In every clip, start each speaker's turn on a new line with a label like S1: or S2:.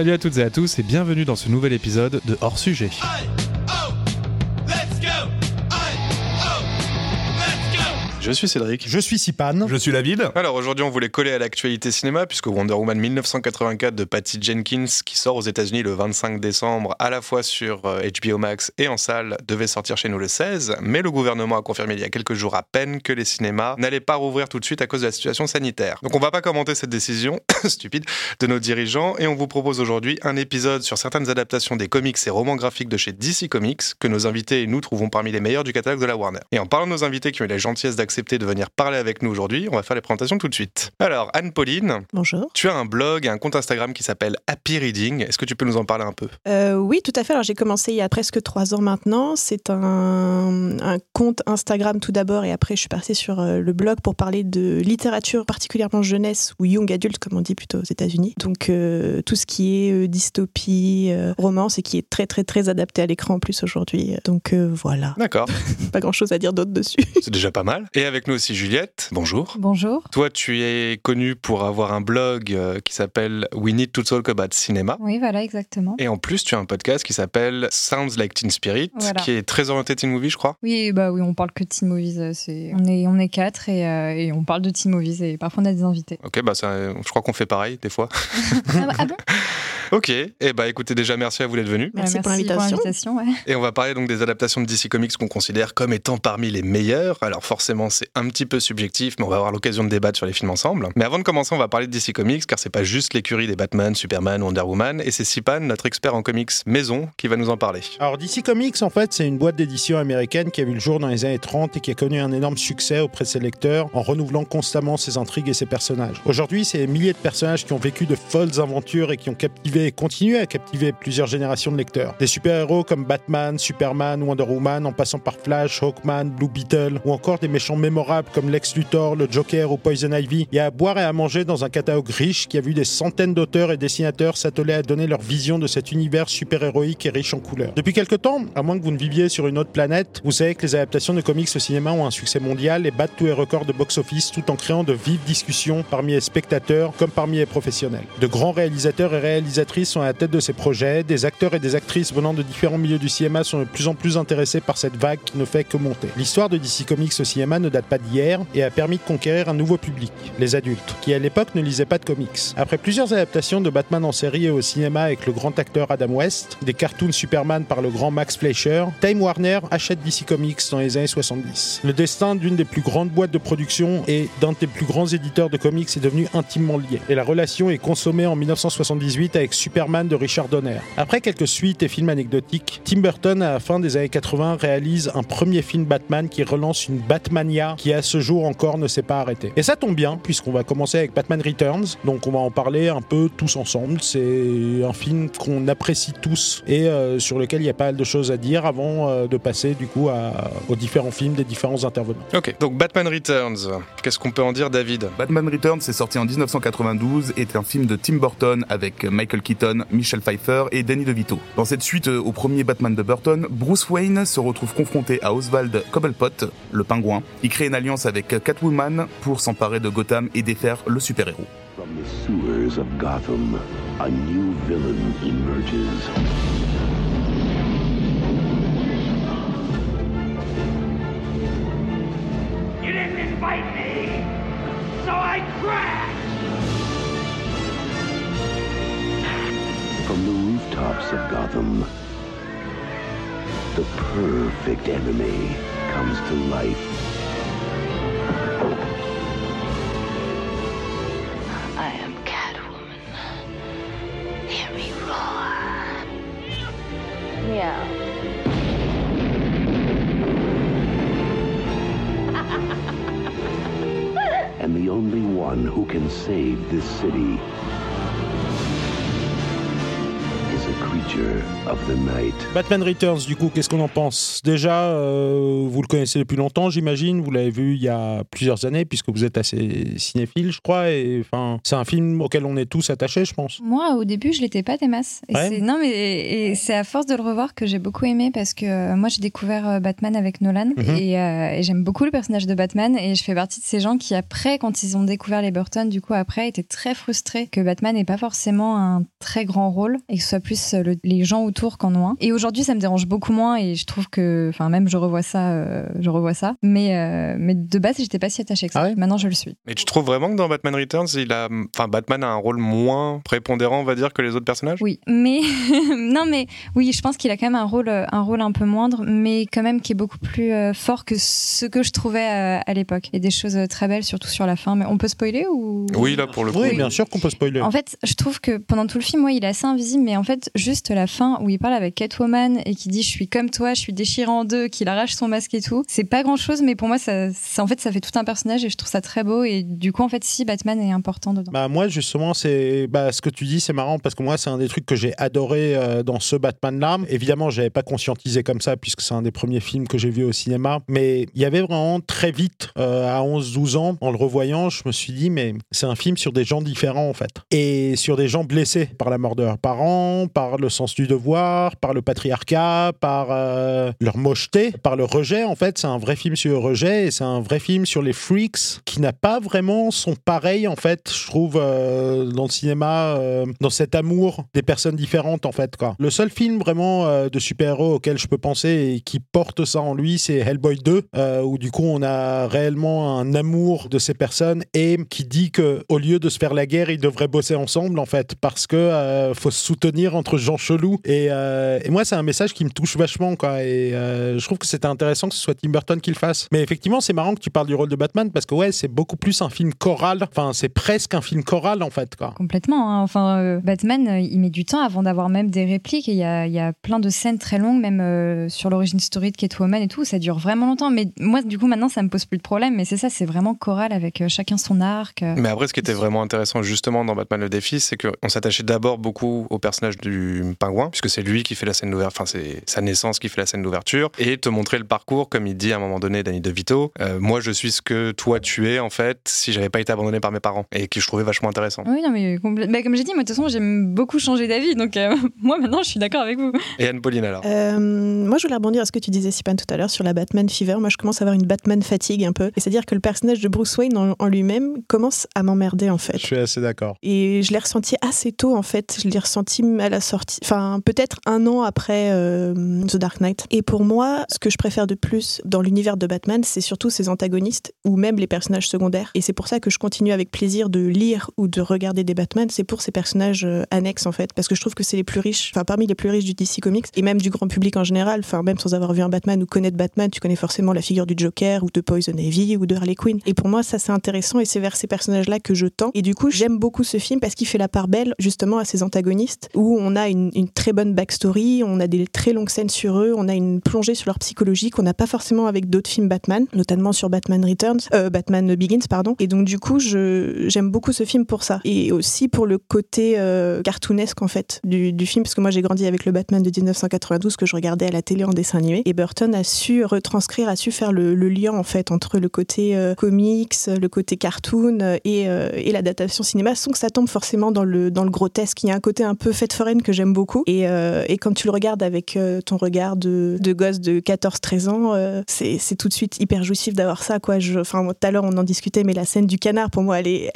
S1: Salut à toutes et à tous et bienvenue dans ce nouvel épisode de Hors Sujet. Je suis Cédric.
S2: Je suis Sipan.
S3: Je suis David.
S1: Alors aujourd'hui, on voulait coller à l'actualité cinéma puisque Wonder Woman 1984 de Patty Jenkins, qui sort aux États-Unis le 25 décembre, à la fois sur HBO euh, Max et en salle, devait sortir chez nous le 16. Mais le gouvernement a confirmé il y a quelques jours à peine que les cinémas n'allaient pas rouvrir tout de suite à cause de la situation sanitaire. Donc on va pas commenter cette décision stupide de nos dirigeants et on vous propose aujourd'hui un épisode sur certaines adaptations des comics et romans graphiques de chez DC Comics que nos invités et nous trouvons parmi les meilleurs du catalogue de la Warner. Et en parlant de nos invités qui ont eu la gentillesse d'accepter de venir parler avec nous aujourd'hui. On va faire les présentations tout de suite. Alors, Anne-Pauline.
S4: Bonjour.
S1: Tu as un blog, un compte Instagram qui s'appelle Happy Reading. Est-ce que tu peux nous en parler un peu?
S4: Euh, Oui, tout à fait. Alors, j'ai commencé il y a presque trois ans maintenant. C'est un, un, compte Instagram tout d'abord et après, je suis partie sur euh, le blog pour parler de littérature, particulièrement jeunesse ou young adulte, comme on dit plutôt aux États-Unis. Donc, euh, tout ce qui est euh, dystopie, romance et qui est très, très, très adapté à l'écran en plus aujourd'hui. Donc, voilà.
S1: D'accord.
S4: pas grand-chose à dire d'autre dessus.
S1: C'est déjà pas mal. Et avec nous aussi Juliette. Bonjour.
S5: Bonjour.
S1: Toi, tu es connue pour avoir un blog euh, qui s'appelle We Need to Talk About Cinema.
S5: Oui, voilà, exactement.
S1: Et en plus, tu as un podcast qui s'appelle Sounds Like Teen Spirit,
S5: Voilà.
S1: qui est très orienté teen movie, je crois.
S5: Oui, bah oui, on parle que de teen movies. euh, C'est... On, est, on est quatre et, euh, et on parle de teen movies et parfois on a des invités.
S1: Ok, bah ça, je crois qu'on fait pareil des fois.
S5: ah, ah bon
S1: Ok, et bah écoutez déjà merci à vous d'être venus.
S4: Merci
S5: Bah,
S4: pour l'invitation.
S5: l'invitation, ouais.
S1: Et on va parler donc des adaptations de DC Comics qu'on considère comme étant parmi les meilleures. Alors forcément c'est un petit peu subjectif, mais on va avoir l'occasion de débattre sur les films ensemble. Mais avant de commencer, on va parler de DC Comics car c'est pas juste l'écurie des Batman, Superman, Wonder Woman, et c'est Sipan, notre expert en comics maison, qui va nous en parler.
S2: Alors DC Comics, en fait, c'est une boîte d'édition américaine qui a vu le jour dans les années 30 et qui a connu un énorme succès auprès de ses lecteurs en renouvelant constamment ses intrigues et ses personnages. Aujourd'hui, c'est des milliers de personnages qui ont vécu de folles aventures et qui ont captivé et continué à captiver plusieurs générations de lecteurs. Des super-héros comme Batman, Superman, Wonder Woman, en passant par Flash, Hawkman, Blue Beetle, ou encore des méchants mémorables comme Lex Luthor, le Joker ou Poison Ivy. Il y a à boire et à manger dans un catalogue riche qui a vu des centaines d'auteurs et dessinateurs s'atteler à donner leur vision de cet univers super-héroïque et riche en couleurs. Depuis quelque temps, à moins que vous ne viviez sur une autre planète, vous savez que les adaptations de comics au cinéma ont un succès mondial et battent tous les records de box-office tout en créant de vives discussions parmi les spectateurs comme parmi les professionnels. De grands réalisateurs et réalisatrices sont à la tête de ces projets, des acteurs et des actrices venant de différents milieux du cinéma sont de plus en plus intéressés par cette vague qui ne fait que monter. L'histoire de DC Comics au cinéma ne date pas d'hier et a permis de conquérir un nouveau public, les adultes, qui à l'époque ne lisaient pas de comics. Après plusieurs adaptations de Batman en série et au cinéma avec le grand acteur Adam West, des cartoons Superman par le grand Max Fleischer, Time Warner achète DC Comics dans les années 70. Le destin d'une des plus grandes boîtes de production et d'un des plus grands éditeurs de comics est devenu intimement lié. Et la relation est consommée en 1978 avec Superman de Richard Donner. Après quelques suites et films anecdotiques, Tim Burton, à la fin des années 80, réalise un premier film Batman qui relance une Batmania qui à ce jour encore ne s'est pas arrêtée. Et ça tombe bien, puisqu'on va commencer avec Batman Returns, donc on va en parler un peu tous ensemble. C'est un film qu'on apprécie tous et euh, sur lequel il y a pas mal de choses à dire avant euh, de passer du coup à- aux différents films des différents intervenants.
S1: Ok, donc Batman Returns, qu'est-ce qu'on peut en dire David?
S3: Batman Returns est sorti en 1992 et est un film de Tim Burton avec Michael Keaton, Michelle Pfeiffer et Danny DeVito. Dans cette suite euh, au premier Batman de Burton, Bruce Wayne se retrouve confronté à Oswald Cobblepot, le pingouin. Il crée une alliance avec Catwoman pour s'emparer de Gotham et défaire le super-héros.
S6: From the sewers of Gotham, a new villain emerges.
S7: You didn't invite me, so I crashed!
S6: From the rooftops of Gotham, the perfect enemy comes to life. And the only one who can save this city creature of the night.
S2: Batman Returns, du coup, qu'est-ce qu'on en pense? Déjà, euh, vous le connaissez depuis longtemps, j'imagine. Vous l'avez vu il y a plusieurs années, puisque vous êtes assez cinéphile, je crois. Et enfin, c'est un film auquel on est tous attachés, je pense.
S5: Moi, au début, je l'étais pas des masses. Et
S2: Ouais.
S5: c'est- non, mais c'est à force de le revoir que j'ai beaucoup aimé parce que euh, moi, j'ai découvert euh, Batman avec Nolan
S2: Mhm.
S5: et, euh, et j'aime beaucoup le personnage de Batman. Et je fais partie de ces gens qui, après, quand ils ont découvert les Burton, du coup, après, étaient très frustrés que Batman n'ait pas forcément un très grand rôle et que ce soit plus le- les gens autour qu'en ont un. Et aujourd'hui, ça me dérange beaucoup moins et je trouve que, enfin, même je revois ça, euh, je revois ça. Mais, euh, mais de base, j'étais pas si attachée que ça.
S2: Ah ouais?
S5: Maintenant, je le suis.
S1: Mais tu trouves vraiment que dans Batman Returns, il a, enfin, Batman a un rôle moins prépondérant, on va dire, que les autres personnages?
S5: Oui, mais non, mais oui, je pense qu'il a quand même un rôle, euh, un rôle un peu moindre, mais quand même qui est beaucoup plus euh, fort que ce que je trouvais euh, à l'époque. Il y a des choses très belles, surtout sur la fin. Mais on peut spoiler ou?
S1: Oui, là, pour le coup.
S2: Oui, bien sûr qu'on peut spoiler.
S5: En fait, je trouve que pendant tout le film, ouais, il est assez invisible, mais en fait, juste la fin où il parle avec Catwoman et qui dit je suis comme toi, je suis déchiré en deux, qu'il arrache son masque et tout, c'est pas grand chose, mais pour moi, ça, en fait, ça fait tout un personnage et je trouve ça très beau. Et du coup, en fait, si Batman est important dedans.
S2: Bah moi justement c'est bah, ce que tu dis c'est marrant parce que moi c'est un des trucs que j'ai adoré euh, dans ce Batman là. Évidemment j'avais pas conscientisé comme ça puisque c'est un des premiers films que j'ai vu au cinéma mais il y avait vraiment très vite euh, à 11-12 ans en le revoyant je me suis dit mais c'est un film sur des gens différents en fait et sur des gens blessés par la mort de leurs parents, par le sens du devoir, par le patriarcat, par euh, leur mocheté, par le rejet en fait. C'est un vrai film sur le rejet et c'est un vrai film sur les freaks qui n'a pas vraiment son pareil en fait je trouve euh, dans le cinéma euh, dans cet amour des personnes différentes en fait quoi. Le seul film vraiment de super-héros auquel je peux penser et qui porte ça en lui c'est Hellboy 2 euh, où du coup on a réellement un amour de ces personnes et qui dit que au lieu de se faire la guerre ils devraient bosser ensemble en fait parce que faut se soutenir entre gens chelous et, euh, et moi c'est un message qui me touche vachement quoi et euh, je trouve que c'était intéressant que ce soit Tim Burton qui le fasse mais effectivement c'est marrant que tu parles du rôle de Batman parce que ouais c'est beaucoup plus un film choral enfin c'est presque un film choral en fait quoi
S5: Complètement. hein. Enfin, euh, Batman, il met du temps avant d'avoir même des répliques. Et il y a, il y a plein de scènes très longues, même euh, sur l'origine story de Catwoman et tout. Ça dure vraiment longtemps. Mais moi, du coup, maintenant, ça me pose plus de problème. Mais c'est ça, c'est vraiment choral avec euh, chacun son arc. euh.
S1: Mais après, ce qui était vraiment intéressant justement dans Batman le défi, c'est qu'on s'attachait d'abord beaucoup au personnage du pingouin, puisque c'est lui qui fait la scène d'ouverture, enfin c'est sa naissance qui fait la scène d'ouverture, et te montrer le parcours, comme il dit à un moment donné, Danny DeVito, euh, moi je suis ce que toi tu es en fait, si j'avais pas été abandonné par mes parents, et qui je trouvais vachement intéressant.
S5: Oui, non, mais bah, comme j'ai dit, moi, de toute façon, j'aime beaucoup changer d'avis. Donc, euh, moi, maintenant, je suis d'accord avec vous.
S1: Et Anne-Pauline alors?
S4: Euh, moi, je voulais rebondir à ce que tu disais, Sipan, tout à l'heure sur la Batman Fever. Moi, je commence à avoir une Batman fatigue un peu. Et c'est-à-dire que le personnage de Bruce Wayne en, en lui-même commence à m'emmerder, en fait.
S2: je suis assez d'accord
S4: Et je l'ai ressenti assez tôt, en fait. Je l'ai ressenti à la sortie, enfin, peut-être un an après euh, The Dark Knight. Et pour moi, ce que je préfère de plus dans l'univers de Batman, c'est surtout ses antagonistes ou même les personnages secondaires. Et c'est pour ça que je continue avec plaisir de lire ou de regarder des Batman. C'est pour ces personnages euh, annexes, en fait. Parce que je trouve que c'est les plus riches, enfin, parmi les plus riches du DC Comics et même du grand public en général. Enfin, même sans avoir vu un Batman ou connaître Batman, tu connais forcément la figure du Joker ou de Poison Ivy ou de Harley Quinn. Et pour moi, ça, c'est intéressant et c'est vers ces personnages-là que je tends. Et du coup, j'aime beaucoup ce film parce qu'il fait la part belle, justement, à ses antagonistes où on a une, une très bonne backstory, on a des très longues scènes sur eux, on a une plongée sur leur psychologie qu'on n'a pas forcément avec d'autres films Batman, notamment sur Batman Returns, euh, Batman Begins, pardon. Et donc, du coup, j'aime beaucoup ce film pour ça. Et aussi pour le côté euh, cartoonesque, en fait, du, du film, parce que moi, j'ai grandi avec le Batman de 1992 que je regardais à la télé en dessin animé. Et Burton a su retranscrire, a su faire le, le lien, en fait, entre le côté euh, comics, le côté cartoon euh, et, euh, et l'adaptation cinéma, sans que ça tombe forcément dans le, dans le grotesque. Il y a un côté un peu fête foraine que j'aime beaucoup. Et, euh, et quand tu le regardes avec euh, ton regard de, gosse de 14-13 ans, euh, c'est tout de suite hyper jouissif d'avoir ça. Enfin, tout à l'heure, on en discutait, mais la scène du canard, pour moi, elle est,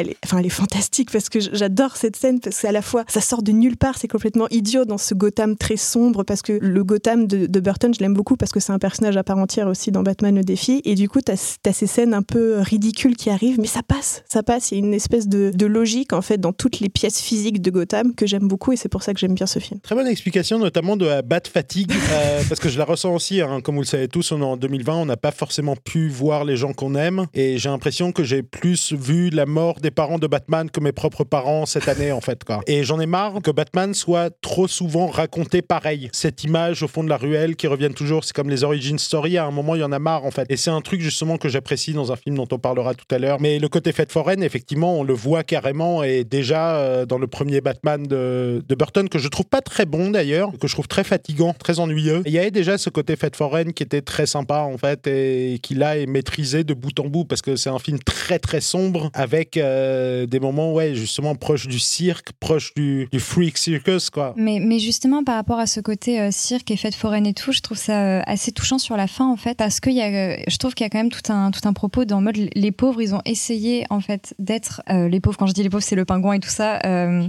S4: fantastique parce que j'adore cette scène parce qu'à la fois, ça sort de nulle part, c'est complètement idiot dans ce Gotham très sombre parce que le Gotham de, de Burton, je l'aime beaucoup parce que c'est un personnage à part entière aussi dans Batman le défi. Et du coup, tu as, ces scènes un peu ridicules qui arrivent, mais ça passe, ça passe. Il y a une espèce de, de logique en fait dans toutes les pièces physiques de Gotham que j'aime beaucoup et c'est pour ça que j'aime bien ce film.
S2: Très bonne explication, notamment de la bat fatigue, euh, parce que je la ressens aussi. hein, comme vous le savez tous, on est en 2020, on n'a pas forcément pu voir les gens qu'on aime, et j'ai l'impression que j'ai plus vu la mort des parents de Batman que mes propres parents cette année, en fait. Quoi. Et j'en ai marre que Batman soit trop souvent raconté pareil. Cette image au fond de la ruelle qui revient toujours, c'est comme les origin story. À un moment, il y en a marre, en fait. Et c'est un truc justement que j'apprécie dans un film dont on parlera tout à l'heure. Mais le côté fête foraine, effectivement, on le voit carrément, et déjà euh, dans le premier Batman de, de Burton, que je trouve pas très bon d'ailleurs, que je trouve très fatigant, très ennuyeux. Il y avait déjà ce côté fête foraine qui était très sympa en fait et qui là est maîtrisé de bout en bout parce que c'est un film très très sombre avec euh, des moments ouais justement proches du cirque, proches du, freak circus quoi.
S5: Mais, mais justement, par rapport à ce côté euh, cirque et fête foraine et tout, je trouve ça euh, assez touchant sur la fin, en fait, parce que y a, je trouve qu'il y a quand même tout un, tout un propos dans le mode les pauvres, ils ont essayé, en fait, d'être. les pauvres, quand je dis les pauvres, c'est le pingouin et tout ça.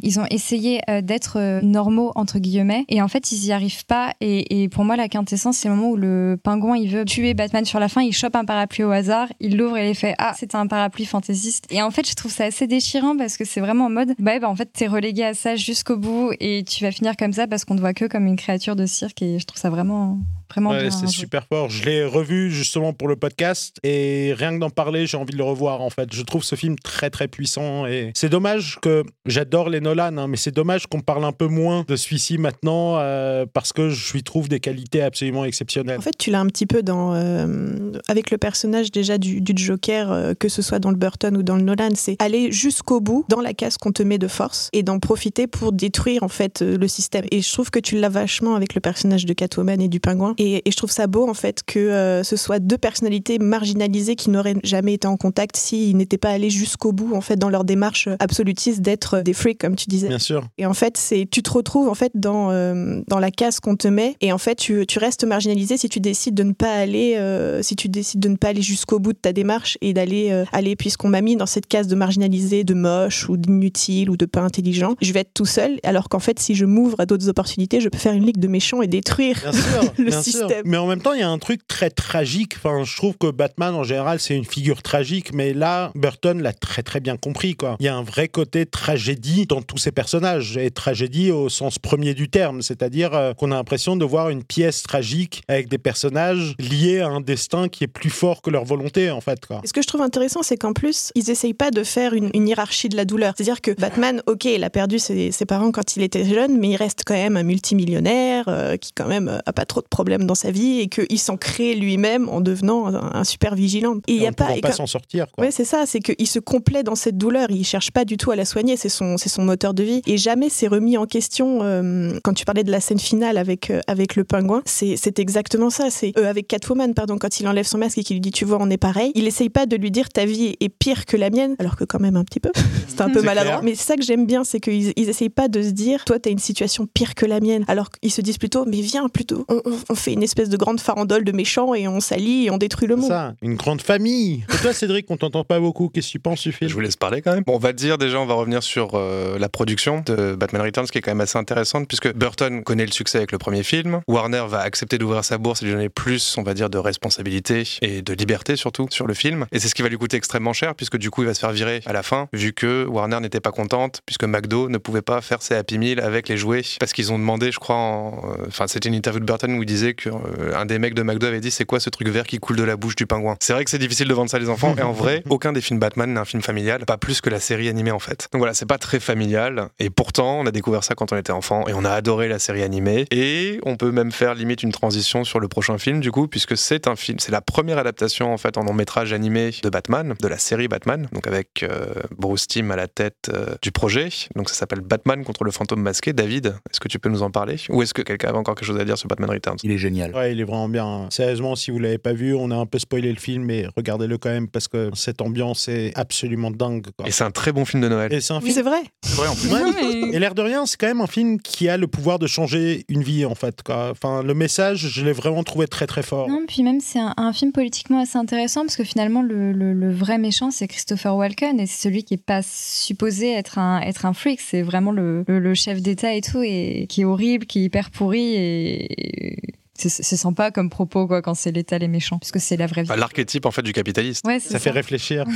S5: ils ont essayé d'être normaux, entre guillemets, et en fait, ils y arrivent pas. Et, pour moi, la quintessence, c'est le moment où le pingouin, il veut tuer Batman sur la fin, il chope un parapluie au hasard, il l'ouvre et il fait Ah, c'est un parapluie fantaisiste. Et en fait, je trouve ça assez déchirant parce que c'est vraiment en mode Bah, bah en fait, t'es relégué à ça jusqu'au bout et tu vas finir comme ça parce qu'on te voit que comme une créature de cirque et je trouve ça vraiment, vraiment
S2: Ouais,
S5: bien.
S2: c'est super fort. Je l'ai revu justement pour le podcast et rien que d'en parler, j'ai envie de le revoir en fait. Je trouve ce film très très puissant et c'est dommage que j'adore les Nolan, hein, mais c'est dommage qu'on parle un peu moins de celui-ci maintenant euh, parce que je lui trouve des qualités absolument exceptionnelles.
S4: En fait, tu l'as un petit peu dans euh, avec le personnage déjà du, du Joker, euh, que ce soit dans le Burton ou dans le Nolan, c'est aller jusqu'au bout dans la case qu'on te met de force et d'en profiter pour détruire en fait euh, le système. Et je trouve que tu l'as vachement avec le personnage de Catwoman et du Pingouin. Et, et je trouve ça beau en fait que euh, ce soit deux personnalités marginalisées qui n'auraient jamais été en contact s'ils n'étaient pas allés jusqu'au bout en fait dans leur démarche absolutiste d'être des freaks comme tu disais.
S2: Bien sûr.
S4: Et en fait, c'est tu te retrouves en fait dans euh, dans la case qu'on te met et en fait tu, tu restes marginalisé si tu décides de ne pas aller euh, si tu décides de ne pas aller jusqu'au bout de ta démarche et d'aller euh, aller puisqu'on m'a mis dans cette case de marginalisé, de moche ou d'inutile ou de pas intelligent, je vais être tout seul alors qu'en fait si je m'ouvre à d'autres opportunités, je peux faire une ligue de méchants et détruire
S2: Bien sûr,
S4: le
S2: bien sûr. Mais en même temps, il y a un truc très tragique. Enfin, je trouve que Batman, en général, c'est une figure tragique. Mais là, Burton l'a très, très bien compris. Quoi. Il y a un vrai côté tragédie dans tous ces personnages. Et tragédie au sens premier du terme. C'est-à-dire euh, qu'on a l'impression de voir une pièce tragique avec des personnages liés à un destin qui est plus fort que leur volonté, en fait. Quoi.
S4: Et ce que je trouve intéressant, c'est qu'en plus, ils essayent pas de faire une, une hiérarchie de la douleur. C'est-à-dire que Batman, ok, il a perdu ses, ses parents quand il était jeune, mais il reste quand même un multimillionnaire euh, qui quand même euh, a pas trop de problèmes dans sa vie et qu'il s'en crée lui-même en devenant un, un super vigilant. Et il y a
S2: ne
S4: pas,
S2: pas s'en sortir. Quoi.
S4: Ouais, c'est ça, c'est qu'il se complaît dans cette douleur, il cherche pas du tout à la soigner, c'est son, c'est son moteur de vie. Et jamais c'est remis en question, euh, quand tu parlais de la scène finale avec, euh, avec le pingouin, c'est c'est exactement ça, c'est euh, avec Catwoman, pardon, quand il enlève son masque et qu'il lui dit tu vois, on est pareil, il essaye pas de lui dire ta vie est pire que la mienne, alors que quand même un petit peu, c'est un peu maladroit.
S2: clair.
S4: Mais c'est ça que j'aime bien, c'est qu'ils ils essayent pas de se dire toi t'as une situation pire que la mienne, alors qu'ils se disent plutôt mais viens plutôt, on, on- on fait une espèce de grande farandole de méchants et on s'allie et on détruit le monde.
S2: ça, une grande famille. Et toi, Cédric, on t'entend pas beaucoup. Qu'est-ce que tu penses du film?
S1: Je vous laisse parler quand même. Bon, on va dire déjà, on va revenir sur euh, la production de Batman Returns, qui est quand même assez intéressante, puisque Burton connaît le succès avec le premier film. Warner va accepter d'ouvrir sa bourse et lui donner plus, on va dire, de responsabilité et de liberté surtout sur le film. Et c'est ce qui va lui coûter extrêmement cher, puisque du coup, il va se faire virer à la fin, vu que Warner n'était pas contente, puisque McDo ne pouvait pas faire ses Happy Meal avec les jouets, parce qu'ils ont demandé, je crois, en- euh, enfin, c'était une interview de Burton où il disait que euh, un des mecs de McDo avait dit c'est quoi ce truc vert qui coule de la bouche du pingouin? C'est vrai que c'est difficile de vendre ça à les enfants, et en vrai, aucun des films Batman n'est un film familial, pas plus que la série animée en fait. Donc voilà, c'est pas très familial, et pourtant, on a découvert ça quand on était enfant, et on a adoré la série animée, et on peut même faire limite une transition sur le prochain film du coup, puisque c'est un film, c'est la première adaptation en fait en long métrage animé de Batman, de la série Batman, donc avec euh, Bruce Timm à la tête euh, du projet. Donc ça s'appelle Batman contre le fantôme masqué. David, est-ce que tu peux nous en parler? Ou est-ce que quelqu'un avait encore quelque chose à dire sur Batman Returns?
S3: Il est génial.
S2: Ouais, il est vraiment bien. Sérieusement, si vous l'avez pas vu, on a un peu spoilé le film, mais regardez-le quand même parce que cette ambiance est absolument dingue. quoi.
S1: Et c'est un très bon film de Noël.
S2: Et c'est un
S4: Oui,
S2: film.
S4: c'est vrai.
S3: C'est vrai en plus.
S2: Ouais,
S5: Non, mais-
S2: Et l'air de rien, c'est quand même un film qui a le pouvoir de changer une vie en fait. Quoi. Enfin, le message, je l'ai vraiment trouvé très très fort.
S5: Non, puis même c'est un, un film politiquement assez intéressant parce que finalement le, le- le vrai méchant c'est Christopher Walken et c'est celui qui est pas supposé être un être un freak, c'est vraiment le, le- le chef d'État et tout et qui est horrible, qui est hyper pourri et c'est c'est sympa comme propos quoi quand c'est l'État les méchants puisque c'est la vraie vie.
S1: L'archétype en fait du capitaliste.
S5: Ouais,
S2: Ça fait réfléchir.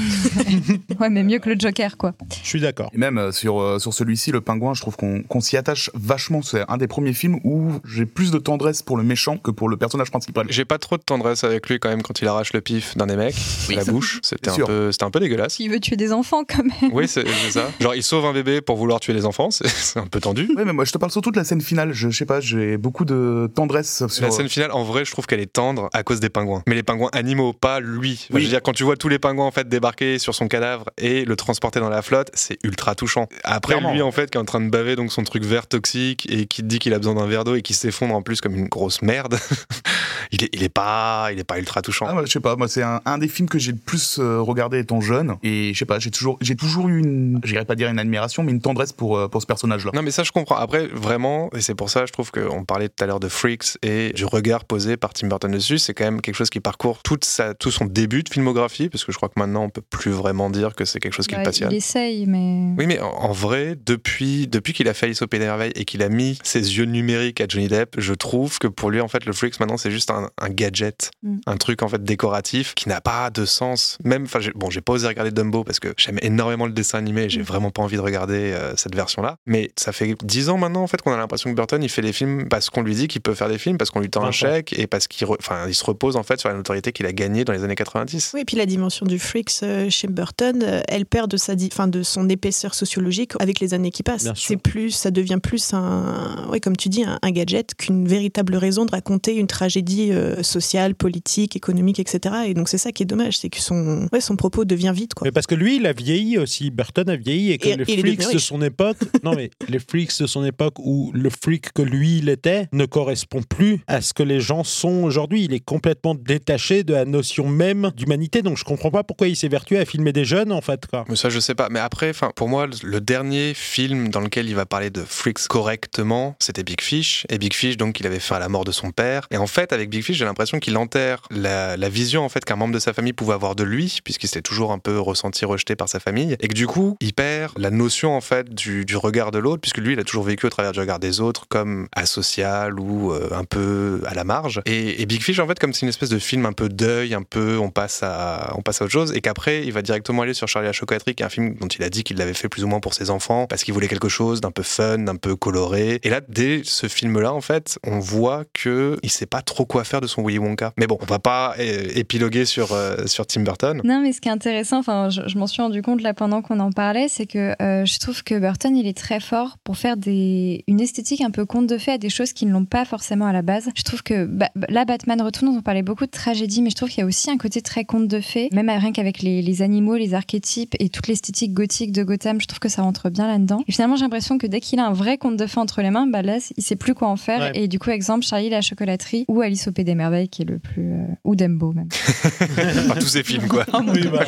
S5: Ouais, mais mieux que le Joker quoi.
S2: Je suis d'accord.
S3: Et même euh, sur, euh, sur celui-ci, Le Pingouin, je trouve qu'on qu'on s'y attache vachement. C'est un des premiers films où j'ai plus de tendresse pour le méchant que pour le personnage principal.
S1: J'ai pas trop de tendresse avec lui quand même quand il arrache le pif d'un des mecs,
S3: Oui,
S1: la bouche. C'était un
S3: sûr.
S1: peu, c'était un peu dégueulasse.
S5: Qui veut tuer des enfants quand même.
S1: Oui, c'est ça. Genre, il sauve un bébé pour vouloir tuer les enfants, c'est c'est un peu tendu.
S3: Ouais, mais moi je te parle surtout de la scène finale. Je, je sais pas, j'ai beaucoup de tendresse sur
S1: La scène finale, en vrai, je trouve qu'elle est tendre à cause des pingouins. Mais les pingouins animaux, pas lui. Enfin,
S3: Oui.
S1: Je veux dire, quand tu vois tous les pingouins en fait débarquer sur son cadavre et le transporter dans la flotte, c'est ultra touchant. Après,
S2: Clairement.
S1: lui, en fait, qui est en train de baver donc son truc vert toxique et qui dit qu'il a besoin d'un verre d'eau et qui s'effondre en plus comme une grosse merde, il, est, il est pas, il est pas ultra touchant.
S3: Ah, moi, je sais pas, moi c'est un, un des films que j'ai le plus euh, regardé étant jeune et je sais pas, j'ai toujours j'ai toujours eu une j'irais pas dire une admiration mais une tendresse pour euh, pour ce personnage là.
S1: Non mais ça je comprends. Après vraiment, et c'est pour ça je trouve qu'on parlait tout à l'heure de Freaks et du regard posé par Tim Burton dessus, c'est quand même quelque chose qui parcourt toute sa, tout son début de filmographie, parce que je crois que maintenant on peut plus vraiment dire que c'est quelque chose qui
S5: Bah,
S1: le passionne.
S5: il essaye, mais.
S1: Oui, mais en, en vrai, depuis, depuis qu'il a fait Alice au Pays des Merveilles et qu'il a mis ses yeux numériques à Johnny Depp, je trouve que pour lui, en fait, le Freaks maintenant, c'est juste un, un gadget,
S5: Mm.
S1: un truc en fait décoratif qui n'a pas de sens. Même, enfin, bon, j'ai pas osé regarder Dumbo parce que j'aime énormément le dessin animé et j'ai
S5: Mm.
S1: vraiment pas envie de regarder euh, cette version-là. Mais ça fait dix ans maintenant, en fait, qu'on a l'impression que Burton, il fait des films parce qu'on lui dit qu'il peut faire des films, parce qu'on lui tend un
S2: Vingt ans.
S1: chèque et parce qu'il re- enfin, il se repose en fait sur la notoriété qu'il a gagnée dans les années 90.
S4: Oui, et puis la dimension du Freaks euh, chez Burton, euh, elle perd de, sa di- enfin, de son épaisseur sociologique avec les années qui passent. C'est plus, ça devient plus un, oui, comme tu dis, un, un gadget qu'une véritable raison de raconter une tragédie euh, sociale, politique, économique, etc. Et donc c'est ça qui est dommage, c'est que son, ouais, son propos devient vide, quoi.
S2: Mais parce que lui, il a vieilli aussi. Burton a vieilli et que
S4: Et-
S2: les freaks de son époque, non mais les freaks de son époque où le freak que lui il était ne correspond plus à ce que les gens sont aujourd'hui. Il est complètement détaché de la notion même d'humanité. Donc je comprends pas pourquoi il s'est vertué à filmer des jeunes en fait. Quoi.
S1: Mais ça, je sais pas. Mais après, enfin, pour moi, le dernier film dans lequel il va parler de Freaks correctement, c'était Big Fish. Et Big Fish, donc, il avait fait à la mort de son père. Et en fait, avec Big Fish, j'ai l'impression qu'il enterre la, vision en fait qu'un membre de sa famille pouvait avoir de lui, puisqu'il s'était toujours un peu ressenti rejeté par sa famille, et que du coup, il perd la notion en fait du, du regard de l'autre, puisque lui, il a toujours vécu au travers du regard des autres, comme asocial ou euh, un peu à la marge. Et, Big Fish, en fait, comme c'est une espèce de film un peu deuil, un peu on passe à, on passe à autre chose, et qu'après, il va directement aller sur Charlie la chocolaterie, qui est un film dont il a dit qu'il l'avait fait plus ou moins pour ses enfants, parce qu'il voulait quelque chose d'un peu fun, d'un peu coloré. Et là, dès ce film-là, en fait, on voit que il sait pas trop quoi faire de son Willy Wonka. Mais bon, on va pas euh, épiloguer sur, euh, sur Tim Burton.
S5: Non, mais ce qui est intéressant, enfin, je, je m'en suis rendu compte là pendant qu'on en parlait, c'est que euh, je trouve que Burton, il est très fort pour faire des, une esthétique un peu conte de fées à des choses qui ne l'ont pas forcément à la base. Je trouve que bah, là, Batman Retourne, on parlait beaucoup de tragédie, mais je trouve qu'il y a aussi un côté très conte de fées, même rien qu'avec les, les animaux, les archétypes et toute l'esthétique gothique de Gotham, je trouve que ça rentre bien là-dedans. Et finalement, j'ai l'impression que dès qu'il a un vrai conte de fées entre les mains, bah là, il sait plus quoi en faire.
S2: Ouais.
S5: Et du coup, exemple, Charlie la chocolaterie ou Alice au Pays des Merveilles, qui est le plus. euh, ou Dumbo même.
S1: Enfin, tous ces films, quoi.
S2: Oui, bah.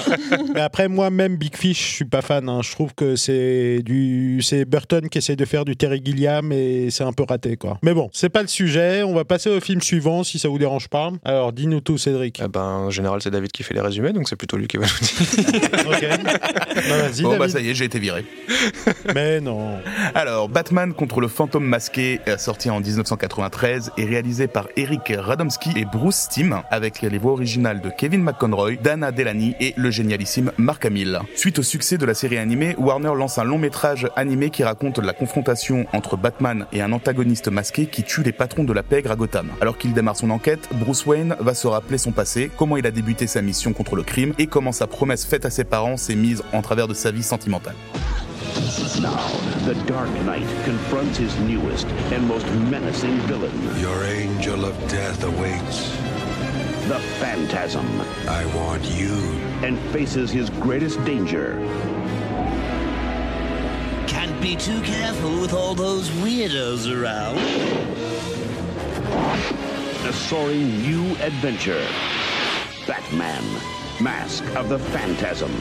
S2: Mais après, moi, même Big Fish, je suis pas fan. hein. Je trouve que c'est du, c'est Burton qui essaie de faire du Terry Gilliam et c'est un peu raté, quoi. Mais bon, c'est pas le sujet. On va passer au film suivant si ça vous dérange pas. Alors, dis-nous tout, Cédric.
S1: Eh ben, en général, c'est David qui fait les résumés, donc c'est plutôt lui qui va nous dire.
S2: ok. Bah, vas-y,
S3: Bon bah ça y est, j'ai été viré.
S2: Mais non.
S3: Alors, Batman contre le fantôme masqué, sorti en 1993, est réalisé par Eric Radomski et Bruce Timm, avec les voix originales de Kevin McConroy, Dana Delany et le génialissime Mark Hamill. Suite au succès de la série animée, Warner lance un long métrage animé qui raconte la confrontation entre Batman et un antagoniste masqué qui tue les patrons de la pègre à Gotham. Alors qu'il démarre son enquête, Bruce Wayne va se rappeler son passé, comment il a débuté sa mission contre le crime et comment sa promesse faite à ses parents s'est mise en travers de sa vie sentimentale.
S6: Now, the Dark Knight confronts his newest and most menacing villain,
S8: Your angel of death awaits.
S6: the Phantasm,
S8: I want you.
S6: and faces his greatest danger,
S9: Can't be too careful with all those weirdos around.
S6: A soaring new adventure. Batman, Mask of the Phantasm,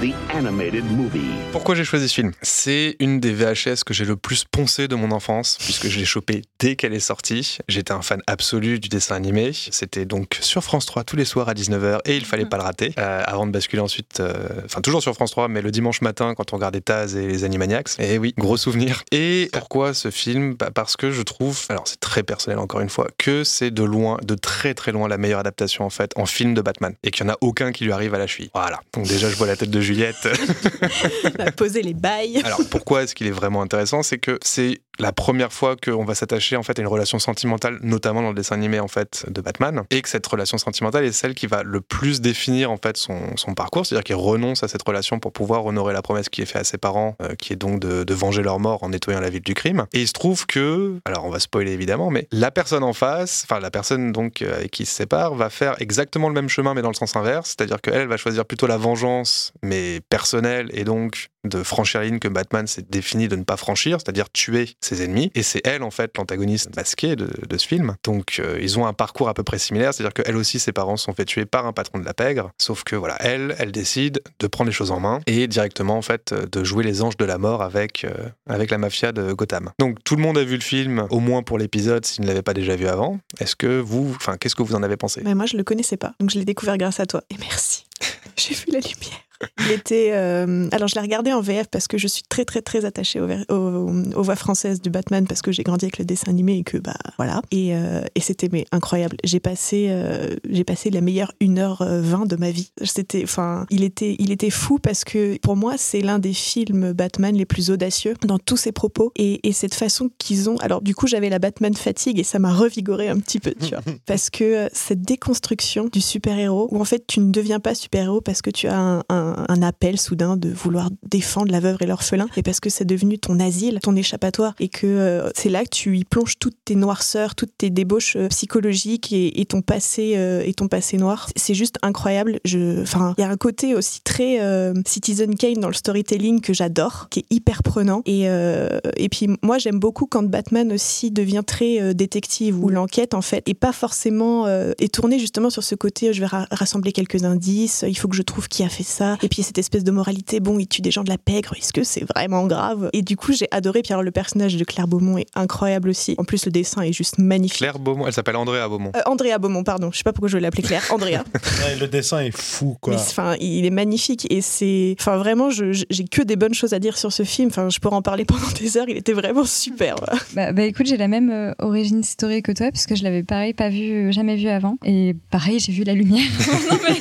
S6: the animated movie.
S1: Pourquoi j'ai choisi ce film? C'est une des VHS que j'ai le plus poncé de mon enfance, puisque je l'ai chopé dès qu'elle est sortie. J'étais un fan absolu du dessin animé. C'était donc sur France 3 tous les soirs à 19h et il fallait pas le rater. Euh, avant de basculer ensuite, euh, enfin toujours sur France 3, mais le dimanche matin quand on regardait Taz et les Animaniacs. Et oui, gros souvenir. Et pourquoi ce film? Bah, Parce que je trouve, alors c'est très personnel encore une fois, que c'est de loin, de très très loin la meilleure adaptation en fait en film de Batman. Et qu'il n'y en a aucun qui lui arrive à la cheville. Voilà. Donc déjà je vois la tête de Juliette.
S4: On a posé les bails.
S1: Alors pourquoi est-ce qu'il est vraiment intéressant? C'est que c'est la première fois qu'on va s'attacher en fait à une relation sentimentale, notamment dans le dessin animé en fait de Batman, et que cette relation sentimentale est celle qui va le plus définir en fait son, parcours, c'est-à-dire qu'il renonce à cette relation pour pouvoir honorer la promesse qui est faite à ses parents, euh, qui est donc de, venger leur mort en nettoyant la ville du crime. Et il se trouve que, alors on va spoiler évidemment, mais la personne en face, enfin la personne donc euh, qui se sépare, va faire exactement le même chemin mais dans le sens inverse, c'est-à-dire qu'elle elle va choisir plutôt la vengeance mais personnelle et donc de franchir la ligne que Batman s'est défini de ne pas franchir, c'est-à-dire tuer ses ennemis. Et c'est elle, en fait, l'antagoniste masqué de, ce film. Donc, euh, ils ont un parcours à peu près similaire, c'est-à-dire qu'elle aussi, ses parents sont fait tuer par un patron de la pègre. Sauf que, voilà, elle, elle décide de prendre les choses en main et directement, en fait, de jouer les anges de la mort avec, euh, avec la mafia de Gotham. Donc, tout le monde a vu le film, au moins pour l'épisode, s'il ne l'avait pas déjà vu avant. Est-ce que vous, enfin, qu'est-ce que vous en avez pensé?
S4: Mais Moi, je le connaissais pas, donc je l'ai découvert grâce à toi. Et merci. J'ai vu la lumière. Il était. Euh, alors, je l'ai regardé en VF parce que je suis très, très, très attachée aux, aux, aux voix françaises du Batman parce que j'ai grandi avec le dessin animé et que, bah, voilà. Et, euh, et c'était mais incroyable. J'ai passé, euh, j'ai passé la meilleure 1h20 de ma vie. C'était. Enfin, il était, il était fou parce que pour moi, c'est l'un des films Batman les plus audacieux dans tous ses propos et, et cette façon qu'ils ont. Alors, du coup, j'avais la Batman fatigue et ça m'a revigoré un petit peu, tu vois. Parce que cette déconstruction du super-héros où en fait, tu ne deviens pas super-héros parce que tu as un, un un, appel soudain de vouloir défendre la veuve et l'orphelin, et parce que c'est devenu ton asile, ton échappatoire, et que euh, c'est là que tu y plonges toutes tes noirceurs, toutes tes débauches euh, psychologiques et, et, ton passé euh, et ton passé noir. C'est juste incroyable. Je, enfin, il y a un côté aussi très Citizen Kane dans le storytelling que j'adore, qui est hyper prenant. Et et puis moi j'aime beaucoup quand Batman aussi devient très détective où l'enquête en fait est pas forcément est tournée justement sur ce côté je vais ra rassembler quelques indices, il faut que je trouve qui a fait ça, et puis cette espèce de moralité, bon, il tue des gens de la pègre, est-ce que c'est vraiment grave? Et du coup, j'ai adoré. Pierre, le personnage de Claire Beaumont est incroyable aussi. En plus, le dessin est juste magnifique.
S1: Claire Beaumont, elle s'appelle Andrea Beaumont.
S4: Euh, Andrea Beaumont, pardon. Je sais pas pourquoi je vais l'appeler Claire. Andrea.
S2: ouais, le dessin est fou, quoi.
S4: Enfin, il est magnifique et c'est, enfin, vraiment, j'ai que des bonnes choses à dire sur ce film. Enfin, je pourrais en parler pendant des heures. Il était vraiment super.
S5: bah, bah, écoute, j'ai la même euh, origine historique que toi puisque je l'avais pareil pas vu, jamais vu avant. Et pareil, j'ai vu la lumière. non mais,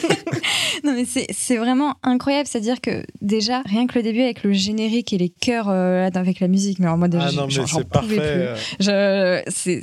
S5: non, mais c'est vraiment incroyable. C'est-à-dire que déjà, rien que le début avec le générique et les chœurs euh, avec la musique, mais alors moi déjà,
S2: ah
S5: j'en
S2: pouvais
S5: plus. Je, c'est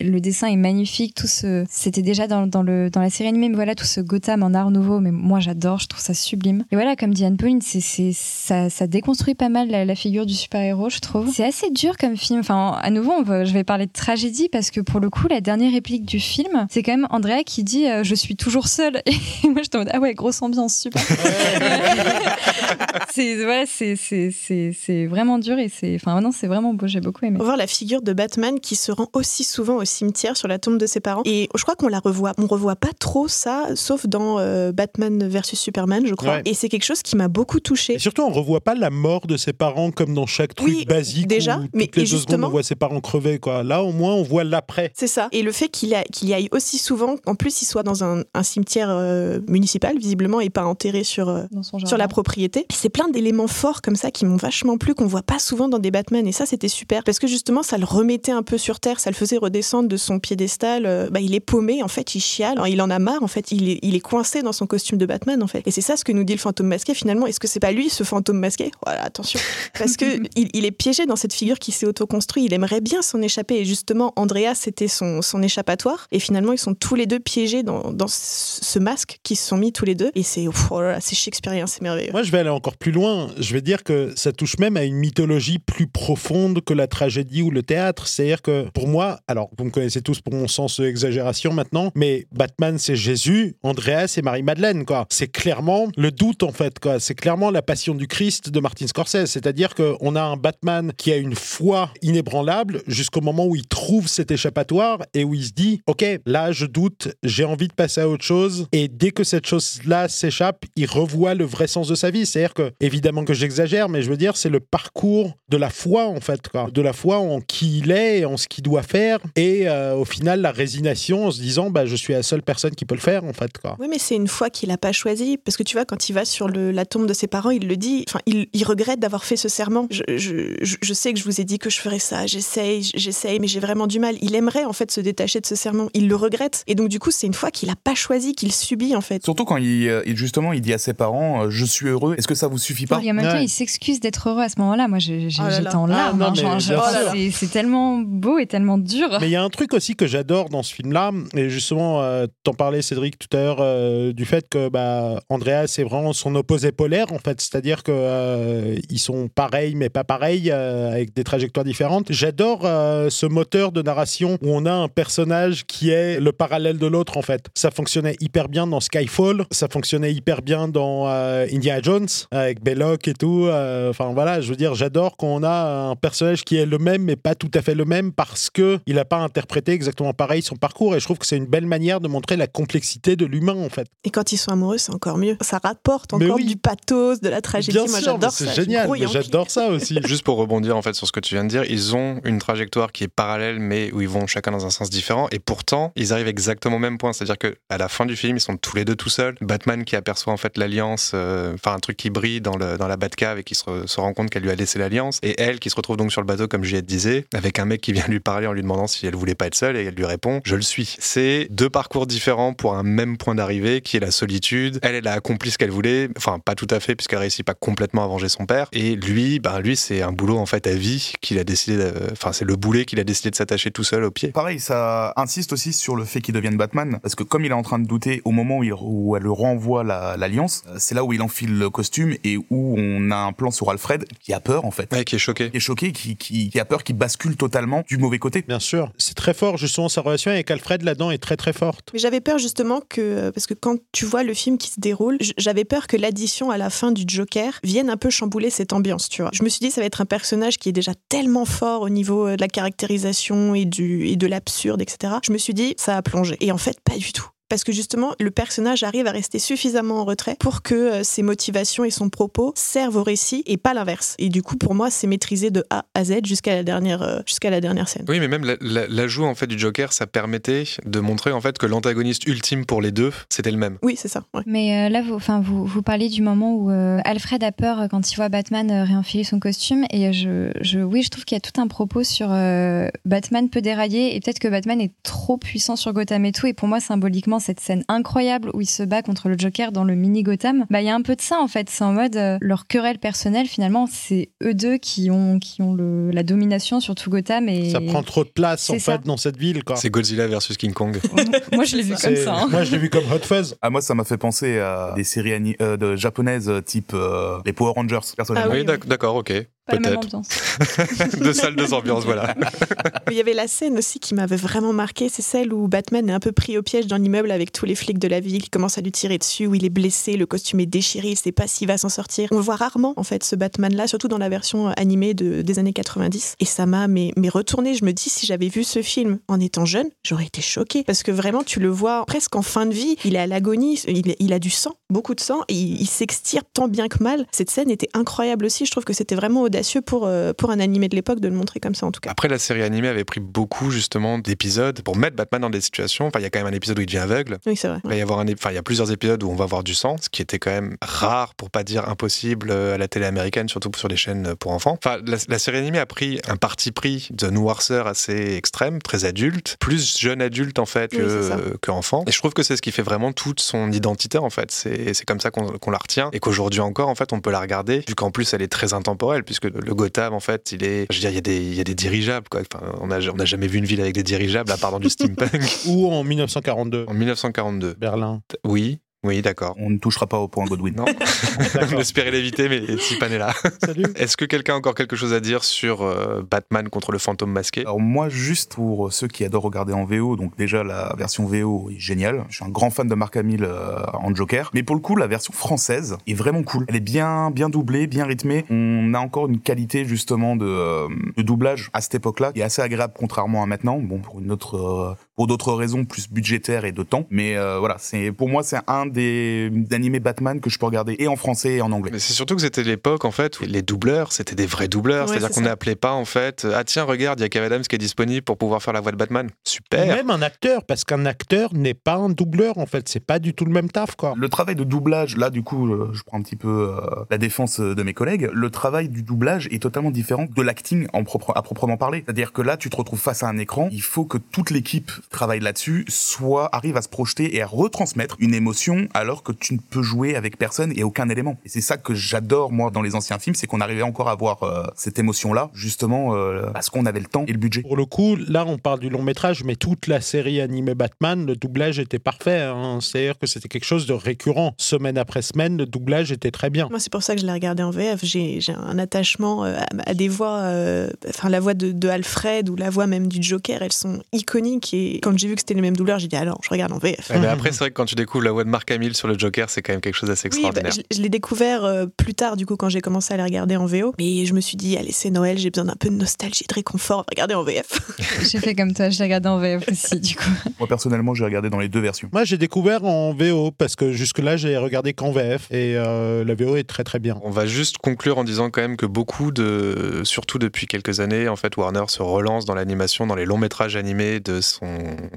S5: le dessin est magnifique. Tout ce, c'était déjà dans, le, dans la série animée, mais voilà, tout ce Gotham en art nouveau, mais moi j'adore, je trouve ça sublime. Et voilà, comme dit Anne Pauline, c'est, ça, déconstruit pas mal la, figure du super-héros, je trouve. C'est assez dur comme film. Enfin, à nouveau, je vais parler de tragédie parce que pour le coup, la dernière réplique du film, c'est quand même Andrea qui dit euh, Je suis toujours seule. Et moi, je te Ah ouais, grosse ambiance, super. c'est, voilà, c'est, vraiment dur et c'est, enfin, non, c'est vraiment beau, j'ai beaucoup aimé.
S4: Voir la figure de Batman qui se rend aussi souvent au cimetière sur la tombe de ses parents. Et je crois qu'on la revoit. On revoit pas trop ça, sauf dans euh, Batman versus Superman, je crois.
S2: Ouais.
S4: Et c'est quelque chose qui m'a beaucoup touché.
S2: Et surtout, on revoit pas la mort de ses parents comme dans chaque truc
S4: Oui,
S2: basique.
S4: déjà,
S2: où
S4: mais-
S2: toutes les deux secondes,
S4: justement-
S2: on voit ses parents crever. Quoi. Là, au moins, on voit l'après.
S4: C'est ça. Et le fait qu'il a- qu'il y aille aussi souvent, en plus, il soit dans un, un cimetière euh, municipal, visiblement, et pas enterré sur, euh, sur la propriété. C'est plein d'éléments forts comme ça qui m'ont vachement plu, qu'on voit pas souvent dans des Batman. Et ça, c'était super. Parce que justement, ça le remettait un peu sur terre, ça le faisait redescendre de son piédestal. Euh, bah, il est paumé, en fait, il chiale. Il en a marre, en fait. Il est, il est coincé dans son costume de Batman, en fait. Et c'est ça ce que nous dit le fantôme masqué, finalement. Est-ce que c'est pas lui, ce fantôme masqué? Voilà, attention. Parce que il, il est piégé dans cette figure qui s'est autoconstruit. Il aimerait bien s'en échapper. Et justement, Andrea, c'était son, son échappatoire. Et finalement, ils sont tous les deux piégés dans, dans ce masque qui se sont mis tous les deux. Et c'est oh c'est shakespearien, c'est merveilleux.
S2: Moi, je vais aller encore plus loin. Je vais dire que ça touche même à une mythologie plus profonde que la tragédie ou le théâtre. C'est-à-dire que pour moi, alors vous me connaissez tous pour mon sens de exagération maintenant, mais Batman c'est Jésus, Andrea c'est Marie-Madeleine, quoi. C'est clairement le doute en fait, quoi. C'est clairement la passion du Christ de Martin Scorsese. C'est-à-dire qu'on a un Batman qui a une foi inébranlable jusqu'au moment où il trouve cet échappatoire et où il se dit, ok, là je doute, j'ai envie de passer à autre chose. Et dès que cette chose-là s'échappe, il revoit le vrai sens de sa vie. C'est-à-dire que, évidemment que j'exagère, mais je veux dire, c'est le parcours de la foi, en fait. De la foi en qui il est en ce qu'il doit faire. Et euh, au final la résignation en se disant bah je suis la seule personne qui peut le faire en fait quoi.
S4: Oui, mais c'est une fois qu'il a pas choisi. Parce que tu vois, quand il va sur le- la tombe de ses parents, il le dit. Enfin, il, il regrette d'avoir fait ce serment. Je, je- je- sais que je vous ai dit que je ferais ça. J'essaye, j'essaye, mais j'ai vraiment du mal. Il aimerait en fait se détacher de ce serment. Il le regrette. Et donc, du coup, c'est une fois qu'il a pas choisi, qu'il subit en fait.
S3: Surtout quand il, euh, justement il dit à ses parents euh, je suis heureux. Est-ce que ça vous suffit pas?
S5: Et en même temps,
S2: Ouais.
S5: il s'excuse d'être heureux à ce moment-là. Moi,
S4: Oh
S5: j'étais
S4: là.
S5: en
S2: Ah,
S5: larmes.
S2: non,
S5: hein,
S2: sûr.
S5: c'est- tellement beau et tellement dur.
S2: Mais y a un truc aussi que j'adore dans ce film-là, et justement, euh, t'en parlais Cédric tout à l'heure, euh, du fait que bah, Andrea c'est vraiment son opposé polaire en fait, c'est-à-dire que euh, ils sont pareils mais pas pareils, euh, avec des trajectoires différentes. J'adore euh, ce moteur de narration où on a un personnage qui est le parallèle de l'autre en fait. Ça fonctionnait hyper bien dans Skyfall, ça fonctionnait hyper bien dans Indiana Jones avec Belloc et tout. Enfin voilà, je veux dire, j'adore quand on a un personnage qui est le même mais pas tout à fait le même parce que il n'a pas interprété exactement pareil son parcours et je trouve que c'est une belle manière de montrer la complexité de l'humain en fait.
S4: Et quand ils sont amoureux, c'est encore mieux. Ça rapporte encore
S2: oui.
S4: du pathos, de la tragédie.
S2: Bien
S4: Moi, j'adore
S2: c'est
S4: ça. Je
S2: génial, j'adore ça aussi.
S1: Juste pour rebondir en fait sur ce que tu viens de dire, ils ont une trajectoire qui est parallèle mais où ils vont chacun dans un sens différent et pourtant ils arrivent exactement au même point. C'est-à-dire que à la fin du film ils sont tous les deux tout seuls. Batman qui aperçoit en fait l'alliance, euh, enfin un truc qui brille dans, le, dans la Batcave et qui se, se rend compte qu'elle lui a laissé l'alliance et elle qui se retrouve donc sur le bateau comme Juliette disait avec un mec qui vient lui parler en lui demandant si elle voulait pas être seule et elle lui répond je le suis. C'est deux parcours différents pour un même point d'arrivée qui est la solitude. Elle elle a accompli ce qu'elle voulait, enfin pas tout à fait puisqu'elle réussit pas complètement à venger son père et lui ben lui c'est un boulot en fait à vie qu'il a décidé de- enfin c'est le boulet qu'il a décidé de s'attacher tout seul au pied.
S3: Pareil, ça insiste aussi sur le fait qu'il devienne Batman, parce que comme il est en train de douter au moment où, il- où elle le renvoie la- l'alliance, c'est là où il enfile le costume et où on a un plan sur Alfred qui a peur en fait,
S1: Ouais, qui est choqué.
S3: qui est choqué, qui, qui, qui a peur, qui bascule totalement du mauvais côté.
S2: Bien sûr, c'est très fort justement sa relation avec Alfred là-dedans est très très forte.
S4: Mais j'avais peur justement que, parce que quand tu vois le film qui se déroule, j'avais peur que l'addition à la fin du Joker vienne un peu chambouler cette ambiance, tu vois. Je me suis dit, ça va être un personnage qui est déjà tellement fort au niveau euh, de la caractérisation et, du, et de l'absurde, etc. Je me suis dit, ça a plongé. Et en fait, pas du tout. Parce que justement, le personnage arrive à rester suffisamment en retrait pour que euh, ses motivations et son propos servent au récit et pas l'inverse. Et du coup, pour moi, c'est maîtrisé de A à Z jusqu'à la dernière, euh, jusqu'à la dernière scène.
S1: Oui, mais même la- la- l'ajout en fait du Joker, ça permettait de montrer en fait que l'antagoniste ultime pour les deux, c'était le même.
S4: Oui, c'est ça. ouais.
S5: Mais euh, là, vous, enfin, vous, vous parlez du moment où euh, Alfred a peur quand il voit Batman euh, réenfiler son costume. Et je, je, oui, je trouve qu'il y a tout un propos sur euh, Batman peut dérailler et peut-être que Batman est trop puissant sur Gotham et tout. Et pour moi, symboliquement, cette scène incroyable où il se bat contre le Joker dans le mini Gotham, bah il y a un peu de ça en fait. C'est en mode euh, leur querelle personnelle. Finalement, c'est eux deux qui ont qui ont le, la domination sur tout Gotham et
S2: Ça prend trop de place en
S5: ça.
S2: fait dans cette ville quoi.
S1: C'est Godzilla versus King Kong.
S5: moi je l'ai vu comme ça. hein.
S2: Moi je l'ai vu comme Hot Fuzz.
S3: Ah, moi, ça m'a fait penser à des séries euh, de japonaises euh, type euh, les Power Rangers, personnellement.
S4: Ah
S1: oui, d'ac- d'accord, ok.
S5: Pas la même ambiance.
S1: deux salles, deux ambiances, voilà.
S4: Il y avait la scène aussi qui m'avait vraiment marqué, c'est celle où Batman est un peu pris au piège dans l'immeuble avec tous les flics de la ville qui commencent à lui tirer dessus, où il est blessé, le costume est déchiré, il sait pas s'il va s'en sortir. On le voit rarement en fait ce Batman-là, surtout dans la version animée de- des années 90. Et ça m'a mais, mais retourné. Je me dis si j'avais vu ce film en étant jeune, j'aurais été choquée parce que vraiment tu le vois presque en fin de vie, il est à l'agonie, il, il a du sang, beaucoup de sang, et il, il s'extire tant bien que mal. Cette scène était incroyable aussi. Je trouve que c'était vraiment audacieux pour, euh, pour un animé de l'époque de le montrer comme ça en tout cas.
S1: Après, la série animée avait pris beaucoup justement d'épisodes pour mettre Batman dans des situations. Enfin, il y a quand même un épisode où il devient aveugle.
S4: Oui, c'est vrai.
S1: Il va y avoir un, enfin, il y a plusieurs épisodes où on va voir du sang, ce qui était quand même rare, pour pas dire impossible, euh, à la télé américaine, surtout sur les chaînes euh, pour enfants. Enfin, la, la série animée a pris un parti pris de noirceur assez extrême, très adulte, plus jeune adulte en fait que, que enfant. Et je trouve que c'est ce qui fait vraiment toute son identité en fait. C'est comme ça qu'on qu'on la retient et qu'aujourd'hui encore en fait on peut la regarder, vu qu'en plus elle est très intemporelle, puisque le Gotham en fait il est, je veux dire, il y a des, il y a des dirigeables quoi. Enfin, on a, on a jamais vu une ville avec des dirigeables à part dans du steampunk.
S2: Ou en 1942,
S1: En 1942.
S2: Berlin.
S1: Oui, oui, d'accord.
S3: On ne touchera pas au point Godwin.
S1: Non, on espérait l'éviter, mais Tipan est là.
S2: Salut.
S1: Est-ce que quelqu'un a encore quelque chose à dire sur euh, Batman contre le fantôme masqué?
S3: Alors moi, juste pour ceux qui adorent regarder en VO, donc déjà la version VO est géniale. Je suis un grand fan de Mark Hamill euh, en Joker, mais pour le coup, la version française est vraiment cool. Elle est bien, bien doublée, bien rythmée. On a encore une qualité justement de, euh, de doublage à cette époque-là qui est assez agréable contrairement à maintenant. Bon, pour une autre, euh, pour d'autres raisons plus budgétaires et de temps. Mais euh, voilà, c'est pour moi c'est un des animés Batman que je peux regarder et en français et en anglais.
S1: Mais c'est surtout que c'était l'époque en fait où les doubleurs c'était des vrais doubleurs,
S4: Ouais,
S1: c'est-à-dire
S4: c'est
S1: qu'on n'appelait pas en fait ah tiens regarde il y a Kev Adams qui est disponible pour pouvoir faire la voix de Batman. Super.
S2: Même un acteur, parce qu'un acteur n'est pas un doubleur, en fait. C'est pas du tout le même taf, quoi.
S3: Le travail de doublage, là du coup, euh, je prends un petit peu euh, la défense de mes collègues. Le travail du doublage est totalement différent de l'acting en propre, à proprement parler. C'est-à-dire que là, tu te retrouves face à un écran. Il faut que toute l'équipe travaille là-dessus, soit arrive à se projeter et à retransmettre une émotion, alors que tu ne peux jouer avec personne et aucun élément. Et c'est ça que j'adore moi dans les anciens films, c'est qu'on arrivait encore à avoir euh, cette émotion-là, justement euh, parce qu'on avait le temps et le budget.
S2: Pour le coup, là, on parle du long métrage, mais toute la série animée Batman, le doublage était parfait. hein. C'est-à-dire que c'était quelque chose de récurrent. Semaine après semaine, le doublage était très bien.
S4: Moi, c'est pour ça que je l'ai regardé en VF. J'ai j'ai un attachement euh, à, à des voix, euh, enfin la voix de, de Alfred ou la voix même du Joker, elles sont iconiques. Et quand j'ai vu que c'était les mêmes doubleurs, j'ai dit alors, je regarde en VF.
S1: Ouais, mais après c'est vrai que quand tu découvres la voix de Mark Hamill sur le Joker c'est quand même quelque chose d'assez
S4: Oui, bah,
S1: extraordinaire.
S4: je, je l'ai découvert euh, plus tard, du coup, quand j'ai commencé à les regarder en VO. Mais je me suis dit, allez, c'est Noël, j'ai besoin d'un peu de nostalgie, de réconfort, regarder en VF.
S5: J'ai fait comme toi, je l'ai regardé en VF aussi, du coup.
S3: Moi personnellement, j'ai regardé dans les deux versions.
S2: Moi, j'ai découvert en VO, parce que jusque-là, j'ai regardé qu'en VF, et euh, la VO est très très bien.
S1: On va juste conclure en disant quand même que beaucoup de, surtout depuis quelques années, en fait, Warner se relance dans l'animation, dans les longs métrages animés de son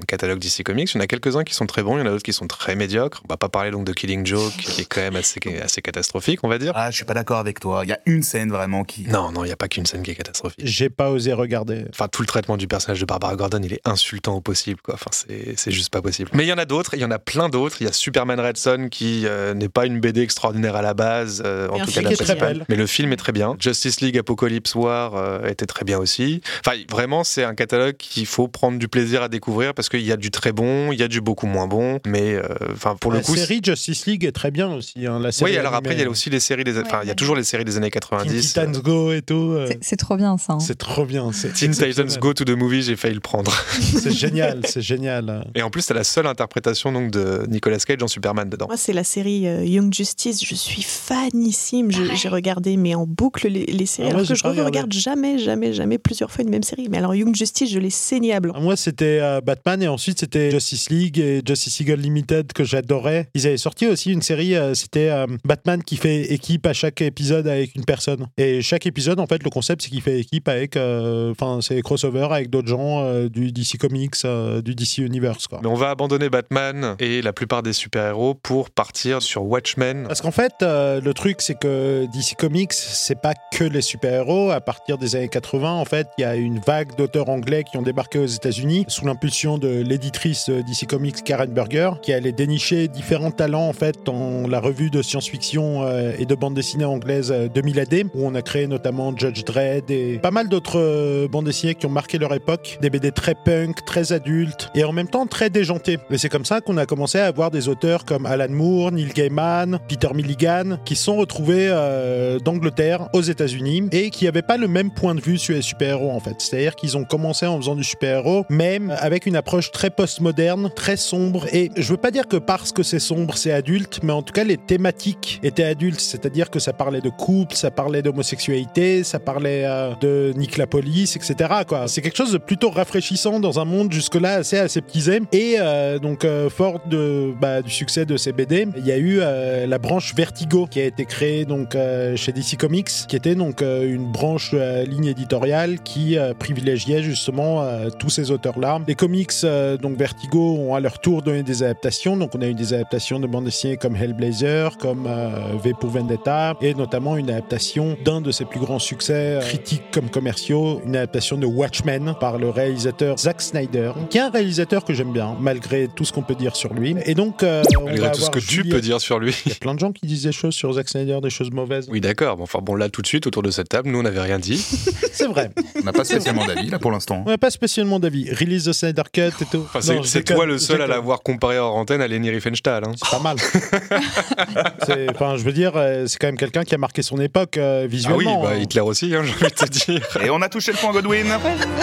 S1: catalogue DC Comics. Il y en a quelques-uns qui sont très bons, il y en a d'autres qui sont très médiocres. On va pas parler donc de Killing Joke, qui est quand même assez, assez catastrophique, on va dire.
S3: Ah, je suis pas d'accord avec toi. Il y a une scène vraiment qui.
S1: Non, non, il n'y a pas qu'une scène qui est catastrophique.
S2: J'ai pas osé regarder.
S1: Enfin, tout le traitement du personnage de Barbara Gordon, il est insultant au possible, quoi. Enfin, c'est c'est juste pas possible. Mais il y en a d'autres, il y en a plein d'autres. Il y a Superman Red Son qui euh, n'est pas une BD extraordinaire à la base, euh, en tout cas d'après-
S2: belle.
S1: Mais le film est très bien. Justice League Apocalypse War euh, était très bien aussi. Enfin, vraiment, c'est un catalogue qu'il faut prendre du plaisir à découvrir parce qu'il y a du très bon, il y a du beaucoup moins bon. Mais euh, enfin, pour le
S2: la
S1: coup,
S2: série Justice League est très bien aussi. hein, la série
S1: oui, alors après, il y a aussi les séries des. Enfin, il y a toujours les séries des années
S2: Teen
S1: 90.
S2: Titans Go et tout. euh,
S5: C'est- trop bien ça. hein.
S2: C'est trop bien. C'est
S1: Teen Titans. Go to the Movie, j'ai failli le prendre.
S2: C'est génial, c'est génial.
S1: Et en plus, c'est la seule interprétation donc de Nicolas Cage en Superman dedans.
S4: Moi, c'est la série euh, Young Justice. Je suis fanissime. J'ai regardé, mais en boucle, les, les séries.
S2: Ah, moi,
S4: alors que je
S2: regardé.
S4: regarde jamais, jamais, jamais plusieurs fois une même série. Mais alors, Young Justice, je l'ai saigné à blanc.
S2: Ah, Moi, c'était euh, Batman et ensuite c'était Justice League et Justice League Limited que j'adorais. Ils avaient sorti aussi une série, euh, c'était euh, Batman qui fait équipe à chaque épisode avec une personne. Et chaque épisode, en fait, le concept, c'est qu'il fait équipe avec, euh, enfin, c'est crossover avec d'autres gens du DC Comics, du DC Universe, quoi.
S1: Mais on va abandonner Batman et la plupart des super-héros pour partir sur Watchmen.
S2: Parce qu'en fait, le truc, c'est que DC Comics, c'est pas que les super-héros. À partir des années 80, en fait, il y a une vague d'auteurs anglais qui ont débarqué aux États-Unis sous l'impulsion de l'éditrice DC Comics, Karen Berger, qui allait dénicher différents talents, en fait, dans la revue de science-fiction euh, et de bande dessinée anglaise euh, 2000 AD, où on a créé notamment Judge Dredd et pas mal d'autres euh, bandes dessinées qui ont marqué leur époque. Des BD très punk, très adultes et en même temps très déjantés. Et c'est comme ça qu'on a commencé à avoir des auteurs comme Alan Moore, Neil Gaiman, Peter Milligan, qui sont retrouvés euh, d'Angleterre aux États-Unis et qui n'avaient pas le même point de vue sur les super-héros en fait. C'est-à-dire qu'ils ont commencé en faisant du super-héros, même avec une approche très postmoderne, très sombre. Et je veux pas dire que parce que c'est sombre, c'est adulte, mais en tout cas les thématiques étaient adultes. C'est-à-dire que ça parlait de couple, ça parlait d'homosexualité, ça parlait euh, de Nick la police, etc. Quoi. C'est quelque chose de plutôt rafraîchissant dans un monde jusque-là assez aseptisé. Et euh, donc, euh, fort de, bah, du succès de ces BD, il y a eu euh, la branche Vertigo qui a été créée donc euh, chez DC Comics, qui était donc euh, une branche ligne éditoriale qui privilégiait justement tous ces auteurs-là. Les comics euh, donc Vertigo ont à leur tour donné des adaptations. Donc, on a eu des adaptations de bandes dessinées comme Hellblazer, comme euh, V pour Vendetta, et notamment une adaptation d'un de ses plus grands succès euh, critiques comme commerciaux, une adaptation de Watchmen par le réalisateur Zack Snyder, qui est un réalisateur que j'aime bien, malgré tout ce qu'on peut dire sur lui. Et donc, euh, on
S1: Malgré tout ce que tu peux dire sur lui.
S2: Il y a plein de gens qui disent des choses sur Zack Snyder, des choses mauvaises.
S1: Oui, d'accord. Bon, enfin, bon, là, tout de suite, autour de cette table, nous, on n'avait rien dit.
S2: C'est vrai.
S3: On n'a pas spécialement d'avis là pour l'instant.
S2: On n'a pas spécialement d'avis. Release the Snyder Cut et tout.
S1: Enfin, c'est
S2: je
S1: toi le
S2: je
S1: seul à l'avoir comparé hors antenne à Leni Riefenstahl. hein.
S2: C'est pas mal. C'est- Enfin, je veux dire, euh, c'est quand même quelqu'un qui a marqué son époque euh,
S1: Ah oui,
S2: visuellement.
S1: bah,
S2: hein.
S1: Hitler aussi, hein, j'ai envie de te dire.
S3: Et on a touché le point Godwin.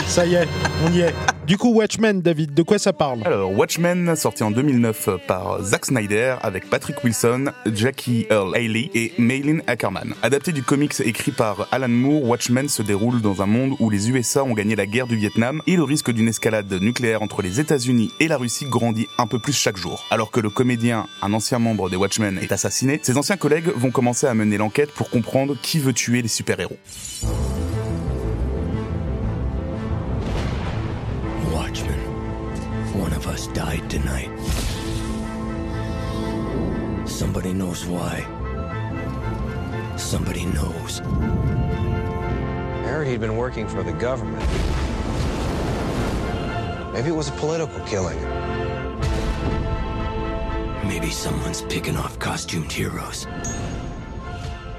S2: Ça y est, on y est. Du coup, Watchmen, David, de quoi ça parle
S3: Alors, Watchmen, sorti en 2009 par Zack Snyder avec Patrick Wilson, Jackie Earl Haley et Maylin Ackerman. Adapté du comics écrit par Alan Moore, Watchmen se déroule dans un monde où les USA ont gagné la guerre du Vietnam et le risque d'une escalade nucléaire entre les États-Unis et la Russie grandit un peu plus chaque jour. Alors que le comédien, un ancien membre des Watchmen, est assassiné, ses anciens collègues vont commencer à mener l'enquête pour comprendre qui veut tuer les super-héros.
S9: Died tonight. Somebody knows why. Somebody knows.
S10: I heard he'd been working for the government. Maybe it was a political killing.
S9: Maybe someone's picking off costumed heroes.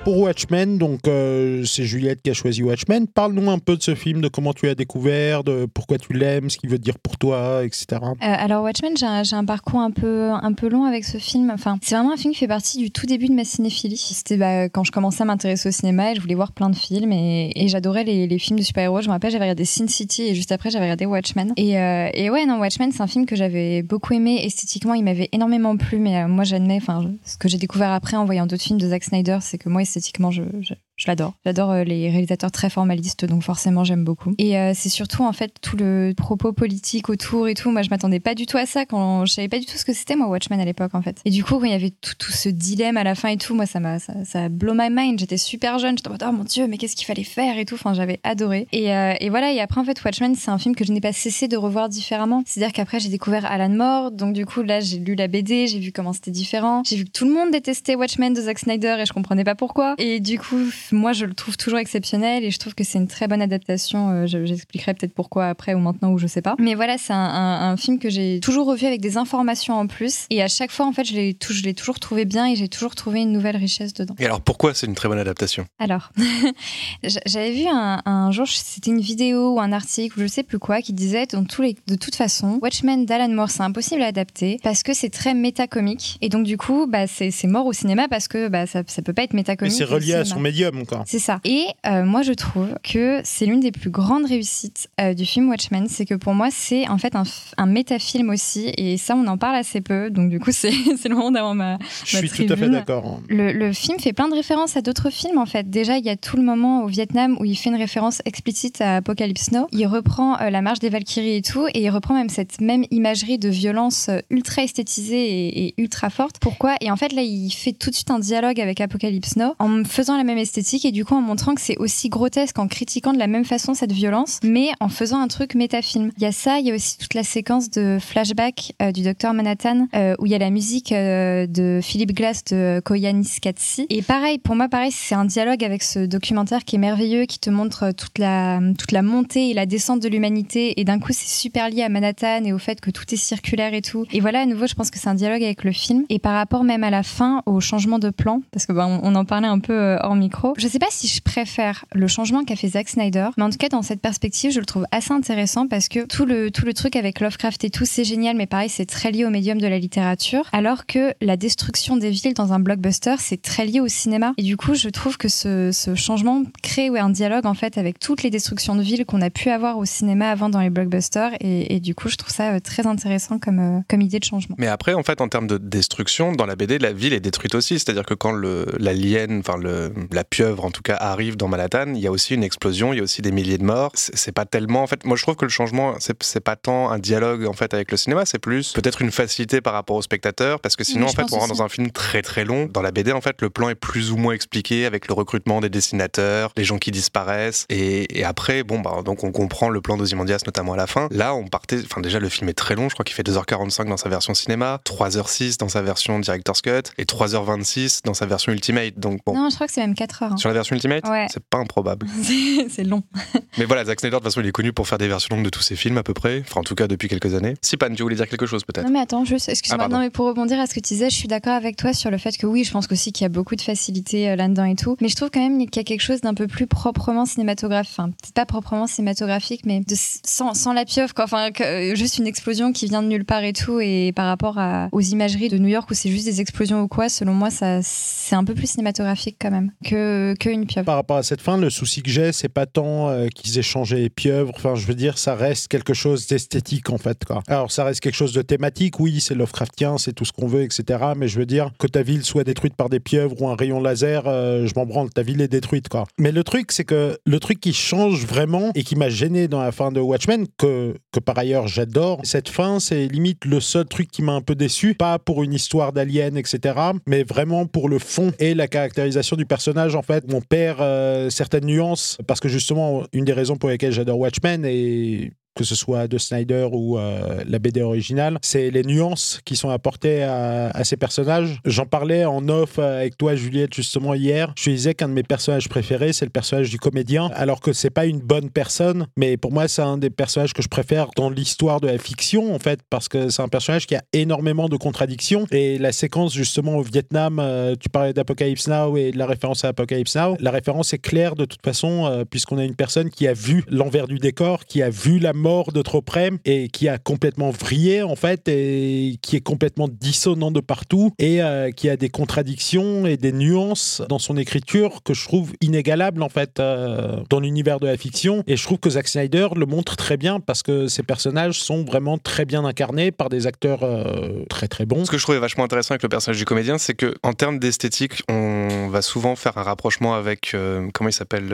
S2: Pour Watchmen, donc euh, c'est Juliette qui a choisi Watchmen. Parle-nous un peu de ce film, de comment tu l'as découvert, de pourquoi tu l'aimes, ce qu'il veut dire pour toi, etc.
S5: Euh, alors Watchmen, j'ai un, parcours un peu, un peu long avec ce film. Enfin, c'est vraiment un film qui fait partie du tout début de ma cinéphilie. C'était bah, quand je commençais à m'intéresser au cinéma et je voulais voir plein de films et, j'adorais les, films de super-héros. Je me rappelle, j'avais regardé Sin City et juste après, j'avais regardé Watchmen. Et, euh, et ouais, non, Watchmen, c'est un film que j'avais beaucoup aimé esthétiquement. Il m'avait énormément plu, mais moi, j'admets, enfin, ce que j'ai découvert après en voyant d'autres films de Zack Snyder, c'est que moi, esthétiquement, je, je je l'adore. J'adore euh, les réalisateurs très formalistes, donc forcément j'aime beaucoup. Et euh, c'est surtout en fait tout le propos politique autour et tout. Moi je m'attendais pas du tout à ça quand je savais pas du tout ce que c'était moi Watchmen à l'époque en fait. Et du coup quand il y avait tout, ce dilemme à la fin et tout, moi ça m'a ça, ça blow my mind. J'étais super jeune, j'étais en mode oh mon dieu mais qu'est-ce qu'il fallait faire et tout. Enfin j'avais adoré. Et, euh, et, voilà et après en fait Watchmen c'est un film que je n'ai pas cessé de revoir différemment. C'est-à-dire qu'après j'ai découvert Alan Moore, donc du coup là j'ai lu la BD, j'ai vu comment c'était différent, j'ai vu que tout le monde détestait Watchmen de Zack Snyder et je comprenais pas pourquoi. Et du coup moi je le trouve toujours exceptionnel et je trouve que c'est une très bonne adaptation. Euh, J'expliquerai peut-être pourquoi après ou maintenant ou je sais pas. Mais voilà, c'est un, un, un, film que j'ai toujours revu avec des informations en plus et à chaque fois en fait je l'ai toujours trouvé bien et j'ai toujours trouvé une nouvelle richesse dedans.
S1: Et alors pourquoi c'est une très bonne adaptation?
S5: Alors, j'avais vu un, un jour, c'était une vidéo ou un article ou je sais plus quoi qui disait dans tous les, de toute façon, Watchmen d'Alan Moore c'est impossible à adapter parce que c'est très métacomique et donc du coup bah, c'est mort au cinéma parce que bah, ça, ça peut pas être métacomique.
S2: Mais c'est relié à son médium
S5: C'est ça. Et euh, moi, je trouve que c'est l'une des plus grandes réussites euh, du film Watchmen. C'est que pour moi, c'est en fait un, un métafilm aussi. Et ça, on en parle assez peu. Donc, du coup, c'est le moment d'avoir ma,
S2: Je
S5: ma
S2: suis
S5: tribune.
S2: tout à fait d'accord.
S5: Le, le, film fait plein de références à d'autres films, en fait. Déjà, il y a tout le moment au Vietnam où il fait une référence explicite à Apocalypse Now. Il reprend euh, la marche des Valkyries et tout. Et il reprend même cette même imagerie de violence ultra esthétisée et, et ultra forte. Pourquoi? Et en fait, là, il fait tout de suite un dialogue avec Apocalypse Now en faisant la même esthétique et du coup en montrant que c'est aussi grotesque en critiquant de la même façon cette violence, mais en faisant un truc métafilm. Il y a ça, il y a aussi toute la séquence de flashback euh, du docteur Manhattan euh, où il y a la musique euh, de Philip Glass de Koyanis Katsi. Et pareil, pour moi, pareil, c'est un dialogue avec ce documentaire qui est merveilleux, qui te montre toute la, toute la montée et la descente de l'humanité. Et d'un coup, c'est super lié à Manhattan et au fait que tout est circulaire et tout. Et voilà, à nouveau, je pense que c'est un dialogue avec le film. Et par rapport même à la fin, au changement de plan, parce que on, on en parlait un peu hors micro, je sais pas si je préfère le changement qu'a fait Zack Snyder. Mais en tout cas, dans cette perspective, je le trouve assez intéressant parce que tout le, tout le truc avec Lovecraft et tout, c'est génial, mais pareil, c'est très lié au médium de la littérature. Alors que la destruction des villes dans un blockbuster, c'est très lié au cinéma. Et du coup, je trouve que ce, ce changement crée ouais, un dialogue en fait avec toutes les destructions de villes qu'on a pu avoir au cinéma avant dans les blockbusters. Et, du coup, je trouve ça euh, très intéressant comme, euh, comme idée de changement.
S1: Mais après, en fait, en termes de destruction, dans la BD, la ville est détruite aussi. C'est-à-dire que quand l'alien, enfin la en tout cas, arrive dans Manhattan, il y a aussi une explosion, il y a aussi des milliers de morts. C'est pas tellement, en fait, moi je trouve que le changement, c'est pas tant un dialogue en fait avec le cinéma, c'est plus peut-être une facilité par rapport au spectateur, parce que sinon,
S5: Oui,
S1: en fait, on rentre dans un film très très long. Dans la BD, en fait, le plan est plus ou moins expliqué avec le recrutement des dessinateurs, les gens qui disparaissent, et, et après, bon, bah, donc on comprend le plan d'Ozymandias notamment à la fin. Là, on partait, enfin déjà le film est très long, je crois qu'il fait 2h45 dans sa version cinéma, 3h06 dans sa version director's cut, et 3h26 dans sa version ultimate. Donc bon.
S5: Non, je crois que c'est même 4 heures. Hein.
S1: Sur la version Ultimate
S5: Ouais.
S1: C'est pas improbable.
S5: C'est- long.
S1: Mais voilà, Zack Snyder, de toute façon, il est connu pour faire des versions longues de tous ses films, à peu près. Enfin, en tout cas, depuis quelques années. Si Pan, tu voulais dire quelque chose, peut-être
S5: Non mais attends, juste,
S1: Ah,
S5: excuse-moi,
S1: pardon.
S5: non mais pour rebondir à ce que tu disais, je suis d'accord avec toi sur le fait que oui, je pense aussi qu'il y a beaucoup de facilité euh, là-dedans et tout, mais je trouve quand même qu'il y a quelque chose d'un peu plus proprement cinématographique, enfin peut-être pas proprement cinématographique, mais de, sans, sans la pieuvre, quoi. enfin que, euh, juste une explosion qui vient de nulle part et tout, et par rapport à, aux imageries de New York où c'est juste des explosions ou quoi, selon moi, ça c'est un peu plus cinématographique quand même que que, que une pieuvre.
S2: Par rapport à cette fin, le souci que j'ai, c'est pas tant euh, qu'ils échangeaient les pieuvres. Enfin, je veux dire, ça reste quelque chose d'esthétique en fait. Alors, ça reste quelque chose de thématique. Oui, c'est Lovecraftien, c'est tout ce qu'on veut, etc. Mais je veux dire que ta ville soit détruite par des pieuvres ou un rayon laser, euh, je m'en branle. Ta ville est détruite, quoi. Mais le truc, c'est que le truc qui change vraiment et qui m'a gêné dans la fin de Watchmen, que, que par ailleurs j'adore, cette fin, c'est limite le seul truc qui m'a un peu déçu. Pas pour une histoire d'alien, etc. Mais vraiment pour le fond et la caractérisation du personnage, en fait. On perd euh, certaines nuances parce que justement, une des raisons pour lesquelles j'adore Watchmen et que ce soit de Snyder ou euh, la BD originale, c'est les nuances qui sont apportées à, ces personnages. J'en parlais en off avec toi, Juliette, justement hier. Je disais qu'un de mes personnages préférés, c'est le personnage du comédien, alors que c'est pas une bonne personne, mais pour moi, c'est un des personnages que je préfère dans l'histoire de la fiction, en fait, parce que c'est un personnage qui a énormément de contradictions. Et la séquence, justement, au Vietnam, euh, tu parlais d'Apocalypse Now et de la référence à Apocalypse Now. La référence est claire de toute façon, euh, puisqu'on a une personne qui a vu l'envers du décor, qui a vu la mort de trop près et qui a complètement vrillé en fait et qui est complètement dissonant de partout et euh, qui a des contradictions et des nuances dans son écriture que je trouve inégalables en fait euh, dans l'univers de la fiction et je trouve que Zack Snyder le montre très bien parce que ces personnages sont vraiment très bien incarnés par des acteurs euh, très très bons.
S1: Ce que je trouvais vachement intéressant avec le personnage du comédien, c'est que en termes d'esthétique, on va souvent faire un rapprochement avec comment il s'appelle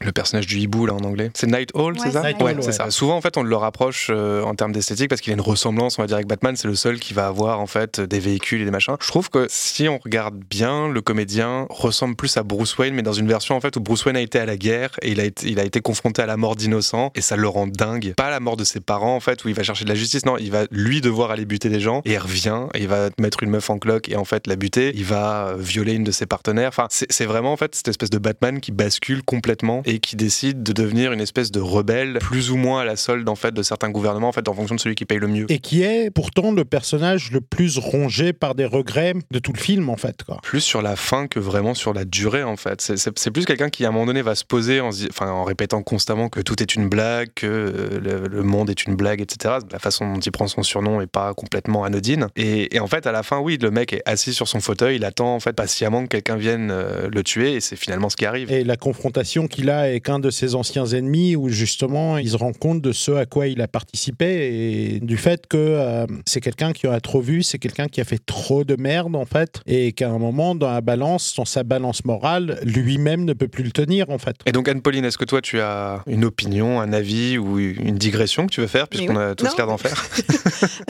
S1: le personnage du hibou là en anglais? C'est Night Owl, c'est ça?
S2: Night
S1: Ouais,
S2: ouais.
S1: ça. Souvent en fait on le rapproche euh, en termes d'esthétique parce qu'il a une ressemblance, on va dire, avec Batman. C'est le seul qui va avoir en fait des véhicules et des machins. Je trouve que si on regarde bien, le comédien ressemble plus à Bruce Wayne, mais dans une version en fait où Bruce Wayne a été à la guerre et il a été, il a été confronté à la mort d'innocents et ça le rend dingue. Pas la mort de ses parents en fait où il va chercher de la justice. Non, il va lui devoir aller buter des gens et il revient et il va mettre une meuf en cloque et en fait la buter. Il va euh, violer une de ses partenaires. Enfin, c'est vraiment en fait cette espèce de Batman qui bascule complètement et qui décide de devenir une espèce de rebelle plus ou moins à la solde en fait de certains gouvernements en fait en fonction de celui qui paye le mieux.
S2: Et qui est pourtant le personnage le plus rongé par des regrets de tout le film en fait. Quoi.
S1: plus sur la fin que vraiment sur la durée en fait. C'est- plus quelqu'un qui à un moment donné va se poser en, enfin, en répétant constamment que tout est une blague, que euh, le, le monde est une blague, etc. La façon dont il prend son surnom est pas complètement anodine. Et, et en fait à la fin oui le mec est assis sur son fauteuil, il attend en fait patiemment que quelqu'un vienne euh, le tuer et c'est finalement ce qui arrive.
S2: Et la confrontation qu'il a avec un de ses anciens ennemis, où justement il se rend compte de ce à quoi il a participé et du fait que euh, c'est quelqu'un qui en a trop vu, c'est quelqu'un qui a fait trop de merde en fait, et qu'à un moment dans la balance, dans sa balance morale, lui-même ne peut plus le tenir en fait.
S1: Et donc Anne-Pauline, est-ce que toi tu as une opinion, un avis ou une digression que tu veux faire puisqu'on
S4: oui.
S1: a tous l'air d'en faire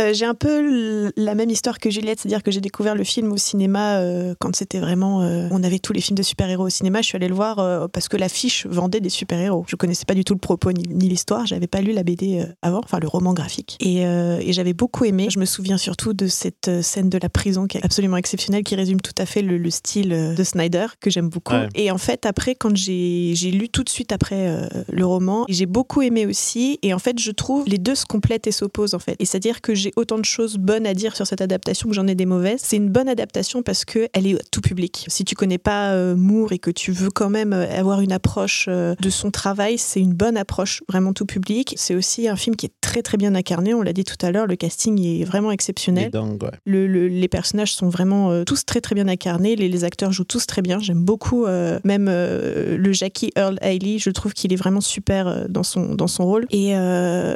S4: Euh, j'ai un peu la même histoire que Juliette, c'est-à-dire que j'ai découvert le film au cinéma euh, quand c'était vraiment. euh, on avait tous les films de super-héros au cinéma. Je suis allée le voir euh, parce que l'affiche vendait des super-héros. Je connaissais pas du tout le propos ni, ni l'histoire. J'avais pas lu la BD euh, avant, enfin le roman graphique. Et, euh, et j'avais beaucoup aimé. Je me souviens surtout de cette euh, scène de la prison qui est absolument exceptionnelle, qui résume tout à fait le, le style de Snyder que j'aime beaucoup.
S2: Ouais.
S4: Et en fait, après, quand j'ai lu tout de suite après euh, le roman, j'ai beaucoup aimé aussi. Et en fait, je trouve les deux se complètent et s'opposent en fait. Et c'est-à-dire que j'ai autant de choses bonnes à dire sur cette adaptation que j'en ai des mauvaises. C'est une bonne adaptation parce que elle est tout public. Si tu connais pas euh, Moore et que tu veux quand même avoir une approche de son travail, c'est une bonne approche, vraiment tout public. C'est aussi un film qui est très très bien incarné. On l'a dit tout à l'heure, le casting est vraiment exceptionnel.
S2: dingue, ouais.
S4: Le- le- les personnages sont vraiment euh, tous très très bien incarnés. Les, les acteurs jouent tous très bien. J'aime beaucoup euh, même euh, le Jackie Earl Haley. Je trouve qu'il est vraiment super dans son dans son rôle. Et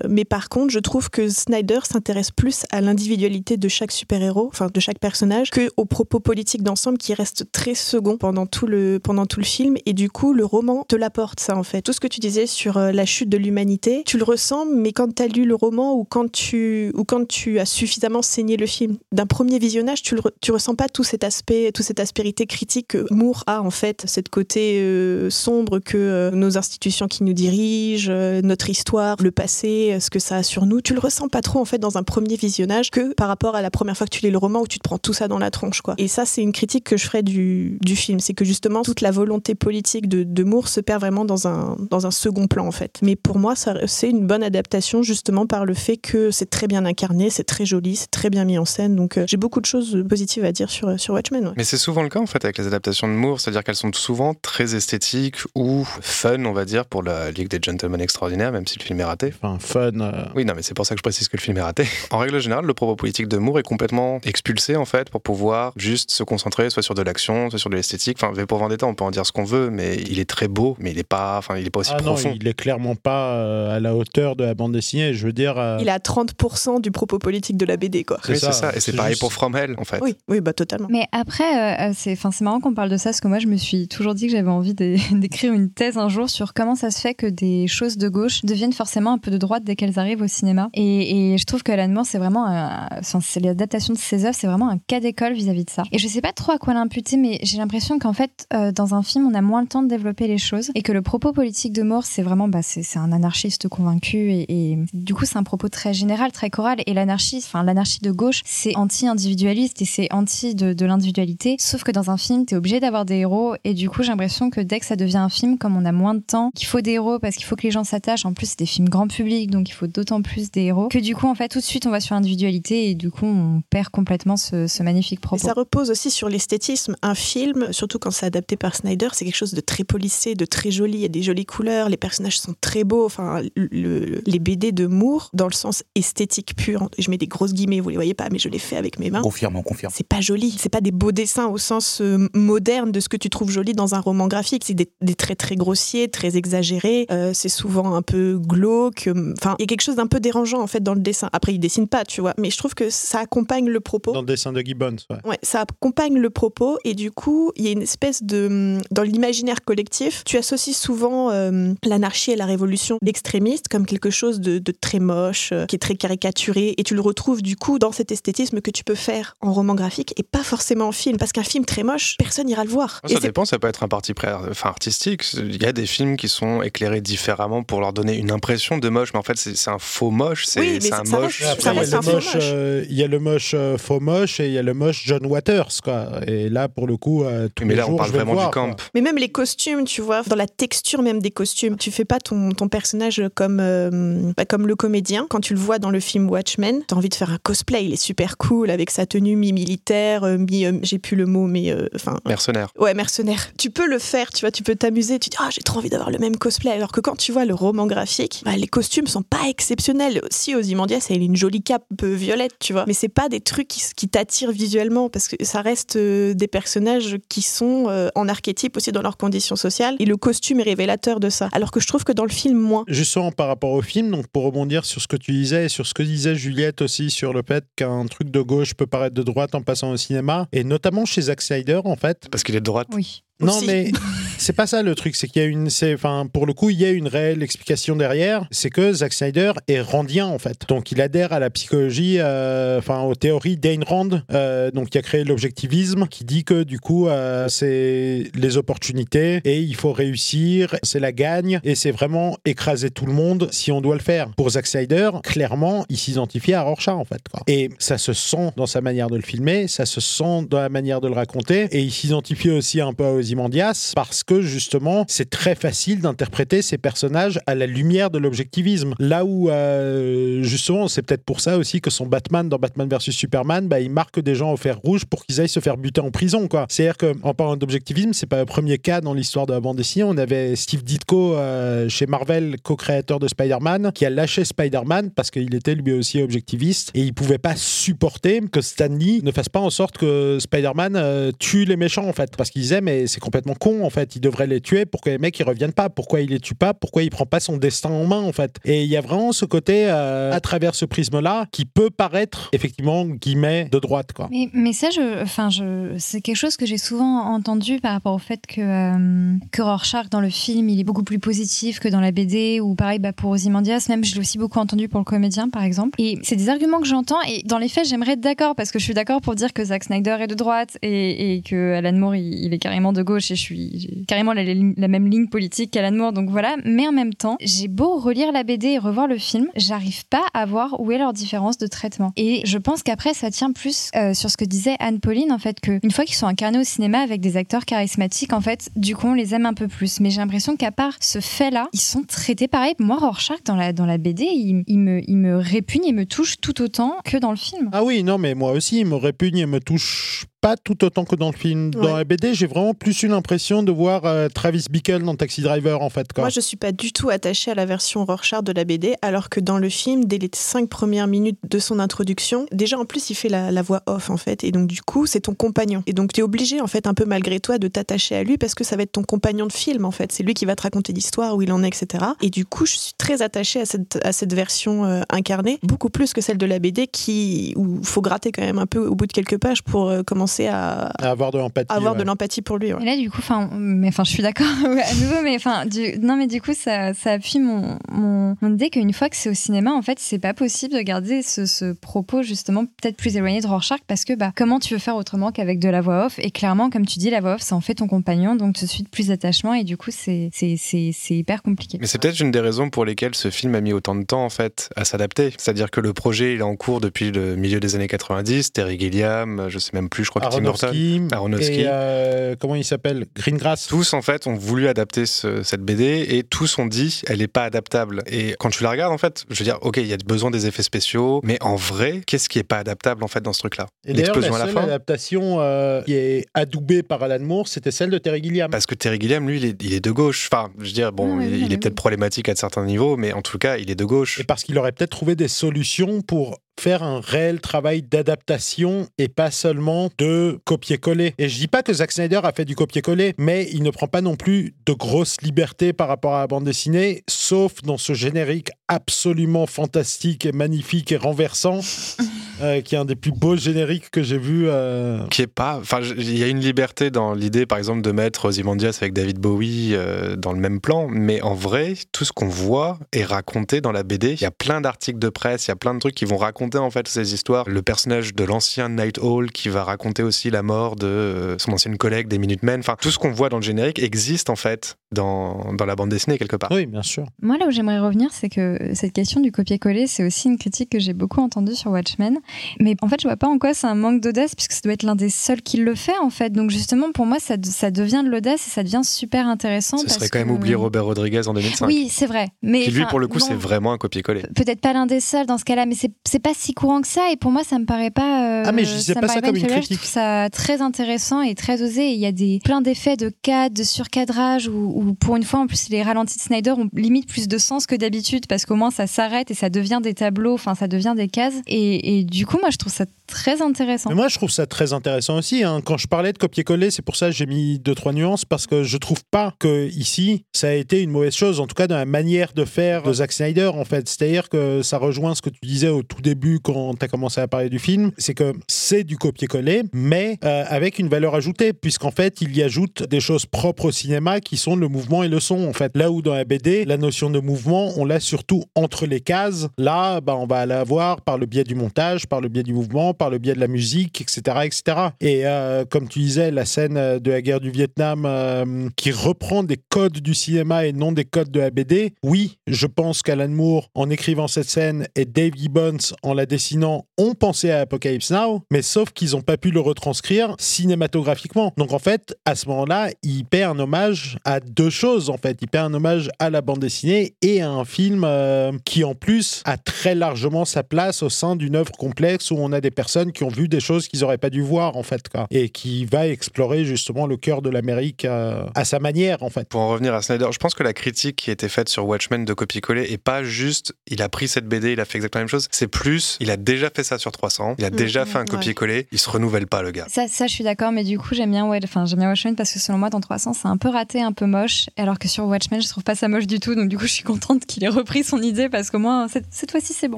S4: mais par contre, je trouve que Snyder s'intéresse plus à l'individualité de chaque super héros, enfin de chaque personnage, que aux propos politiques d'ensemble qui restent très second pendant tout le pendant tout le film. Et du coup, le roman te l'apporte ça en fait. Tout ce que tu disais sur la chute de l'humanité, tu le ressens, mais quand tu as lu le roman ou quand tu ou quand tu as suffisamment saigné le film, d'un premier visionnage, tu le tu ressens pas tout cet aspect, toute cette aspérité critique que Moore a en fait, cette côté euh, sombre que euh, nos institutions qui nous dirigent, euh, notre histoire, le passé, ce que ça a sur nous. Tu le ressens pas trop en fait dans un premier visionnage que par rapport à la première fois que tu lis le roman où tu te prends tout ça dans la tronche quoi. Et ça c'est une critique que je ferais du, du film, c'est que justement toute la volonté politique de, Moore se perd vraiment dans un dans un second plan en fait. Mais pour moi c'est une bonne adaptation justement par le fait que c'est très bien incarné, c'est très joli, c'est très bien mis en scène. Donc euh, j'ai beaucoup de choses positives à dire sur, sur Watchmen. ouais.
S1: Mais c'est souvent le cas en fait avec les adaptations de Moore, c'est-à-dire qu'elles sont souvent très esthétiques ou fun, on va dire, pour la Ligue des Gentlemen Extraordinaires, même si le film est raté.
S2: Enfin, fun. euh,
S1: Oui, non, mais c'est pour ça que je précise que le film est raté. En règle générale, le propos politique de Moore est complètement expulsé en fait pour pouvoir juste se concentrer soit sur de l'action, soit sur de l'esthétique. Enfin, V pour Vendetta, on peut en dire ce qu'on veut, mais il est très beau, mais il est pas, enfin, il est pas aussi
S2: Ah non,
S1: profond.
S2: il est clairement pas euh, à la hauteur de la bande dessinée. Je veux dire. euh,
S4: Il à 30% du propos politique de la BD, quoi.
S2: C'est
S1: Oui,
S2: ça.
S1: Et c'est pareil
S2: juste-
S1: pour From Hell, en fait.
S4: Oui, oui, bah totalement.
S5: Mais après, euh, c'est, enfin, c'est marrant qu'on parle de ça, parce que moi, je me suis toujours dit que j'avais envie d'é- d'écrire une thèse un jour sur comment ça se fait que des choses de gauche deviennent forcément un peu de droite dès qu'elles arrivent au cinéma. Et, et je trouve que Alan Moore, c'est vraiment, un- enfin, c'est l'adaptation de ses œuvres, c'est vraiment un cas d'école vis-à-vis de ça. Et je sais pas trop à quoi l'imputer, mais j'ai l'impression qu'en fait, euh, dans un film, on a moins le temps de développer les choses et que le propos politique de Moore, c'est vraiment, bah, c'est un anarchiste convaincu et, et du coup, c'est un propos très général, très choral. Et l'anarchie, enfin, l'anarchie de gauche, c'est anti-individualiste et c'est anti de, l'individualité. Sauf que dans un film, t'es obligé d'avoir des héros. Et du coup, j'ai l'impression que dès que ça devient un film, comme on a moins de temps, qu'il faut des héros parce qu'il faut que les gens s'attachent. En plus, c'est des films grand public, donc il faut d'autant plus des héros. Que du coup, en fait, tout de suite, on va sur l'individualité et du coup, on perd complètement ce, magnifique
S4: Et
S5: propos.
S4: ça repose aussi sur l'esthétisme. Un film, surtout quand c'est adapté par Snyder, c'est quelque chose de très polissé, de très joli. Il y a des jolies couleurs, les personnages sont très beaux. Enfin, le- les BD de Moore, dans le sens esthétique pur, je mets des grosses guillemets, vous les voyez pas, mais je les fais avec mes mains.
S3: Confirme, on confirme.
S4: C'est pas joli, c'est pas des beaux dessins au sens euh, moderne de ce que tu trouves joli dans un roman graphique. C'est des, des traits très grossiers, très exagérés. euh, c'est souvent un peu glauque. Enfin, il y a quelque chose d'un peu dérangeant en fait dans le dessin. Après, il dessine pas, tu vois, mais je trouve que ça accompagne le propos.
S2: Dans le dessin de Gibbons, ouais.
S4: Ouais, ça accompagne le propos et du coup, il y a une espèce de dans l'imaginaire collectif, tu associes souvent euh, l'anarchie et la révolution d'extrémistes comme quelque chose de, de très moche, euh, qui est très caricaturé et tu le retrouves du coup dans cet esthétisme que tu peux faire en roman graphique et pas forcément en film parce qu'un film très moche, personne n'ira le voir.
S1: Ça
S4: Et c'est-
S1: dépend, ça peut être un parti pré enfin, artistique. Il y a des films qui sont éclairés différemment pour leur donner une impression de moche, mais en fait, c'est un faux moche, c'est
S4: Oui, ça-
S1: un
S4: ça
S1: moche.
S4: reste-
S2: il
S4: reste un faux
S2: moche, euh, y a le moche euh, faux moche et il y a le moche John Waters, quoi. Et là, pour le coup, euh, tous
S1: Mais
S2: les
S1: là, on parle
S2: je vais le
S1: vraiment du camp.
S2: quoi.
S4: Mais même les costumes, tu vois, dans la texture même des costumes, tu fais pas ton, ton personnage comme, euh, bah, comme le comédien. Quand tu le vois dans le film Watchmen, t'as envie de faire un cosplay, il est super cool avec sa tenue mi-militaire, euh, mi, euh, j'ai plus le mot, mais euh, enfin.
S1: Mercenaire.
S4: Ouais, mercenaire. Tu peux le faire, tu vois, tu peux t'amuser, tu dis, ah, j'ai trop envie d'avoir le même cosplay. Alors que quand tu vois le roman graphique, bah, les costumes sont pas exceptionnels. Si Ozymandias, elle a une jolie cape violette, tu vois. Mais c'est pas des trucs qui, qui t'attirent visuellement parce que ça reste euh, des personnages qui sont euh, en archétype aussi dans leurs conditions sociales. Et le costume est révélateur de ça. Alors que je trouve que dans le film, moins.
S2: Justement, par rapport au film, donc pour rebondir sur ce que tu disais et sur ce que disait Juliette aussi sur le fait qu'un truc de gauche peut paraître de droite en passant au cinéma, et notamment chez Zack Snyder, en fait.
S1: Parce qu'il est de droite.
S5: Oui.
S2: Non,
S4: Aussi.
S2: mais c'est pas ça le truc. C'est qu'il y a une, c'est, enfin, pour le coup, il y a une réelle explication derrière. C'est que Zack Snyder est randien en fait. Donc, il adhère à la psychologie, euh, enfin, aux théories d'Ayn Rand, euh, donc qui a créé l'objectivisme, qui dit que du coup, euh, c'est les opportunités et il faut réussir, c'est la gagne et c'est vraiment écraser tout le monde si on doit le faire. Pour Zack Snyder, clairement, il s'identifie à Rorschach en fait. quoi. Et ça se sent dans sa manière de le filmer, ça se sent dans la manière de le raconter et il s'identifie aussi un peu à Ozymandias parce que justement, c'est très facile d'interpréter ces personnages à la lumière de l'objectivisme. Là où euh, justement, c'est peut-être pour ça aussi que son Batman dans Batman vs Superman, bah, il marque des gens au fer rouge pour qu'ils aillent se faire buter en prison. quoi. C'est-à-dire que en parlant d'objectivisme, c'est pas le premier cas dans l'histoire de la bande dessinée. On avait Steve Ditko euh, chez Marvel, co-créateur de Spider-Man, qui a lâché Spider-Man parce qu'il était lui aussi objectiviste et il pouvait pas supporter que Stan Lee ne fasse pas en sorte que Spider-Man euh, tue les méchants en fait parce qu'il disait mais c'est complètement con en fait. Il devrait les tuer pour que les mecs ils reviennent pas. Pourquoi il les tue pas? Pourquoi il prend pas son destin en main en fait? Et il y a vraiment ce côté euh, à travers ce prisme là qui peut paraître effectivement guillemets de droite quoi.
S5: Mais, mais ça, je, enfin, je, c'est quelque chose que j'ai souvent entendu par rapport au fait que, euh, que Rorschach dans le film, il est beaucoup plus positif que dans la BD, ou pareil bah, pour Ozymandias, même je l'ai aussi beaucoup entendu pour le comédien, par exemple. Et c'est des arguments que j'entends, et dans les faits, j'aimerais être d'accord, parce que je suis d'accord pour dire que Zack Snyder est de droite et, que Alan Moore, il, il est carrément de gauche et je suis carrément la, même ligne politique qu'Alan Moore, donc voilà. Mais en même temps, j'ai beau relire la BD et revoir le film, j'arrive pas à voir où est leur différence de traitement. Et je pense qu'après, ça tient plus euh, sur ce que disait Anne-Pauline, en fait, qu'une fois qu'ils sont incarnés au cinéma avec des acteurs charismatiques, en fait, du coup, on les aime un peu plus. Mais j'ai l'impression qu'à part ce fait-là, ils sont traités pareil. Moi, Rorschach, dans la, dans la BD, il me, il me répugne et me touche tout autant que dans le film.
S2: Ah oui, non, mais moi aussi, il me répugne et me touche pas tout autant que dans le film. Dans
S4: Ouais.
S2: la BD, j'ai vraiment plus eu l'impression de voir euh, Travis Bickle dans Taxi Driver, en fait. Quoi.
S4: Moi, je suis pas du tout attachée à la version Rorschach de la BD, alors que dans le film, dès les cinq premières minutes de son introduction, déjà en plus, il fait la, la voix off en fait, et donc du coup, c'est ton compagnon. Et donc tu es obligé en fait, un peu malgré toi, de t'attacher à lui parce que ça va être ton compagnon de film en fait. C'est lui qui va te raconter l'histoire, où il en est, etc. Et du coup, je suis très attachée à cette, à cette version euh, incarnée, beaucoup plus que celle de la BD, qui où faut gratter quand même un peu au bout de quelques pages pour euh, commencer à,
S2: À avoir de l'empathie.
S4: avoir
S2: ouais.
S4: de l'empathie pour lui. ouais.
S5: Et là, du coup, enfin, mais enfin, je suis d'accord à nouveau, mais enfin, du, non, mais du coup, ça, ça appuie mon, mon, mon idée qu'une fois que c'est au cinéma, en fait, c'est pas possible de garder ce, ce propos justement peut-être plus éloigné de Rorschach parce que bah, comment tu veux faire autrement qu'avec de la voix off? Et clairement, comme tu dis, la voix off, ça en fait ton compagnon, donc tout de suite plus d'attachement et du coup, c'est c'est c'est c'est hyper compliqué.
S1: Mais c'est peut-être une des raisons pour lesquelles ce film a mis autant de temps en fait à s'adapter. C'est-à-dire que le projet il est en cours depuis le milieu des années 90. Terry Gilliam, je sais même plus, je crois que Tim Burton,
S2: Aronofsky,
S1: Aronofsky.
S2: et euh, comment il s'appelle? Greengrass.
S1: Tous en fait ont voulu adapter ce- cette BD et tous ont dit elle n'est pas adaptable. Et quand tu la regardes en fait, je veux dire ok il y a besoin des effets spéciaux, mais en vrai qu'est-ce qui est pas adaptable en fait dans ce truc-là?
S2: Et d'ailleurs, la
S1: L'explosion à la
S2: seule
S1: fin.
S2: adaptation euh, qui est adoubée par Alan Moore, c'était celle de Terry Gilliam.
S1: Parce que Terry Gilliam, lui, il est, il est de gauche. Enfin, je veux dire, bon,
S5: Ah, oui,
S1: il,
S5: oui,
S1: il est
S5: oui.
S1: peut-être problématique à certains niveaux, mais en tout cas, il est de gauche.
S2: Et parce qu'il aurait peut-être trouvé des solutions pour faire un réel travail d'adaptation et pas seulement de copier-coller. Et je dis pas que Zack Snyder a fait du copier-coller, mais il ne prend pas non plus de grosses libertés par rapport à la bande dessinée, sauf dans ce générique absolument fantastique et magnifique et renversant, euh, qui est un des plus beaux génériques que j'ai vu. euh,
S1: Qui est pas. Enfin, il y a une liberté dans l'idée, par exemple, de mettre Ozymandias avec David Bowie euh, dans le même plan, mais en vrai, tout ce qu'on voit est raconté dans la BD. Il y a plein d'articles de presse, il y a plein de trucs qui vont raconter en fait ces histoires. Le personnage de l'ancien Night Owl qui va raconter aussi la mort de euh, son ancienne collègue des Minutemen. Enfin, tout ce qu'on voit dans le générique existe en fait dans, dans la bande dessinée quelque part.
S2: Oui, bien sûr.
S5: Moi, là où j'aimerais revenir, c'est que cette question du copier-coller, c'est aussi une critique que j'ai beaucoup entendue sur Watchmen. Mais en fait, je vois pas en quoi c'est un manque d'audace, puisque ça doit être l'un des seuls qui le fait, en fait. Donc, justement, pour moi, ça, ça devient de l'audace et ça devient super intéressant.
S1: Ce
S5: parce
S1: serait quand même oublier Robert Rodriguez en 2005.
S5: Oui, c'est vrai. Mais
S1: qui lui, pour le coup,
S5: bon,
S1: c'est vraiment un copier-coller.
S5: Peut-être pas l'un des seuls dans ce cas-là, mais c'est c'est pas si courant que ça. Et pour moi, ça me paraît pas. euh,
S2: Ah, mais je disais
S5: me
S2: pas ça comme une critique.
S5: Je trouve ça très intéressant et très osé. Il y a des plein d'effets de cadre, de surcadrage, où, où pour une fois, en plus, les ralentis de Snyder ont limite plus de sens que d'habitude parce qu'au moins ça s'arrête et ça devient des tableaux, enfin ça devient des cases. Et, et du coup, moi, je trouve ça très intéressant.
S2: Mais moi, je trouve ça très intéressant aussi. hein. Quand je parlais de copier-coller, c'est pour ça que j'ai mis deux, trois nuances, parce que je trouve pas que ici, ça a été une mauvaise chose, en tout cas dans la manière de faire de Zack Snyder, en fait. C'est-à-dire que ça rejoint ce que tu disais au tout début quand tu as commencé à parler du film, c'est que c'est du copier-coller, mais euh, avec une valeur ajoutée, puisqu'en fait, il y ajoute des choses propres au cinéma qui sont le mouvement et le son, en fait. Là où dans la BD, la notion de mouvement, on l'a surtout entre les cases. Là, bah, on va l'avoir par le biais du montage, par le biais du mouvement, par le biais de la musique, etc. etc. Et euh, comme tu disais, la scène de la guerre du Vietnam euh, qui reprend des codes du cinéma et non des codes de la BD, oui, je pense qu'Alan Moore, en écrivant cette scène, et Dave Gibbons, en la dessinant, ont pensé à Apocalypse Now, mais sauf qu'ils n'ont pas pu le retranscrire cinématographiquement. Donc en fait, à ce moment-là, il paie un hommage à deux choses, en fait. Il paie un hommage à la bande dessinée et à un film euh, qui, en plus, a très largement sa place au sein d'une œuvre complexe où on a des personnes qui ont vu des choses qu'ils n'auraient pas dû voir, en fait. Et qui va explorer justement le cœur de l'Amérique euh, à sa manière, en fait.
S1: Pour en revenir à Snyder, je pense que la critique qui a été faite sur Watchmen de copier-coller est pas juste il a pris cette BD, il a fait exactement la même chose. C'est plus il a déjà fait ça sur 300, il a
S5: Mm,
S1: déjà
S5: mm,
S1: fait un
S5: ouais.
S1: copier-coller, il se renouvelle pas le gars.
S5: Ça, ça, je suis d'accord, mais du coup, j'aime bien, ouais, enfin, j'aime bien Watchmen parce que selon moi, dans 300, c'est un peu raté, un peu moche, alors que sur Watchmen, je trouve pas ça moche du tout. Donc, du coup, je suis contente qu'il ait repris son idée parce qu'au moins, cette, cette fois-ci, c'est bon.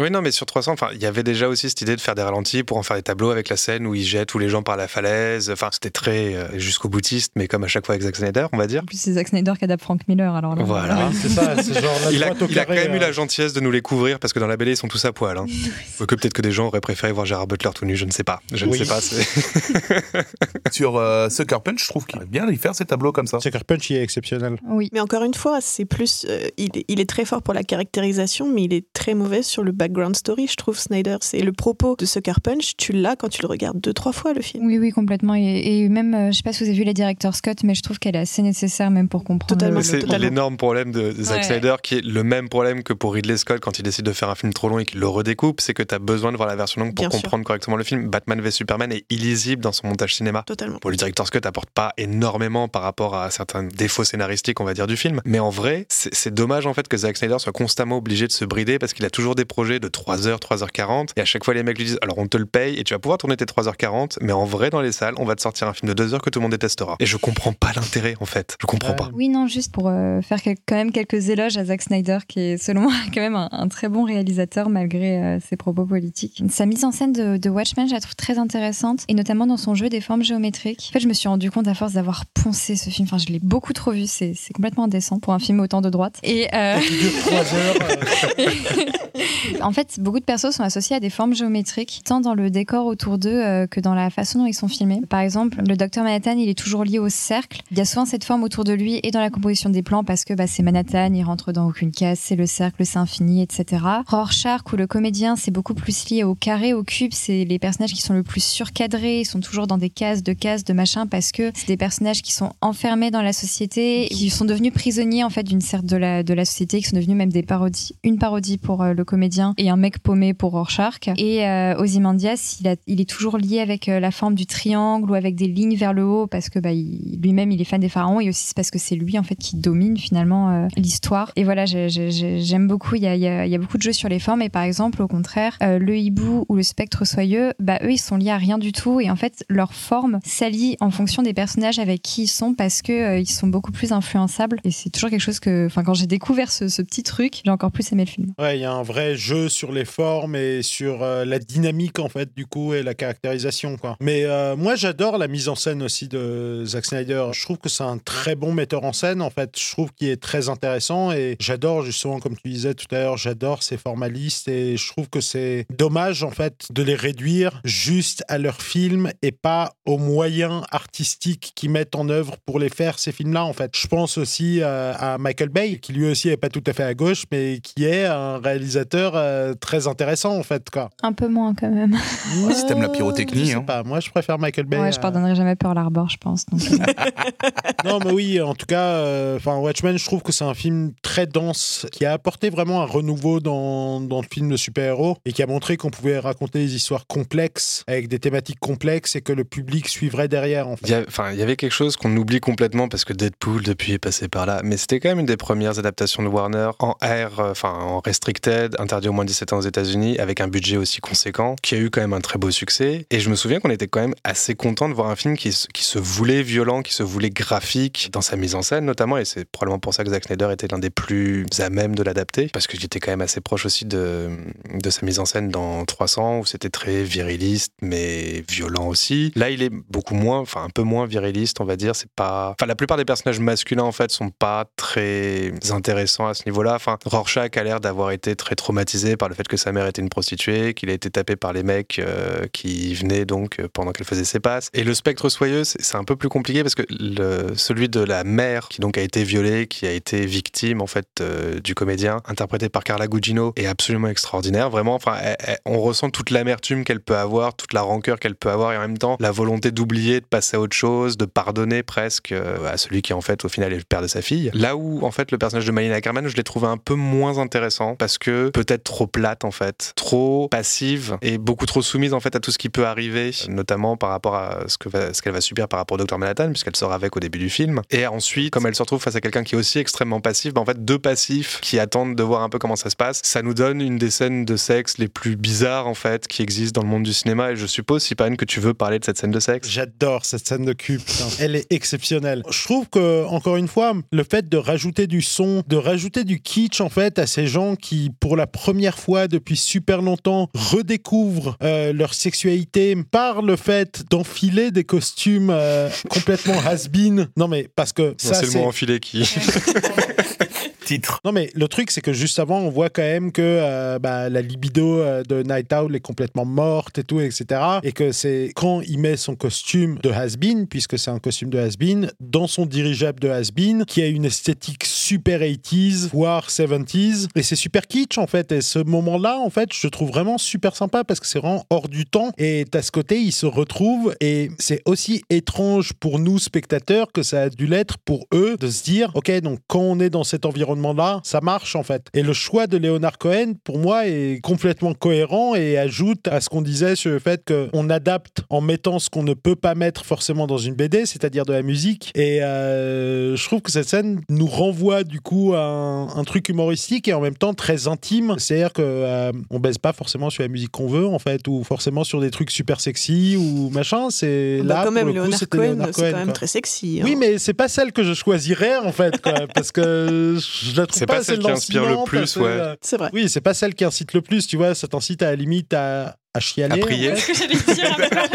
S1: Oui, non, mais sur 300, enfin, il y avait déjà aussi cette idée de faire des ralentis pour en faire des tableaux avec la scène où il jette tous les gens par la falaise. Enfin, c'était très euh, jusqu'au boutiste, mais comme à chaque fois avec Zack Snyder, on va dire.
S5: En plus, c'est Zack Snyder qui adapte Frank Miller, alors là.
S1: Voilà.
S2: Oui, c'est ça, c'est genre
S1: il a, il a quand même eu
S2: euh.
S1: la gentillesse de nous les couvrir parce que dans la BD ils sont tous à poil. hein. que peut-être que des gens auraient préféré voir Gérard Butler tout nu, je ne sais pas. Je
S2: Oui.
S1: ne sais pas.
S3: Sur euh, Sucker Punch, je trouve qu'il arrive bien y faire ces tableaux comme ça.
S2: Sucker Punch, il est exceptionnel.
S5: Oui.
S4: Mais encore une fois, c'est plus. euh, il, est, il est très fort pour la caractérisation, mais il est très mauvais sur le background story, je trouve, Snyder. C'est le propos de Sucker Punch, tu l'as quand tu le regardes deux, trois fois, le film.
S5: Oui, oui, complètement. Et, et même, euh, je sais pas si vous avez vu les directeurs Scott, mais je trouve qu'elle est assez nécessaire même pour comprendre.
S4: Totalement.
S5: le-
S1: C'est l'énorme problème de de Zack
S5: Ouais.
S1: Snyder, qui est le même problème que pour Ridley Scott quand il décide de faire un film trop long et qu'il le redécoupe, c'est que tu as besoin de voir la version longue pour
S4: Bien sûr.
S1: comprendre correctement le film. Batman v Superman est illisible dans son montage cinéma.
S4: Totalement.
S1: Pour le directeur Scott apporte pas énormément par rapport à certains défauts scénaristiques, on va dire, du film. Mais en vrai, c'est dommage en fait que Zack Snyder soit constamment obligé de se brider parce qu'il a toujours des projets de 3h, 3h40. Et à chaque fois, les mecs lui disent Alors on te le paye et tu vas pouvoir tourner tes 3h40, mais en vrai, dans les salles, on va te sortir un film de 2 heures que tout le monde détestera. Et je comprends pas l'intérêt en fait. Je comprends
S2: Ouais.
S1: pas.
S5: Oui, non, juste pour euh, faire quel- quand même quelques éloges à Zack Snyder, qui est selon moi quand même un, un très bon réalisateur malgré euh, ses propos politiques. Sa mise en scène de, de Watchmen, je la trouve très intéressante, et notamment dans son jeu des formes géométriques. En fait, je me suis rendu compte à force d'avoir poncé ce film, enfin, je l'ai beaucoup trop vu, c'est complètement indécent pour un film autant de droite. Et euh, en fait, beaucoup de persos sont associés à des formes géométriques, tant dans le décor autour d'eux euh, que dans la façon dont ils sont filmés. Par exemple, le docteur Manhattan, il est toujours lié au cercle. Il y a souvent cette forme autour de lui et dans la composition des plans parce que bah, c'est Manhattan, il rentre dans aucune case, c'est le cercle, c'est infini, etc. Rorschach ou le comédien, c'est beaucoup plus lié au carré, au cube. C'est les personnages qui sont le plus surcadrés, ils sont toujours dans des cases, de cases, de machin parce que c'est des personnages qui sont enfermés dans la société, qui sont devenus prisonniers en fait d'une certaine de la, de la société, qui sont devenus même des parodies. Une parodie pour euh, le comédien et un mec paumé pour Rorschach. Et euh, Ozymandias, il, est toujours lié avec euh, la forme du triangle ou avec des lignes vers le haut parce que bah, lui-même il est fan des pharaons et aussi parce que c'est lui en fait qui domine finalement euh, l'histoire. Et voilà, j'ai- j'ai- j'ai- j'aime beaucoup. Il y a beaucoup de jeux sur les formes et par exemple au contraire, euh, le hibou ou le spectre soyeux, bah eux ils sont liés à rien du tout et en fait leur forme s'allie en fonction des personnages avec qui ils sont parce que euh, ils sont beaucoup plus influençables et c'est toujours quelque chose que, enfin quand j'ai découvert ce, petit truc, j'ai encore plus aimé le film.
S2: Ouais, il y a un vrai jeu sur les formes et sur euh, la dynamique en fait du coup et la caractérisation quoi. Mais moi j'adore la mise en scène aussi de Zack Snyder. Je trouve que c'est un très bon metteur en scène en fait. Je trouve qu'il est très intéressant et j'adore justement comme tu disais tout à l'heure, j'adore ces formalistes et je trouve que c'est dommage en fait de les réduire juste à leurs films et pas aux moyens artistiques qu'ils mettent en œuvre pour les faire ces films-là en fait. Je pense aussi euh, à Michael Bay qui lui aussi est pas tout à fait à gauche mais qui est un réalisateur euh, très intéressant en fait quoi.
S5: Un peu moins quand même.
S3: Ouais, si t'aimes la pyrotechnie,
S2: je sais
S3: hein.
S2: pas. Moi je préfère Michael Bay.
S5: Ouais, je
S2: euh,
S5: pardonnerai jamais Pearl Harbor, je pense. donc,
S2: non, mais oui, en tout cas, euh, enfin Watchmen, je trouve que c'est un film très dense qui a apporté vraiment un renouveau dans, dans le film de super-héros et qui a montré qu'on pouvait raconter des histoires complexes avec des thématiques complexes et que le public suivrait derrière.
S1: Il enfin, il y avait quelque chose qu'on oublie complètement parce que Deadpool depuis est passé par là, mais c'était quand même une des premières adaptations de Warner en R, euh, enfin en restricted, interdit au moins de 17 ans aux États-Unis, avec un budget aussi conséquent, qui a eu quand même un très beau succès. Et je me souviens qu'on était quand même assez content de voir un film qui, se- qui se voulait violent, qui se voulait graphique dans sa mise en scène notamment, et c'est probablement pour ça que Zack Snyder était l'un des plus à même de l'adapter, parce que j'étais quand même assez proche aussi de, de sa mise en scène dans 300, où c'était très viriliste, mais violent aussi. Là, il est beaucoup moins, enfin un peu moins viriliste, on va dire. C'est pas, enfin la plupart des personnages masculins en fait sont pas très intéressants à ce niveau-là. Enfin, Rorschach a l'air d'avoir été très traumatisé par le fait que sa mère était une prostituée, qu'il a été tapé par les mecs euh, qui venaient donc euh, pendant qu'elle faisait ses passes. Et le spectre soyeux, c'est un peu plus compliqué parce que celui de la mère qui donc a été violée, qui a été victime en fait euh, du comédien, interprété par Carla Gugino, est absolument extraordinaire. Vraiment, enfin, on ressent toute l'amertume qu'elle peut avoir, toute la rancœur qu'elle peut avoir, et en même temps la volonté d'oublier, de passer à autre chose, de pardonner presque euh, à celui qui en fait au final est le père de sa fille. Là où en fait le personnage de Malina Ackerman, je l'ai trouvé un peu moins intéressant parce que peut-être trop plate en fait, trop passive et beaucoup trop soumise en fait à tout ce qui peut arriver, notamment par rapport à ce que ce qu'elle va subir par rapport au docteur Manhattan puisqu'elle sort avec au début du film. Et ensuite, comme elle se retrouve face à quelqu'un qui est aussi extrêmement passif, bah, en fait deux passifs qui attendent de voir un peu comment ça se passe, ça nous donne une des scènes de sexe les plus bizarres en fait qui existent dans le monde du cinéma. Et je suppose, si Sipane, que tu veux parler de cette scène de sexe.
S2: J'adore cette scène de cul, putain. Elle est exceptionnelle. Je trouve que, encore une fois, le fait de rajouter du son, de rajouter du kitsch, en fait, à ces gens qui, pour la première fois depuis super longtemps, redécouvrent euh, leur sexualité par le fait d'enfiler des costumes euh, complètement has-been. Non, mais parce que
S1: Non,
S2: ça,
S1: c'est le mot enfilé qui.
S2: Non, mais le truc, c'est que juste avant, on voit quand même que euh, bah, la libido euh, de Night Owl est complètement morte et tout, etc. Et que c'est quand il met son costume de has-been, puisque c'est un costume de has-been, dans son dirigeable de has-been, qui a une esthétique super 80s, voire 70s. Et c'est super kitsch, en fait. Et ce moment-là, en fait, je trouve vraiment super sympa parce que c'est vraiment hors du temps. Et à ce côté, il se retrouve. Et c'est aussi étrange pour nous, spectateurs, que ça a dû l'être pour eux de se dire, OK, donc quand on est dans cet environnement-là, ça marche, en fait. Et le choix de Leonard Cohen, pour moi, est complètement cohérent et ajoute à ce qu'on disait sur le fait qu'on adapte en mettant ce qu'on ne peut pas mettre forcément dans une BD, c'est-à-dire de la musique. Et euh, je trouve que cette scène nous renvoie du coup un, un truc humoristique et en même temps très intime. C'est-à-dire que euh, on baisse pas forcément sur la musique qu'on veut en fait, ou forcément sur des trucs super sexy ou machin. C'est
S4: Bah,
S2: là
S4: quand même,
S2: pour le coup, c'était
S4: Cohen,
S2: Leonard
S4: c'est quand même
S2: quoi.
S4: très sexy. hein.
S2: Oui, mais c'est pas celle que je choisirais en fait, quoi, parce que je la trouve
S1: C'est
S2: pas,
S1: pas
S2: assez
S1: celle qui inspire le plus,
S2: assez,
S1: ouais.
S2: euh,
S4: C'est vrai.
S2: Oui, c'est pas celle qui incite le plus, tu vois. Ça t'incite à la limite à, à chialer.
S1: À prier.
S2: en fait.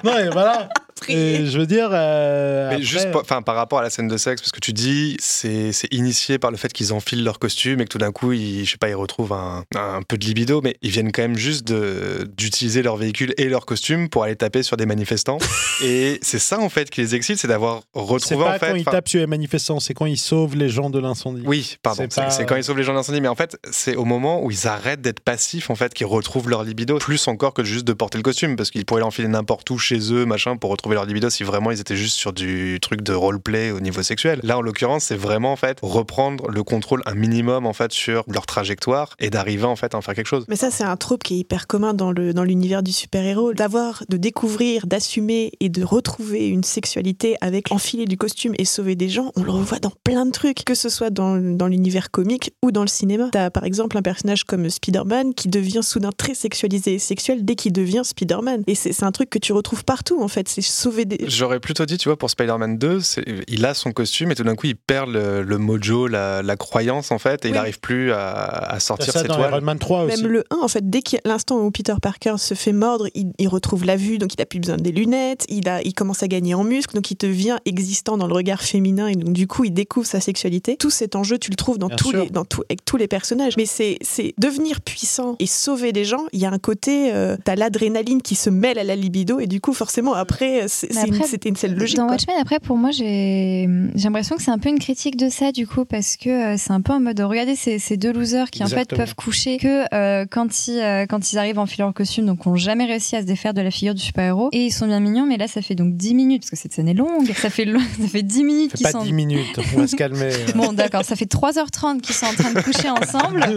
S2: Non, et voilà. Et je veux dire. euh,
S1: Mais
S2: après-
S1: juste par, enfin, par rapport à la scène de sexe, parce que tu dis c'est c'est initié par le fait qu'ils enfilent leur costume et que tout d'un coup, ils, je sais pas, ils retrouvent un, un peu de libido, mais ils viennent quand même juste de- d'utiliser leur véhicule et leur costume pour aller taper sur des manifestants. et c'est ça en fait qui les excite, c'est d'avoir
S2: C'est
S1: retrouvé
S2: pas
S1: en fait.
S2: quand ils tapent sur les manifestants, c'est quand ils sauvent les gens de l'incendie.
S1: oui, pardon,
S2: C'est
S1: quand ils sauvent les gens d'incendie, mais en fait, c'est au moment où ils arrêtent d'être passifs, en fait, qu'ils retrouvent leur libido, plus encore que juste de porter le costume, parce qu'ils pourraient l'enfiler n'importe où chez eux, machin, pour retrouver leur libido si vraiment ils étaient juste sur du truc de roleplay au niveau sexuel. Là, en l'occurrence, c'est vraiment, en fait, reprendre le contrôle un minimum, en fait, sur leur trajectoire et d'arriver, en fait, à en faire quelque chose.
S4: Mais ça, c'est un trope qui est hyper commun dans le dans l'univers du super-héros, d'avoir, de découvrir, d'assumer et de retrouver une sexualité avec enfiler du costume et sauver des gens. On le revoit dans plein de trucs, que ce soit dans, dans l'univers comique ou dans le cinéma. T'as par exemple un personnage comme Spider-Man qui devient soudain très sexualisé et sexuel dès qu'il devient Spider-Man. Et c'est un truc que tu retrouves partout en fait. C'est sauver des.
S1: J'aurais plutôt dit, tu vois, pour Spider-Man 2, c'est- il a son costume et tout d'un coup, il perd le, le mojo, la, la croyance, en fait, et il n'arrive plus à, sortir
S2: ça
S1: ses
S2: dans
S1: toiles.
S2: Iron Man 3 aussi.
S4: Même le 1, en fait, dès qu'il l'instant où Peter Parker se fait mordre, il, il retrouve la vue, donc il a plus besoin des lunettes, il, a, il commence à gagner en muscle, donc il devient existant dans le regard féminin, et donc du coup, il découvre sa sexualité. Tout cet enjeu, tu le trouves dans,
S2: Bien
S4: tous
S2: sûr.
S4: les, dans tout, avec tous les personnages. Mais c'est c'est devenir puissant et sauver des gens, il y a un côté, euh, t'as l'adrénaline qui se mêle à la libido, et du coup, forcément, après, c'était une scène logique.
S5: Dans
S4: quoi.
S5: Watchmen, après, pour moi, j'ai j'ai l'impression que c'est un peu une critique de ça, du coup, parce que euh, c'est un peu en mode regardez ces, ces deux losers qui, en fait, peuvent coucher que euh, quand, ils, euh, quand ils arrivent en filant leur costume, donc ont jamais réussi à se défaire de la figure du super-héros. Et ils sont bien mignons, mais là, ça fait donc 10 minutes, parce que cette scène est longue, ça fait, ça fait 10 minutes qu'ils
S2: pas
S5: sont.
S2: 10 minutes, on va se calmer.
S5: Bon, d'accord, ça fait 3h30 qu'ils sont en train de coucher ensemble.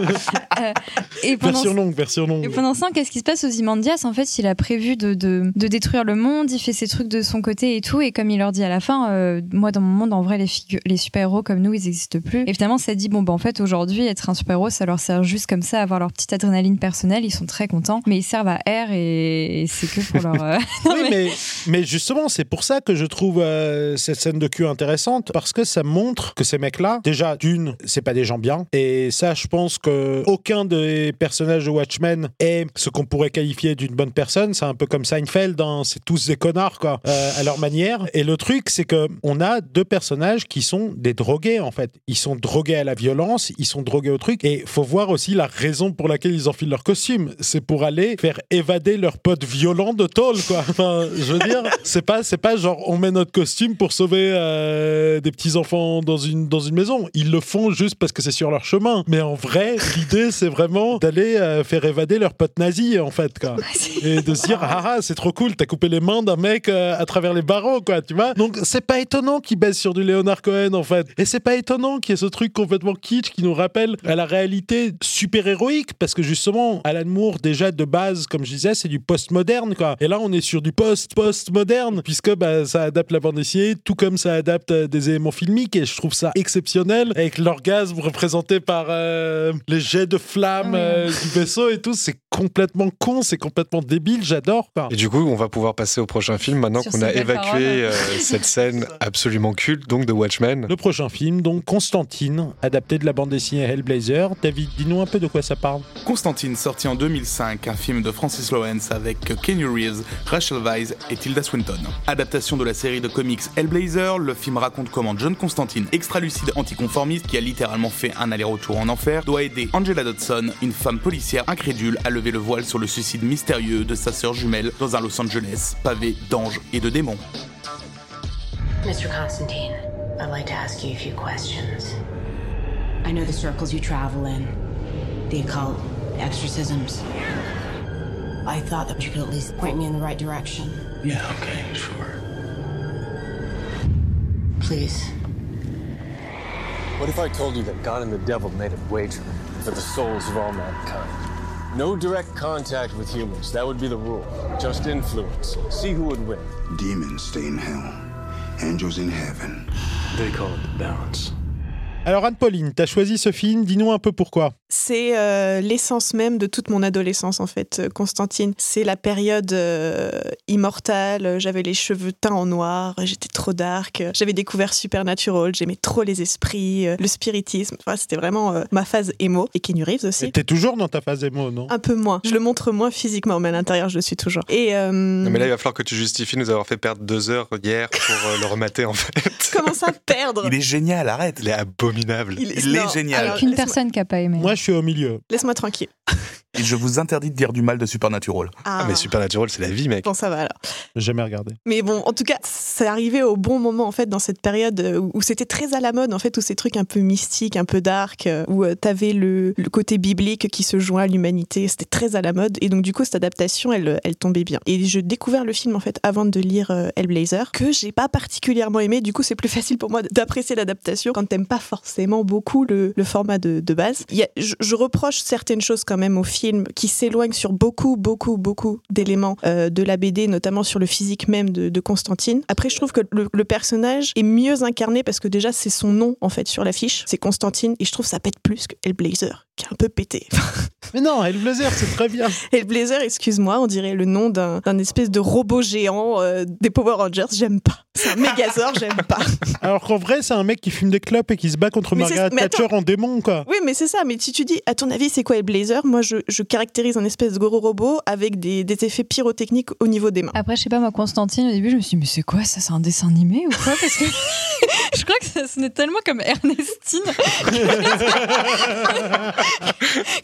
S5: Euh, et pendant
S2: version longue, version longue.
S5: et pendant ce temps, qu'est-ce qui se passe aux Imandias En fait, il a prévu de, de, de détruire le monde, il fait ses trucs de son côté et tout. Et comme il leur dit à la fin, euh, moi, dans mon monde, en vrai, les, super-héros comme nous, ils n'existent plus. Et finalement, ça dit, bon, bah, en fait, aujourd'hui, être un super-héros, ça leur sert juste comme ça, avoir leur petite adrénaline personnelle. Ils sont très contents, mais ils servent à R et, et c'est que pour leur. euh,
S2: oui, mais... mais justement, c'est pour ça que je trouve euh, cette scène de cul intéressante, parce que ça montre que ces mecs-là, déjà, d'une, c'est pas des gens bien, et ça, je pense que aucun des personnages de Watchmen est ce qu'on pourrait qualifier d'une bonne personne. C'est un peu comme Seinfeld, hein, c'est tous des connards, quoi, euh, à leur manière. Et le truc, c'est que on a deux personnages qui sont des drogués, en fait. Ils sont drogués à la violence, ils sont drogués au truc, et faut voir aussi la raison pour laquelle ils enfilent leur costume. C'est pour aller faire évader leur pote violent de tôle, quoi. Enfin, je veux dire, c'est pas, c'est pas genre on met notre costume pour sauver euh, des petits enfants dans une dans une maison. Ils le font juste parce que c'est sur leur chemin. Mais en vrai, l'idée c'est vraiment d'aller euh, faire évader leur pote nazi, en fait, quoi. Et de se dire ah ah c'est trop cool, t'as coupé les mains d'un mec euh, à travers les barreaux, quoi. Tu vois. Donc c'est pas étonnant qu'ils baissent sur du Leonard Cohen, en fait. Et c'est pas étonnant qu'il y ait ce truc complètement kitsch qui nous rappelle à la réalité super héroïque, parce que justement Alan Moore déjà de base, comme je disais, c'est du post-moderne, quoi. Et là on est sur du post-post-moderne, puisque bah, ça adapte la bande dessinée, tout comme ça adapte euh, des éléments filmiques, et je trouve ça exceptionnel, avec l'orgasme représenté par euh, les jets de flammes euh, du vaisseau et tout, c'est complètement con, c'est complètement débile, j'adore, quoi.
S1: Et du coup, on va pouvoir passer au prochain film maintenant qu'on a évacué euh, cette scène absolument culte donc de Watchmen.
S2: Le prochain film, donc Constantine, adapté de la bande dessinée Hellblazer. David, dis-nous un peu de quoi ça parle.
S3: Constantine, sorti en 2005, un film de Francis Lawrence avec Kenny Reeves, Rachel Weisz et Tilda Swinton. Adaptation de la série de comics Hellblazer, le film raconte comment John Constantine, extra-lucide anticonformiste qui a littéralement fait un aller-retour en enfer, doit aider Angela Dodson, une femme policière incrédule, à lever le voile sur le suicide mystérieux de sa sœur jumelle dans un Los Angeles pavé d'anges et de démons.
S11: Mr. Constantine, I'd like to ask you a few questions. I know the circles you travel in, the occult, exorcisms. I thought that you could at least point me in the right direction.
S8: Yeah, okay, sure.
S11: Please.
S10: What if I told you that God and the devil made a wager for the souls of all mankind? No direct contact with humans, that would be the rule. Just influence. See who would win.
S12: Demons stay in hell, angels in heaven.
S8: They call it the balance.
S2: Alors Anne-Pauline, t'as choisi ce film, dis-nous un peu pourquoi.
S4: C'est euh, l'essence même de toute mon adolescence, en fait, euh, Constantine. C'est la période euh, immortale. J'avais les cheveux teints en noir, j'étais trop dark. J'avais découvert Supernatural, j'aimais trop les esprits, euh, le spiritisme. Enfin, c'était vraiment euh, ma phase émo. Et Kenny Reeves aussi.
S2: T'es toujours dans ta phase émo, non?
S4: Un peu moins. Je le montre moins physiquement, mais à l'intérieur, je le suis toujours. Et euh,
S1: Non, mais là, il va falloir que tu justifies nous avoir fait perdre deux heures hier pour euh, le remater en fait.
S4: comment ça perdre?
S3: Il est génial, arrête.
S1: Il est abominable.
S3: Il est
S4: non,
S3: génial.
S4: alors,
S5: Qu'une
S4: laisse-moi-
S5: personne qui a pas aimé.
S2: Moi, je suis au milieu.
S4: Laisse-moi tranquille.
S3: Et je vous interdis de dire du mal de Supernatural.
S1: Ah, mais Supernatural, c'est la vie, mec.
S4: Bon, ça va alors.
S2: J'ai jamais regardé.
S4: Mais bon, en tout cas, c'est arrivé au bon moment en fait dans cette période euh, où, où c'était très à la mode en fait, tous ces trucs un peu mystiques, un peu dark, euh, où euh, t'avais le, le côté biblique qui se joint à l'humanité. C'était très à la mode et donc du coup cette adaptation, elle, elle tombait bien. Et j'ai découvert le film en fait avant de lire euh, Hellblazer que j'ai pas particulièrement aimé. Du coup, c'est plus facile pour moi d'apprécier l'adaptation quand t'aimes pas forcément beaucoup le, le format de, de base. Il y a- je, je reproche certaines choses quand même au film qui s'éloignent sur beaucoup, beaucoup, beaucoup d'éléments euh, de la BD, notamment sur le physique même de, Constantine. Après, je trouve que le, personnage est mieux incarné parce que déjà, c'est son nom en fait sur l'affiche. C'est Constantine et je trouve ça pète plus que Hellblazer, qui est un peu pété.
S2: Mais non, Hellblazer, c'est très bien.
S4: Hellblazer, excuse-moi, on dirait le nom d'un d'un espèce de robot géant euh, des Power Rangers. J'aime pas. C'est un Megazord, j'aime pas.
S2: Alors qu'en vrai, c'est un mec qui fume des clopes et qui se bat contre
S4: Mais
S2: Margaret Thatcher en démon, quoi.
S4: Oui, mais c'est ça. Mais si tu dis, à ton avis, c'est quoi Hellblazer Moi, je, je caractérise un espèce de gros robot avec des, des effets pyrotechniques au niveau des mains.
S5: Après, je sais pas, moi, Constantine, au début, je me suis dit, mais c'est quoi ça? C'est un dessin animé ou quoi? Parce que je crois que ça sonnait tellement comme Ernestine.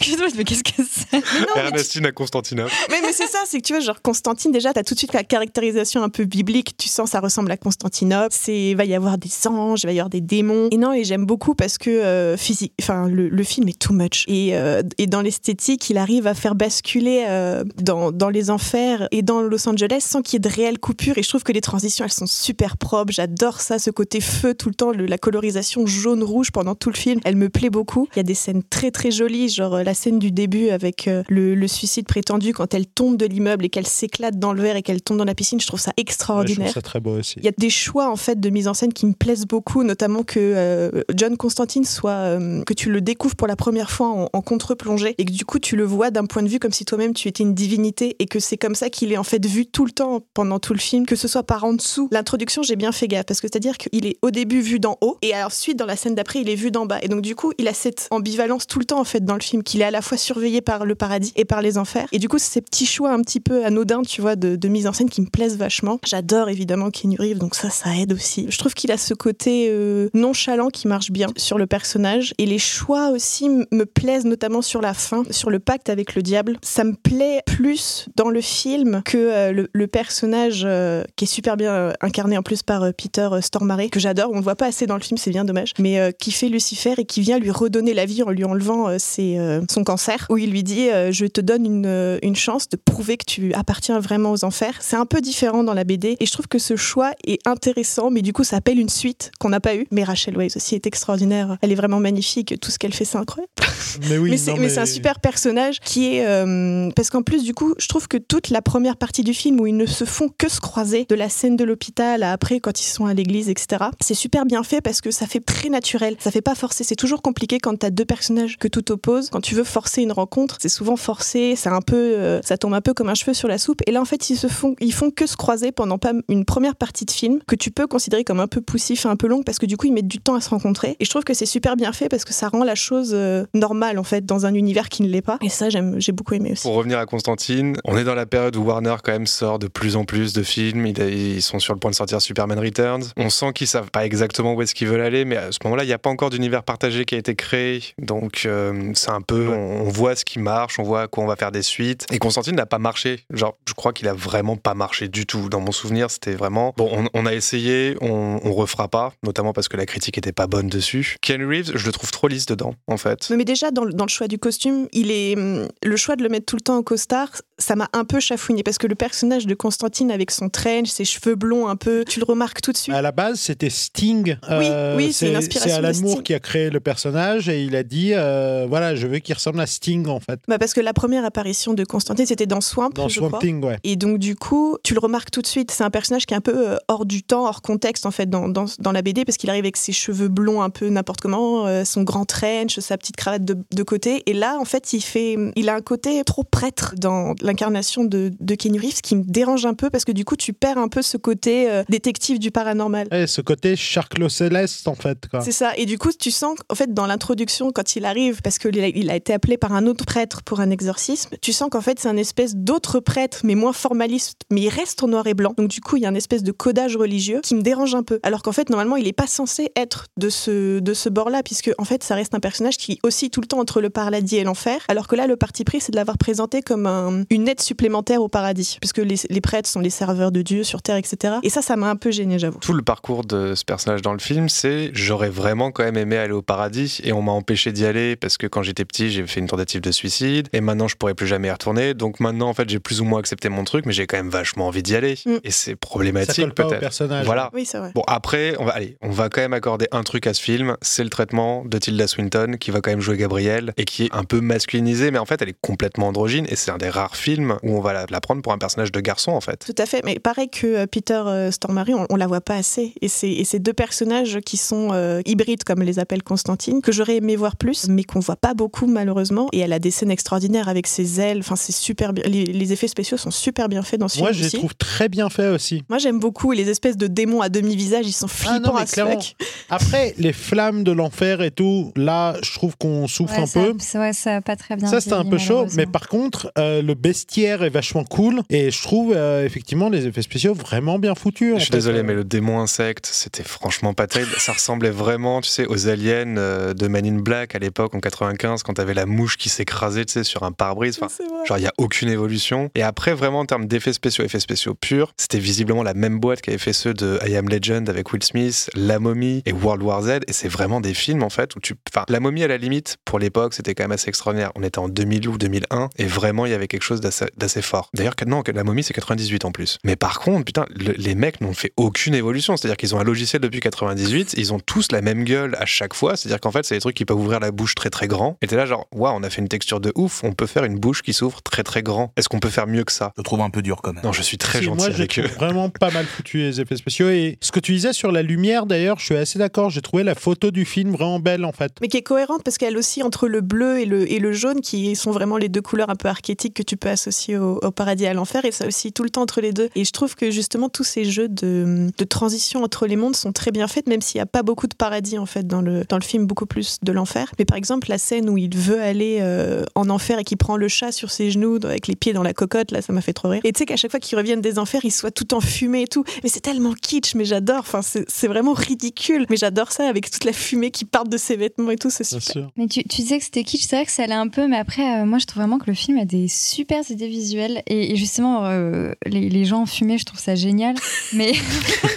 S5: Je mais qu'est-ce que c'est?
S4: Tu-
S1: Ernestine à Constantinople.
S4: Mais, mais c'est ça, c'est que tu vois, genre Constantine, déjà, t'as tout de suite la caractérisation un peu biblique. Tu sens, ça ressemble à Constantinople. C'est, va y avoir des anges, il va y avoir des démons. Et non, et j'aime beaucoup parce que euh, physique, enfin, le, le film est too much. Et, euh, et dans l'esthétique, il arrive à faire basculer euh, dans, dans les enfers et dans Los Angeles sans qu'il y ait de réelles coupures. Et je trouve que les transitions, elles sont super propres. J'adore ça, ce côté feu tout le temps, le- la colorisation jaune-rouge pendant tout le film. Elle me plaît beaucoup. Il y a des scènes très très jolies, genre euh, la scène du début avec euh, le, le suicide prétendu quand elle tombe de l'immeuble et qu'elle s'éclate dans le verre et qu'elle tombe dans la piscine. Je trouve ça
S2: Ouais, je
S4: extraordinaire.
S2: trouve ça très beau aussi.
S4: Il y a des choix en fait de mise en scène qui me plaisent beaucoup, notamment que euh, John Constantine soit euh, que tu le découvres pour la première fois en, en contre-plongée et que du coup tu le vois d'un point de vue comme si toi-même tu étais une divinité et que c'est comme ça qu'il est en fait vu tout le temps pendant tout le film, que ce soit par en dessous. L'introduction j'ai bien fait gaffe parce que c'est-à-dire qu'il est au début vu d'en haut et ensuite dans la scène d'après il est vu d'en bas et donc du coup il a cette ambivalence tout le temps en fait dans le film qu'il est à la fois surveillé par le paradis et par les enfers et du coup c'est ces petits choix un petit peu anodins tu vois de, mise en scène qui me plaisent vachement. J'adore évidemment Keanu Reeves donc ça ça aide aussi. Je trouve qu'il a ce côté euh, nonchalant qui marche bien sur le personnage et les choix aussi me plaisent notamment sur la fin, sur le pacte avec le diable. Ça me plaît plus dans le film que euh, le, personnage euh, qui est super bien incarné en plus par Peter Stormare que j'adore. On le voit pas assez dans le film, c'est bien dommage, mais qui fait Lucifer et qui vient lui redonner la vie en lui enlevant euh, ses, euh, son cancer, où il lui dit euh, je te donne une, une chance de prouver que tu appartiens vraiment aux enfers. C'est un peu différent dans la BD et je trouve que ce choix est intéressant, mais du coup ça appelle une suite qu'on n'a pas eue. Mais Rachel Weisz aussi est extraordinaire, elle est vraiment magnifique, tout ce qu'elle fait c'est incroyable.
S2: Mais oui,
S4: c'est mais c'est un super personnage qui est euh, parce qu'en plus du coup je trouve que toute la première partie du film où ils ne se font que se croiser de la scène de l'hôpital à après quand ils sont à l'église etc c'est super bien fait parce que ça fait très naturel ça fait pas forcer c'est toujours compliqué quand t'as deux personnages que tout tout oppose. Quand tu veux forcer une rencontre, c'est souvent forcé, c'est un peu, euh, ça tombe un peu comme un cheveu sur la soupe. Et là, en fait, ils se font, ils font que se croiser pendant pas une première partie de film que tu peux considérer comme un peu poussif un peu long parce que du coup, ils mettent du temps à se rencontrer. Et je trouve que c'est super bien fait parce que ça rend la chose euh, normale en fait dans un univers qui ne l'est pas. Et ça, j'aime, j'ai beaucoup aimé aussi.
S1: Pour revenir à Constantine, on est dans la période où Warner quand même sort de plus en plus de films. Ils, ils sont sur le point de sortir Superman Returns. On sent qu'ils savent pas exactement où est-ce qu'ils veulent aller, mais à ce moment-là, il n'y a pas encore d'univers partagé qui a été créé. Donc euh, c'est un peu, on, on voit ce qui marche, on voit à quoi on va faire des suites. Et Constantine n'a pas marché. Genre, je crois qu'il a vraiment pas marché du tout. Dans mon souvenir, c'était vraiment bon. On, on a essayé, on, on refera pas, notamment parce que la critique était pas bonne dessus. Ken Reeves, je le trouve trop lisse dedans, en fait.
S4: Mais déjà dans, le- dans le choix du costume, il est hum, le choix de le mettre tout le temps en costard, ça m'a un peu chafouiné parce que le personnage de Constantine avec son trench, ses cheveux blonds un peu, tu le remarques tout de suite?
S2: À la base, c'était Sting.
S4: Oui, oui, c'est une inspiration
S2: C'est Alan Moore
S4: Sting.
S2: qui a créé le personnage et il a dit euh, voilà, je veux qu'il ressemble à Sting en fait.
S4: Bah parce que la première apparition de Constantine, c'était dans Swamp,
S2: Dans
S4: je
S2: Swamp
S4: crois.
S2: Thing, ouais.
S4: Et donc, du coup, tu le remarques tout de suite. C'est un personnage qui est un peu euh, hors du temps, hors contexte, en fait, dans, dans, dans la BD, parce qu'il arrive avec ses cheveux blonds un peu n'importe comment, euh, son grand trench, sa petite cravate de, de côté. Et là, en fait, il, fait, il a un côté trop prêtre dans l'incarnation de, de Kenny Reeves qui me dérange un peu, parce que du coup, tu perds un peu ce côté euh, détective du paranormal.
S2: Ouais, ce côté Charclo Céleste en fait. Quoi.
S4: C'est ça. Et du coup, tu sens, en fait, dans l'introduction, quand il arrive, parce qu'il a, été appelé par un autre prêtre pour un exorcisme, tu sens qu'en fait, c'est un espèce d'autre prêtre, mais moins formaliste, mais il reste en noir et blanc. Donc, du coup, il y a un espèce de codage religieux qui me dérange un peu. Alors qu'en fait, normalement, il n'est pas censé être de ce, de ce bord-là, puisque, en fait, ça reste un personnage qui oscille tout le temps entre le paradis et l'enfer. Alors que là, le parti pris, c'est de l'avoir présenté comme un- une aide supplémentaire au paradis, puisque les, les prêtres sont les serveurs de Dieu sur terre, etc. Et ça, ça m'a un peu gêné, j'avoue.
S1: Tout le parcours de ce personnage dans le film, c'est j'aurais vraiment quand même aimé aller au paradis et on m'a empêché d'y aller parce que quand j'étais petit, j'ai fait une tentative de suicide et maintenant je pourrais plus jamais y retourner. Donc maintenant, en fait, j'ai plus ou moins accepté mon truc, mais j'ai quand même vachement envie d'y aller.
S4: Mm.
S1: Et c'est problématique peut-être.
S2: personnage.
S1: Voilà.
S4: Oui, c'est vrai.
S1: Bon, après, on va, allez, on va quand même accorder un truc à ce film, c'est le traitement de Tilda Swinton, qui va quand même jouer Gabrielle, et qui est un peu masculinisée, mais en fait, elle est complètement androgyne, et c'est un des rares films où on va la, la prendre pour un personnage de garçon, en fait.
S4: Tout à fait, mais pareil que euh, Peter euh, Stormare, on, on la voit pas assez. Et c'est et c'est deux personnages qui sont euh, hybrides, comme les appelle Constantine, que j'aurais aimé voir plus, mais qu'on voit pas beaucoup malheureusement. Et elle a des scènes extraordinaires avec ses ailes. Enfin, c'est super bien. Les, les effets spéciaux sont super bien faits dans ce
S2: Moi,
S4: film
S2: je les trouve très bien faits aussi.
S4: Moi, j'aime beaucoup. Et les espèces de démons à demi-visage, ils sont
S2: Ah non,
S4: flippants
S2: mais
S4: à ce
S2: clairement.
S4: fuck.
S2: Après, les flammes de l'enfer et tout, là, je trouve qu'on souffre
S5: Ouais,
S2: un
S5: ça,
S2: peu.
S5: ça- ouais, ça a pas très bien.
S2: Ça, c'était un peu chaud, mais par contre, euh, le bestiaire est vachement cool et je trouve euh, effectivement les effets spéciaux vraiment bien foutus.
S1: Je suis désolé, mais le démon insecte, c'était franchement pas terrible. Ça ressemblait vraiment, tu sais, aux aliens euh, de Man in Black à l'époque, en 95, quand t'avais la mouche qui s'écrasait, tu sais, sur un pare-brise. Enfin. Genre, il n'y a aucune évolution. Et après, vraiment, en termes d'effets spéciaux, effets spéciaux purs, c'était visiblement la même boîte qui avait fait ceux de I Am Legend avec Will Smith, La Momie et World War Z. Et c'est vraiment des films, en fait, où tu. Enfin, La Momie, à la limite, pour l'époque, c'était quand même assez extraordinaire. On était en 2000 ou 2001, et vraiment, il y avait quelque chose d'assez fort. D'ailleurs, non, La Momie, c'est 98 en plus. Mais par contre, putain, le- les mecs n'ont fait aucune évolution. C'est-à-dire qu'ils ont un logiciel depuis 98, ils ont tous la même gueule à chaque fois. C'est-à-dire qu'en fait, c'est des trucs qui peuvent ouvrir la bouche très très grand. Et t'es là, genre, waouh, on a fait une texture de ouf, on peut faire une bouche qui s'ouvre très très grand. Est-ce qu'on peut faire mieux que ça?
S3: Je le trouve un peu dur quand même.
S1: Non, je suis très
S2: Si,
S1: gentil
S2: moi, je
S1: avec eux.
S2: trouve vraiment pas mal foutu les effets spéciaux. Et ce que tu disais sur la lumière, d'ailleurs, je suis assez d'accord. J'ai trouvé la photo du film vraiment belle, en fait.
S4: Mais qui est cohérente parce qu'elle aussi entre le bleu et le, et le jaune, qui sont vraiment les deux couleurs un peu archétypiques que tu peux associer au, au paradis et à l'enfer, et ça aussi tout le temps entre les deux. Et je trouve que justement tous ces jeux de, de transition entre les mondes sont très bien faits, même s'il n'y a pas beaucoup de paradis en fait dans le, dans le film, beaucoup plus de l'enfer. Mais par exemple, la scène où il veut aller euh, en enfer et qu'il prend le chat sur ses genoux avec les pieds dans la cocotte, là ça m'a fait trop rire. Et tu sais qu'à chaque fois qu'ils reviennent des enfers, ils soient tout enfumés et tout. Mais c'est tellement kitsch, mais j'adore. Enfin, c'est c'est vraiment ridicule. Mais j'adore ça avec toute la fumée qui part de ses vêtements et tout, c'est super.
S2: sûr.
S5: Mais tu, tu disais que c'était kitsch, c'est vrai que ça allait un peu, mais après, euh, moi je trouve vraiment que le film a des super idées visuelles. Et, et justement, euh, les, les gens en fumée, je trouve ça génial. Mais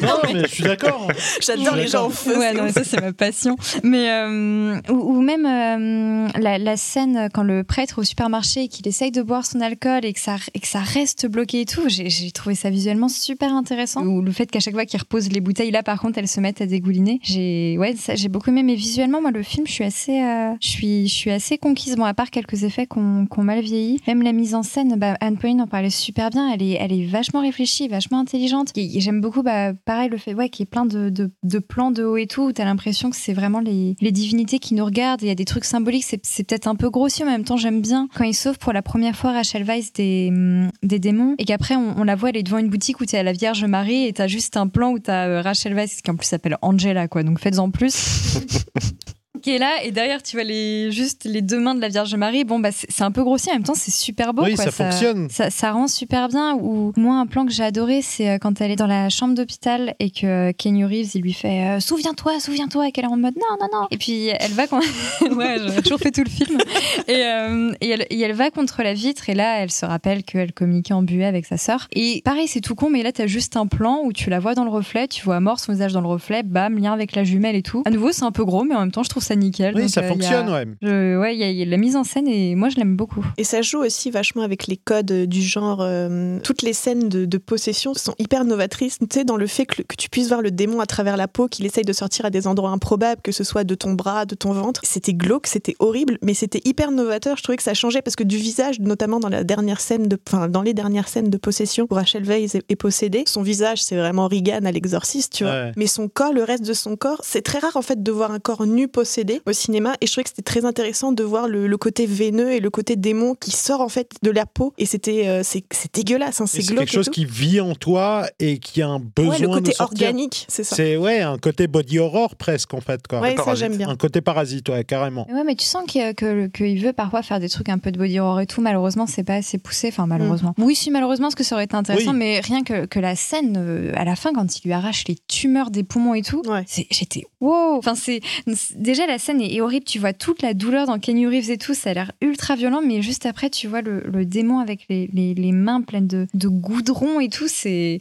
S2: Non, mais je suis d'accord.
S4: J'adore les gens en feu.
S5: ouais, non, mais ça c'est ma passion. Mais euh, ou, ou même euh, la, scène quand le prêtre au supermarché qu'il essaye de boire son alcool et que ça et que ça reste bloqué et tout, j'ai trouvé ça visuellement super intéressant. Ou le fait qu'à chaque fois qu'il repose les bouteilles là, par contre, elles se mettent à dégouliner. J'ai ouais, j'ai beaucoup aimé. Mais visuellement, moi le film, je suis assez, euh, assez conquise. Bon, à part quelques effets qu'on qu'on mal vieilli, même la mise en scène, bah, Anne Pauline en parlait super bien. Elle est elle est vachement réfléchie, vachement intelligente. Et J'aime beaucoup, bah, pareil, le fait ouais, qu'il y ait plein de, de, de plans de haut et tout, où t'as l'impression que c'est vraiment les, les divinités qui nous regardent. Et il y a des trucs symbolique, c'est peut-être un peu grossier, mais en même temps, j'aime bien quand il sauve pour la première fois Rachel Weisz des, hum, des démons et qu'après, on, la voit, elle est devant une boutique où tu à la Vierge Marie et t'as juste un plan où t'as euh, Rachel Weisz qui en plus s'appelle Angela, quoi. Donc faites-en plus. qui est là et derrière tu vois les juste les deux mains de la Vierge Marie. Bon bah c'est un peu grossier en même temps c'est super beau
S2: Oui,
S5: quoi.
S2: ça fonctionne.
S5: ça, ça rend super bien ou moi un plan que j'ai adoré c'est euh, quand elle est dans la chambre d'hôpital et que euh, Kenny Reeves il lui fait euh, souviens-toi souviens-toi et qu'elle est en mode non non non et puis elle va quand ouais j'ai toujours fait tout le film. Et, euh, et, elle, et elle va contre la vitre et là elle se rappelle qu'elle communiquait en buée avec sa sœur. Et pareil c'est tout con mais là t'as juste un plan où tu la vois dans le reflet tu vois mort son visage dans le reflet bam lien avec la jumelle et tout. À nouveau c'est un peu gros mais en même temps je trouve ça nickel
S2: Oui,
S5: Donc,
S2: ça
S5: euh, a-
S2: fonctionne, ouais.
S5: je- ouais il y, y a la mise en scène et moi je l'aime beaucoup
S4: Et ça joue aussi vachement avec les codes euh, du genre. euh, toutes les scènes de, de possession sont hyper novatrices, tu sais, dans le fait que, le- que tu puisses voir le démon à travers la peau, qu'il essaye de sortir à des endroits improbables, que ce soit de ton bras, de ton ventre. C'était glauque, c'était horrible, mais c'était hyper novateur. Je trouvais que ça changeait parce que du visage, notamment dans la dernière scène de, enfin, dans les dernières scènes de possession où Rachel Weisz est, est possédée, son visage, c'est vraiment Regan à l'exorciste, tu vois.
S2: Ouais.
S4: Mais son corps, le reste de son corps, c'est très rare en fait de voir un corps nu possédé au cinéma. Et je trouvais que c'était très intéressant de voir le, le côté veineux et le côté démon qui sort en fait de la peau. Et c'était, euh, c'est, c'est dégueulasse, hein, c'est
S2: quelque chose qui vit en toi et qui a un besoin
S4: Ouais, le côté
S2: de
S4: organique, c'est ça.
S2: C'est ouais, un côté body horror presque en fait. Quoi.
S4: Ouais, ça, j'aime bien.
S2: Un côté parasite, ouais, carrément.
S5: Ouais, mais tu sens qu'il que, qu'il veut parfois faire des trucs un peu de body horror et tout. Malheureusement, c'est pas assez poussé. Enfin, malheureusement. Oui, si, malheureusement, parce que ça aurait été intéressant.
S2: Oui.
S5: Mais rien que, que la scène, euh, à la fin, quand il lui arrache les tumeurs des poumons et tout, c'est- j'étais wow. Enfin, c'est c'est- déjà la scène est, est horrible. Tu vois toute la douleur dans Kenny Reeves et tout. Ça a l'air ultra violent. Mais juste après, tu vois le, le démon avec les, les, les mains pleines de, de goudron et tout. C'est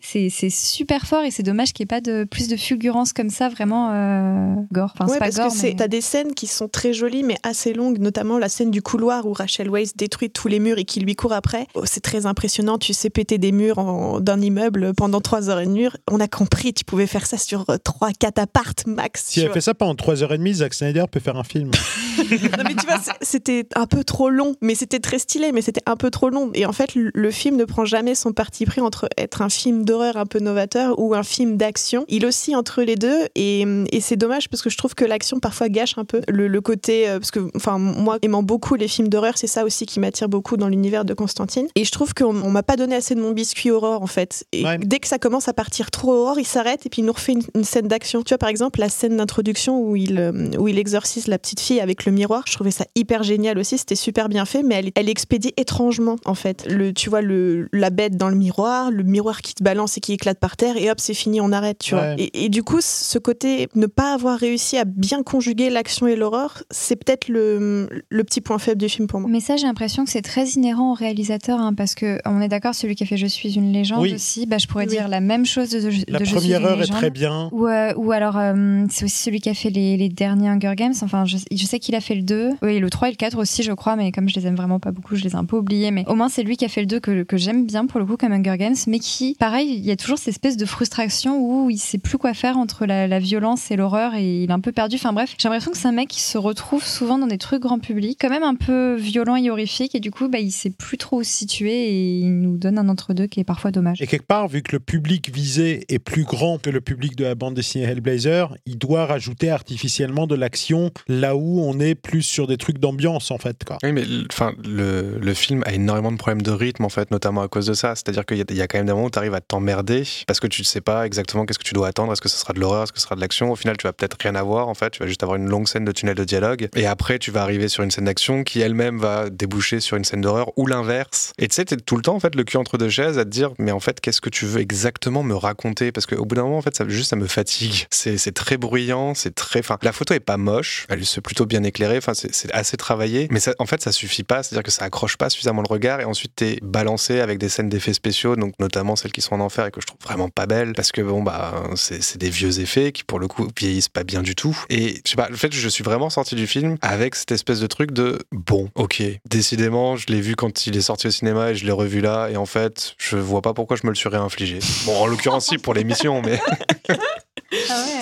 S5: super fort. Et c'est dommage qu'il n'y ait pas de plus de fulgurance comme ça, vraiment euh, gore. Enfin,
S4: Ouais,
S5: pas
S4: parce
S5: gore,
S4: que
S5: mais-
S4: t'as des scènes qui sont très jolies mais assez longues, notamment la scène du couloir où Rachel Weisz détruit tous les murs et qui lui court après. Oh, c'est très impressionnant, tu sais péter des murs d'un immeuble pendant trois heures et demie. On a compris, tu pouvais faire ça sur euh, trois, quatre appartes max.
S2: Si
S4: tu
S2: elle
S4: vois.
S2: fait ça pendant 3h30, Zack Snyder peut faire un film.
S4: Non, mais tu vois, c'est- c'était un peu trop long, mais c'était très stylé, mais c'était un peu trop long. Et en fait, le- film ne prend jamais son parti pris entre être un film d'horreur un peu novateur ou un film d'action. Il oscille entre les deux, et, et c'est dommage parce que je trouve que l'action parfois gâche un peu le, le côté. euh, Parce que, enfin, moi, aimant beaucoup les films d'horreur, c'est ça aussi qui m'attire beaucoup dans l'univers de Constantine. Et je trouve qu'on on m'a pas donné assez de mon biscuit horreur, en fait. Et
S2: Ouais.
S4: dès que ça commence à partir trop horreur, il s'arrête et puis il nous refait une, une scène d'action. Tu vois, par exemple, la scène d'introduction où il, euh, où il exorcise la petite fille avec le miroir, je trouvais ça hyper génial aussi. C'était super bien fait, mais elle, elle est expédiée étrangement, en fait. Le, tu vois, le, la bête dans le miroir, le miroir qui te balance et qui éclate par terre, et hop, c'est fini, on arrête, tu vois. Et, et du coup, ce côté, ne pas avoir réussi à bien conjuguer l'action et l'horreur, c'est peut-être le, le petit point faible du film pour moi.
S5: Mais ça, j'ai l'impression que c'est très inhérent au réalisateur, hein, parce que on est d'accord, celui qui a fait Je suis une légende
S2: Oui.
S5: aussi, bah, je pourrais
S4: Oui.
S5: dire la même chose de, de
S2: La
S5: Je suis
S2: première
S5: une
S2: heure est très bien.
S5: Ou, euh, ou alors, euh, c'est aussi celui qui a fait les, les derniers Hunger Games. Enfin, je, sais qu'il a fait le 2. Oui, le 3 et le 4 aussi, je crois, mais comme je les aime vraiment pas beaucoup, je les ai un peu oubliés. Mais au moins, c'est lui qui a fait le 2 que, j'aime bien pour le coup, comme Hunger Games, mais qui, pareil, il y a toujours cette espèce de frustration où il sait plus quoi faire entre la, la violence et l'horreur et il est un peu perdu. Enfin bref, j'ai l'impression que c'est un mec qui se retrouve souvent dans des trucs grand public, quand même un peu violent et horrifique, et du coup, bah, il sait plus trop où se situer et il nous donne un entre-deux qui est parfois dommage.
S2: Et quelque part, vu que le public visé est plus grand que le public de la bande dessinée Hellblazer, il doit rajouter artificiellement de l'action là où on est plus sur des trucs d'ambiance en fait.
S1: Oui, mais enfin, le, film a énormément de problèmes de rythme, en fait, notamment à cause de ça. C'est-à-dire qu'il y, a- quand même des moments où tu arrives à t'emmerder parce que tu ne sais pas exactement qu'est-ce que tu dois attendre. Est-ce que ce sera de l'horreur? Est-ce que ce sera de l'action? Au final, tu vas peut-être rien avoir, en fait. Tu vas juste avoir une longue scène de tunnel de dialogue. Et après, tu vas arriver sur une scène d'action qui elle-même va déboucher sur une scène d'horreur ou l'inverse. Et tu sais, t'es tout le temps, en fait, le cul entre deux chaises à te dire, mais en fait, qu'est-ce que tu veux exactement me raconter? Parce qu'au bout d'un moment, en fait, ça, juste, ça me fatigue. C'est très bruyant, c'est très. Enfin, la photo est pas elle est plutôt bien éclairée, enfin, c'est assez travaillé. Mais en fait, ça suffit pas, c'est-à-dire que ça accroche pas suffisamment le regard. Et ensuite, t'es balancé avec des scènes d'effets spéciaux, donc notamment celles qui sont en enfer et que je trouve vraiment pas belles. Parce que, bon, bah, c'est des vieux effets qui, pour le coup, vieillissent pas bien du tout. Et je sais pas, le fait je suis vraiment sorti du film avec cette espèce de truc de bon, ok, décidément, je l'ai vu quand il est sorti au cinéma et je l'ai revu là. Et en fait, je vois pas pourquoi je me le suis réinfligé. Bon, en l'occurrence, si, pour l'émission, mais.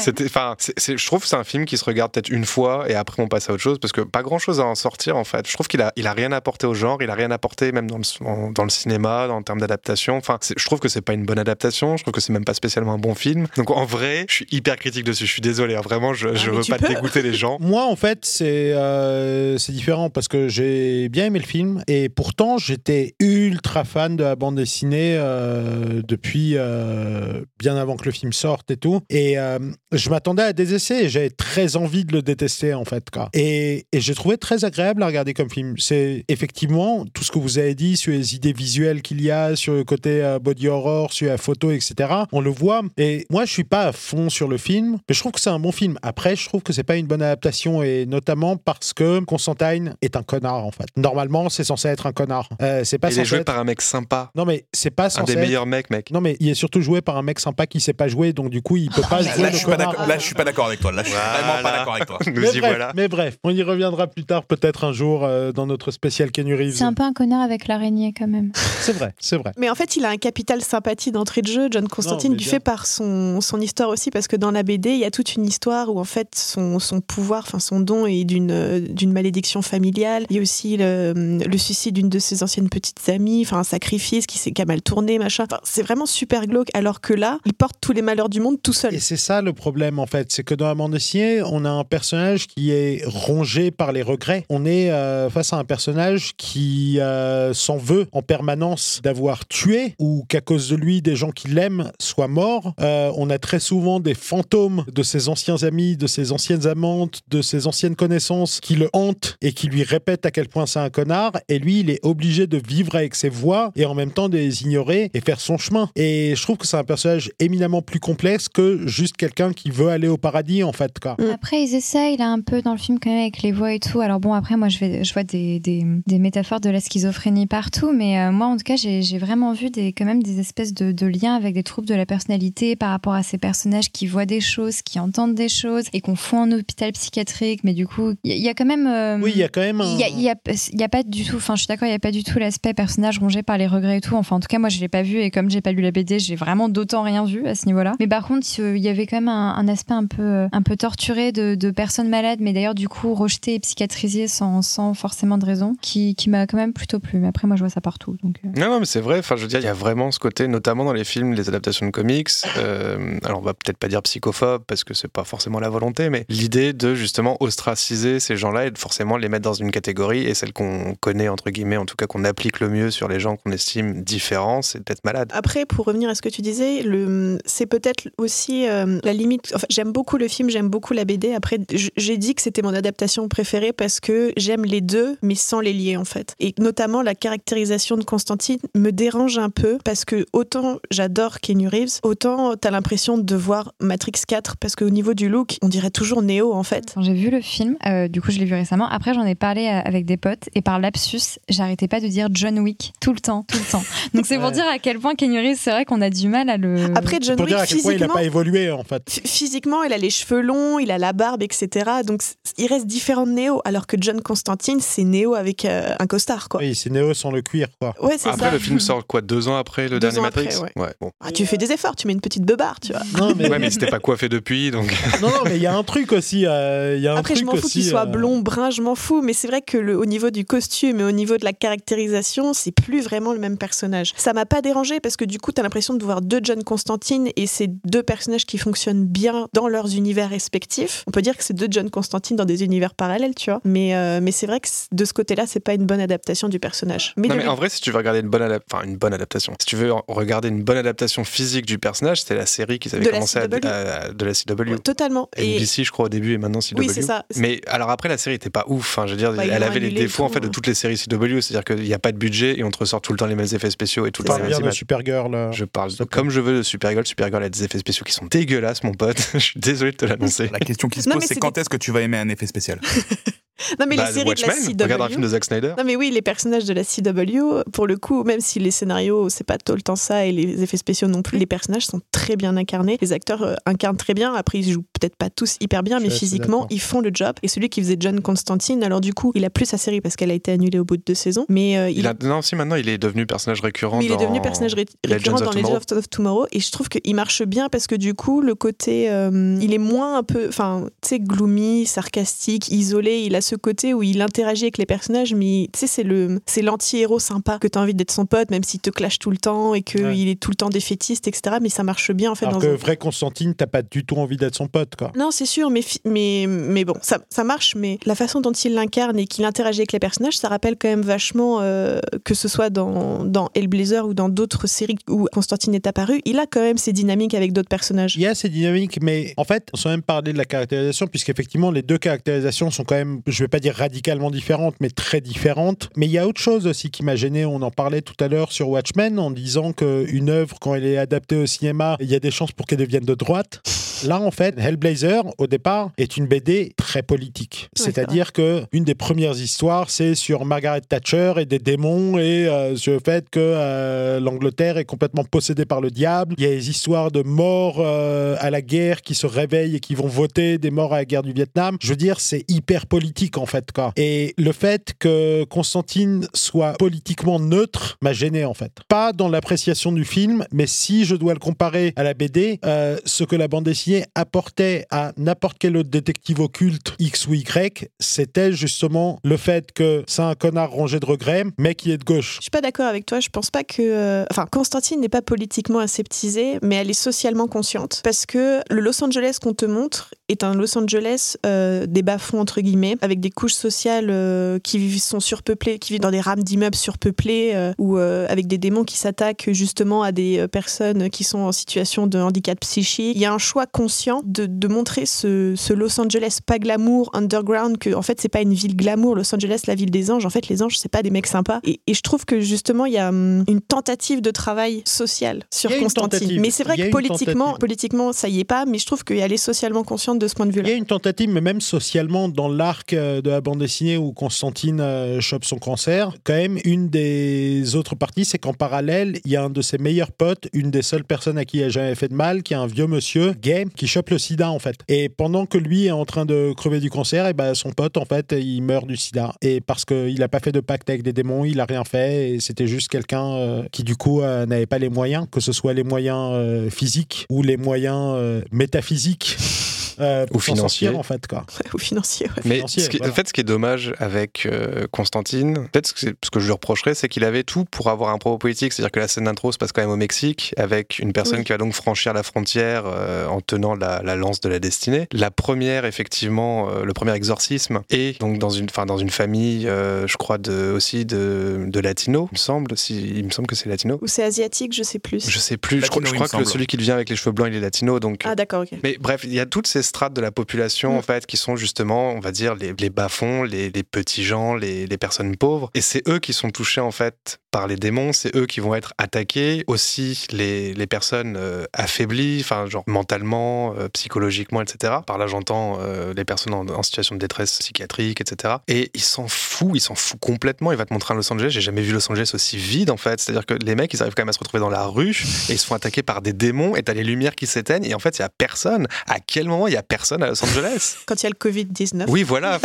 S1: C'était, enfin, c'est- c'est- je trouve que c'est un film qui se regarde peut-être une fois et après on passe à autre chose parce que pas grand chose à en sortir en fait. Je trouve qu'il a, il a rien apporté au genre, il a rien apporté même dans le, en- dans le cinéma, en termes d'adaptation. Enfin, c'est- je trouve que c'est pas une bonne adaptation. Je trouve que c'est même pas spécialement un bon film. Donc en vrai, je suis hyper critique dessus. Je suis désolé, hein, vraiment, je, je
S2: mais
S1: veux pas
S2: peux.
S1: dégoûter les gens.
S2: Moi, en fait, c'est euh, c'est différent parce que j'ai bien aimé le film et pourtant, j'étais ultra fan de la bande dessinée euh, depuis euh, bien avant que le film sorte et tout. Et euh, je m'attendais à des essais et j'avais très envie de le détester, en fait. Quoi. Et, et j'ai trouvé très agréable à regarder comme film. C'est effectivement tout ce que vous avez dit sur les idées visuelles qu'il y a, sur le côté euh, body horror, sur la photo, etc. On le voit. Et moi, je suis pas à fond sur le film, mais je trouve que c'est un bon film. Après, je trouve que c'est pas une bonne adaptation et notamment parce que Constantine est un connard en fait. Normalement, c'est censé être un connard. Euh, c'est pas
S1: il est joué
S2: être-
S1: par un mec sympa.
S2: Non mais c'est pas
S1: Un
S2: censé
S1: des
S2: être-
S1: meilleurs mecs, mec.
S2: Non mais il est surtout joué par un mec sympa qui sait pas jouer, donc du coup il peut pas
S3: Là, je suis pas d'accord- là, je suis pas d'accord avec toi. Là, je suis vraiment pas d'accord avec toi.
S1: Nous
S2: mais
S1: y
S2: bref,
S1: voilà.
S2: mais bref, on y reviendra plus tard peut-être un jour euh, dans notre spécial Kenny Reeves.
S5: C'est un peu un connard avec l'araignée quand même.
S2: C'est vrai, c'est vrai.
S4: Mais en fait, il a un capital sympathie d'entrée de jeu, John Constantine, du
S2: bien.
S4: fait par son, son histoire aussi, parce que dans la BD, il y a toute une histoire où en fait son, son pouvoir, enfin son don est d'une euh, d'une malédiction familiale. Il y a aussi le, le suicide d'une de ses anciennes petites amies, enfin un sacrifice qui, s'est- qui a mal tourné, machin. Enfin, c'est vraiment super glauque, alors que là, il porte tous les malheurs du monde tout seul.
S2: Et c'est ça le problème en fait, c'est que dans la bande dessinée, on a un personnage qui est rongé par les regrets. On est euh, face à un personnage qui euh, s'en veut en permanence d'avoir tué ou qu'à cause de lui, des gens qui l'aiment soient morts. Euh, on a très souvent des fantômes de ses anciens amis, de ses anciennes amantes, de ses anciennes connaissances qui le hantent et qui lui répètent à quel point c'est un connard. Et lui, il est obligé de vivre avec ses voix et en même temps de les ignorer et faire son chemin. Et je trouve que c'est un personnage éminemment plus complexe que juste quelqu'un qui veut aller au paradis, en fait. Quoi.
S5: Après, ils essayent là un peu dans le film quand même avec les voix et tout. Alors bon, après, moi, je, vais, je vois des, des, des métaphores de la schizophrénie partout, mais euh, moi, en tout cas, j'ai j'ai vraiment vu des, quand même des espèces de, de liens avec des troubles de la personnalité par rapport à ces personnages qui voient des choses, qui entendent des choses et qu'on fout en hôpital psychiatrique. Mais du coup, il y, a- y a quand même. euh,
S2: Oui, il y a quand même un-
S5: Il y a, il y a- y a pas du tout. Enfin, je suis d'accord, il y a pas du tout l'aspect personnage rongé par les regrets et tout. Enfin, en tout cas, moi, je l'ai pas vu et comme j'ai pas lu la BD, j'ai vraiment d'autant rien vu à ce niveau-là. Mais par contre, il y avait quand même un, un aspect un peu, euh, un peu torturé de, de personnes malades, mais d'ailleurs, du coup, rejetées et psychiatrisées sans, sans forcément de raison, qui, qui m'a quand même plutôt plu. Mais après, moi, je vois ça partout. Donc, euh.
S1: Non, non, mais c'est vrai. Enfin, je veux dire, il y a vraiment ce côté, notamment dans les films, les adaptations de comics. euh, alors, on va peut-être pas dire psychophobe parce que c'est pas forcément la volonté, mais l'idée de justement ostraciser ces gens-là et de forcément les mettre dans une catégorie et celle qu'on connaît entre guillemets, en tout cas qu'on applique le mieux sur les gens qu'on estime différents, c'est peut-être malade.
S4: Après, pour revenir à ce que tu disais, le, c'est peut-être aussi euh, la limite. Enfin, j'aime beaucoup le film, j'aime beaucoup la BD. Après, j'ai dit que c'était mon adaptation préférée parce que j'aime les deux, mais sans les lier en fait. Et notamment la caractérisation de Constantine me dérange un peu parce que autant j'adore Keanu Reeves, autant t'as l'impression de voir Matrix 4 parce qu'au niveau du look, on dirait toujours Neo en fait.
S5: Quand j'ai vu le film, euh, du coup je l'ai vu récemment. Après j'en ai parlé euh, avec des potes et par lapsus, j'arrêtais pas de dire John Wick tout le temps, tout le temps. Donc c'est pour
S2: Ouais.
S5: dire à quel point Keanu Reeves, c'est vrai qu'on a du mal à le.
S4: Après, John
S2: Pour
S4: Wick,
S2: dire à quel point il n'a
S4: physiquement,
S2: pas évolué, en fait.
S4: Ph- Physiquement, il a les cheveux longs, il a la barbe, etc. Donc il reste différent de Neo, alors que John Constantine, c'est Neo avec euh, un costard, quoi.
S2: Oui, c'est Néo sans le cuir, quoi.
S4: Ouais, c'est
S1: Après,
S4: ça.
S1: le film sort quoi Deux ans après le
S4: Deux
S1: dernier
S4: ans
S1: Matrix
S4: après, ouais.
S1: bon.
S4: Ah, tu fais des efforts, tu mets une petite beubare, tu vois.
S2: Non, mais,
S1: Ouais, mais c'était pas coiffé depuis, donc.
S2: non, non, mais il y a un truc aussi. euh, Il y a un
S4: Après, je
S2: truc
S4: m'en fous qu'il soit
S2: euh,
S4: blond, brun, je m'en fous, mais c'est vrai que le, au niveau du costume et au niveau de la caractérisation, c'est plus vraiment le même personnage. Ça m'a pas dérangé parce que du coup, t'as l'impression de voir deux John Constantine et c'est deux personnages qui fonctionnent bien dans leurs univers respectifs. On peut dire que c'est deux John Constantine dans des univers parallèles, tu vois. Mais, euh, mais c'est vrai que de ce côté-là, c'est pas une bonne adaptation du personnage. Mais
S1: non, mais en vrai, si tu veux regarder une bonne, adap- enfin, une bonne adaptation, si tu veux regarder une bonne adaptation physique du personnage, c'était la série qu'ils avaient
S4: De la
S1: commencé à,
S4: CW.
S1: à- de la CW.
S4: totalement. Et
S1: NBC, je crois, au début, et maintenant CW.
S4: Oui, c'est ça.
S1: Mais alors après, la série était pas ouf. Enfin, je veux dire,
S4: Bah,
S1: elle avait les défauts en fait de
S4: hein.
S1: toutes les séries CW, c'est-à-dire qu'il n'y a pas de budget et on te ressort tout le temps les mêmes effets spéciaux et tout le temps les mêmes
S2: de. Supergirl. euh.
S1: Je parle comme je veux de Supergirl. Supergirl a des effets spéciaux qui sont dégueulasses, mon pote. je suis désolé de te l'annoncer.
S3: La question qui se pose, c'est quand est-ce que tu vas aimer un effet spécial?
S4: Non, mais
S1: Bah,
S4: les séries
S1: Watchmen,
S4: de la CW.
S1: regarde un film de Zack Snyder.
S4: Non, mais oui, les personnages de la CW, pour le coup, même si les scénarios, c'est pas tout le temps ça et les effets spéciaux non plus, les personnages sont très bien incarnés. Les acteurs euh, incarnent très bien. Après, ils jouent peut-être pas tous hyper bien,
S2: Je
S4: mais physiquement, ils font le job. Et celui qui faisait John Constantine, alors du coup, il a plus sa série parce qu'elle a été annulée au bout de deux saisons. Mais euh, il,
S1: Il a... Non, si maintenant il est devenu personnage récurrent.
S4: mais il est
S1: dans
S4: devenu personnage ré-
S1: Legends
S4: récurrent
S1: of
S4: dans
S1: Tomorrow.
S4: Legends of Tomorrow et je trouve qu'il marche bien parce que du coup le côté euh, il est moins un peu enfin tu sais gloomy sarcastique isolé il a ce côté où il interagit avec les personnages mais tu sais c'est le c'est l'anti-héros sympa que tu as envie d'être son pote même s'il te clash tout le temps et qu'il
S2: Ouais.
S4: il est tout le temps défaitiste etc mais ça marche bien en fait
S2: Alors
S4: dans
S2: que
S4: un-
S2: vrai Constantine, t'as pas du tout envie d'être son pote, quoi.
S4: non, c'est sûr, mais, mais, mais bon, ça, ça marche, mais la façon dont il l'incarne et qu'il interagit avec les personnages, ça rappelle quand même vachement, euh, que ce soit dans, dans Hellblazer ou dans d'autres séries où Constantine est apparu, il a quand même ses dynamiques avec d'autres personnages.
S2: Il y a ces dynamiques, mais en fait, sans même parler de la caractérisation, puisqu'effectivement, les deux caractérisations sont quand même, je vais pas dire radicalement différentes, mais très différentes. Mais il y a autre chose aussi qui m'a gêné. On en parlait tout à l'heure sur Watchmen, en disant qu'une œuvre, quand elle est adaptée au cinéma, il y a des chances pour qu'elle devienne de droite. Là, en fait, Hellblazer, au départ, est une BD très politique.
S4: Ouais,
S2: C'est-à-dire que une des premières histoires, c'est sur Margaret Thatcher et des démons et euh, sur le fait que euh, l'Angleterre est complètement possédée par le diable. Il y a des histoires de morts euh, à la guerre qui se réveillent et qui vont voter, des morts à la guerre du Vietnam. Je veux dire, c'est hyper politique en fait. Quoi. Et le fait que Constantine soit politiquement neutre m'a gêné en fait. Pas dans l'appréciation du film, mais si je dois le comparer à la BD, euh, ce que la bande dessinée apportait à n'importe quel autre détective occulte X ou Y, c'était justement le fait que c'est un connard rongé de regrets, mais qui est de gauche.
S4: Je suis pas d'accord avec toi. Je pense pas que. euh, Enfin, Constantine n'est pas politiquement aseptisée, mais elle est socialement consciente. Parce que le Los Angeles qu'on te montre est un Los Angeles euh, des bas-fonds, entre guillemets, avec des couches sociales euh, qui sont surpeuplées, qui vivent dans des rames d'immeubles surpeuplés, euh, ou euh, avec des démons qui s'attaquent justement à des personnes qui sont en situation de handicap psychique. Il y a un choix conscient de, de montrer ce, ce Los Angeles pas glamour, underground, que en fait, c'est pas une ville glamour. Los Angeles, la ville des anges. En fait, les anges, c'est pas des mecs sympas. Et, et je trouve que justement, il y a hum, une tentative de travail social sur
S2: Il
S4: Constantine. Mais c'est vrai
S2: Il
S4: que politiquement, politiquement, ça y est pas. Mais je trouve qu'elle est socialement consciente de ce point de
S2: Il
S4: vue-là.
S2: y a une tentative, mais même socialement, dans l'arc de la bande dessinée où Constantine euh, chope son cancer, quand même, une des autres parties, c'est qu'en parallèle, il y a un de ses meilleurs potes, une des seules personnes à qui il a jamais fait de mal, qui est un vieux monsieur gay qui chope le sida, en fait. Et pendant que lui est en train de crever du cancer, et ben son pote, en fait, il meurt du sida. Et parce qu'il n'a pas fait de pacte avec des démons, il a rien fait, et c'était juste quelqu'un euh, qui, du coup, euh, n'avait pas les moyens, que ce soit les moyens euh, physiques ou les moyens euh, métaphysiques. euh, pour
S1: Ou
S2: sortir, en fait, quoi.
S4: Au financier, ouais.
S1: Mais
S2: financier,
S1: ce qui-
S2: voilà.
S1: en fait, ce qui est dommage avec euh, Constantine, peut-être ce que, c'est- ce que je lui reprocherais, c'est qu'il avait tout pour avoir un propos politique. C'est-à-dire que la scène d'intro se passe quand même au Mexique, avec une personne
S4: Oui.
S1: qui va donc franchir la frontière euh, en tenant la, la lance de la destinée. La première, effectivement, euh, le premier exorcisme est donc dans une, enfin, dans une famille, euh, je crois, de, aussi de, de latinos, il me semble. Si, il me semble que c'est latino.
S4: Ou c'est asiatique, je sais plus.
S1: Je sais plus, je crois, je que celui qui vient avec les cheveux blancs, il est latino. Donc,
S4: Ah d'accord, ok.
S1: mais bref, il y a toutes ces strates de la population,
S4: Mm.
S1: en fait, qui sont justement, on va dire, les, les bas-fonds, les, les petits gens, les, les personnes pauvres. Et c'est eux qui sont touchés, en fait, par les démons. C'est eux qui vont être attaqués. Aussi, les, les personnes euh, affaiblies, enfin, genre mentalement, euh, psychologiquement, etc. Par là, j'entends euh, les personnes en, en situation de détresse psychiatrique, etc. Et ils s'en foutent, ils s'en foutent complètement. Il va te montrer un Los Angeles. J'ai jamais vu Los Angeles aussi vide, en fait. C'est-à-dire que les mecs, ils arrivent quand même à se retrouver dans la rue et ils se font attaquer par des démons et t'as les lumières qui s'éteignent et en fait, il y a personne. À quel moment il y a personne à Los Angeles?
S4: Quand il y a le Covid-19.
S1: Oui, voilà.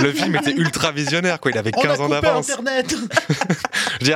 S1: le film était ultra visionnaire, quoi. Il avait 15 ans d'avance.
S2: Internet
S1: Je veux dire,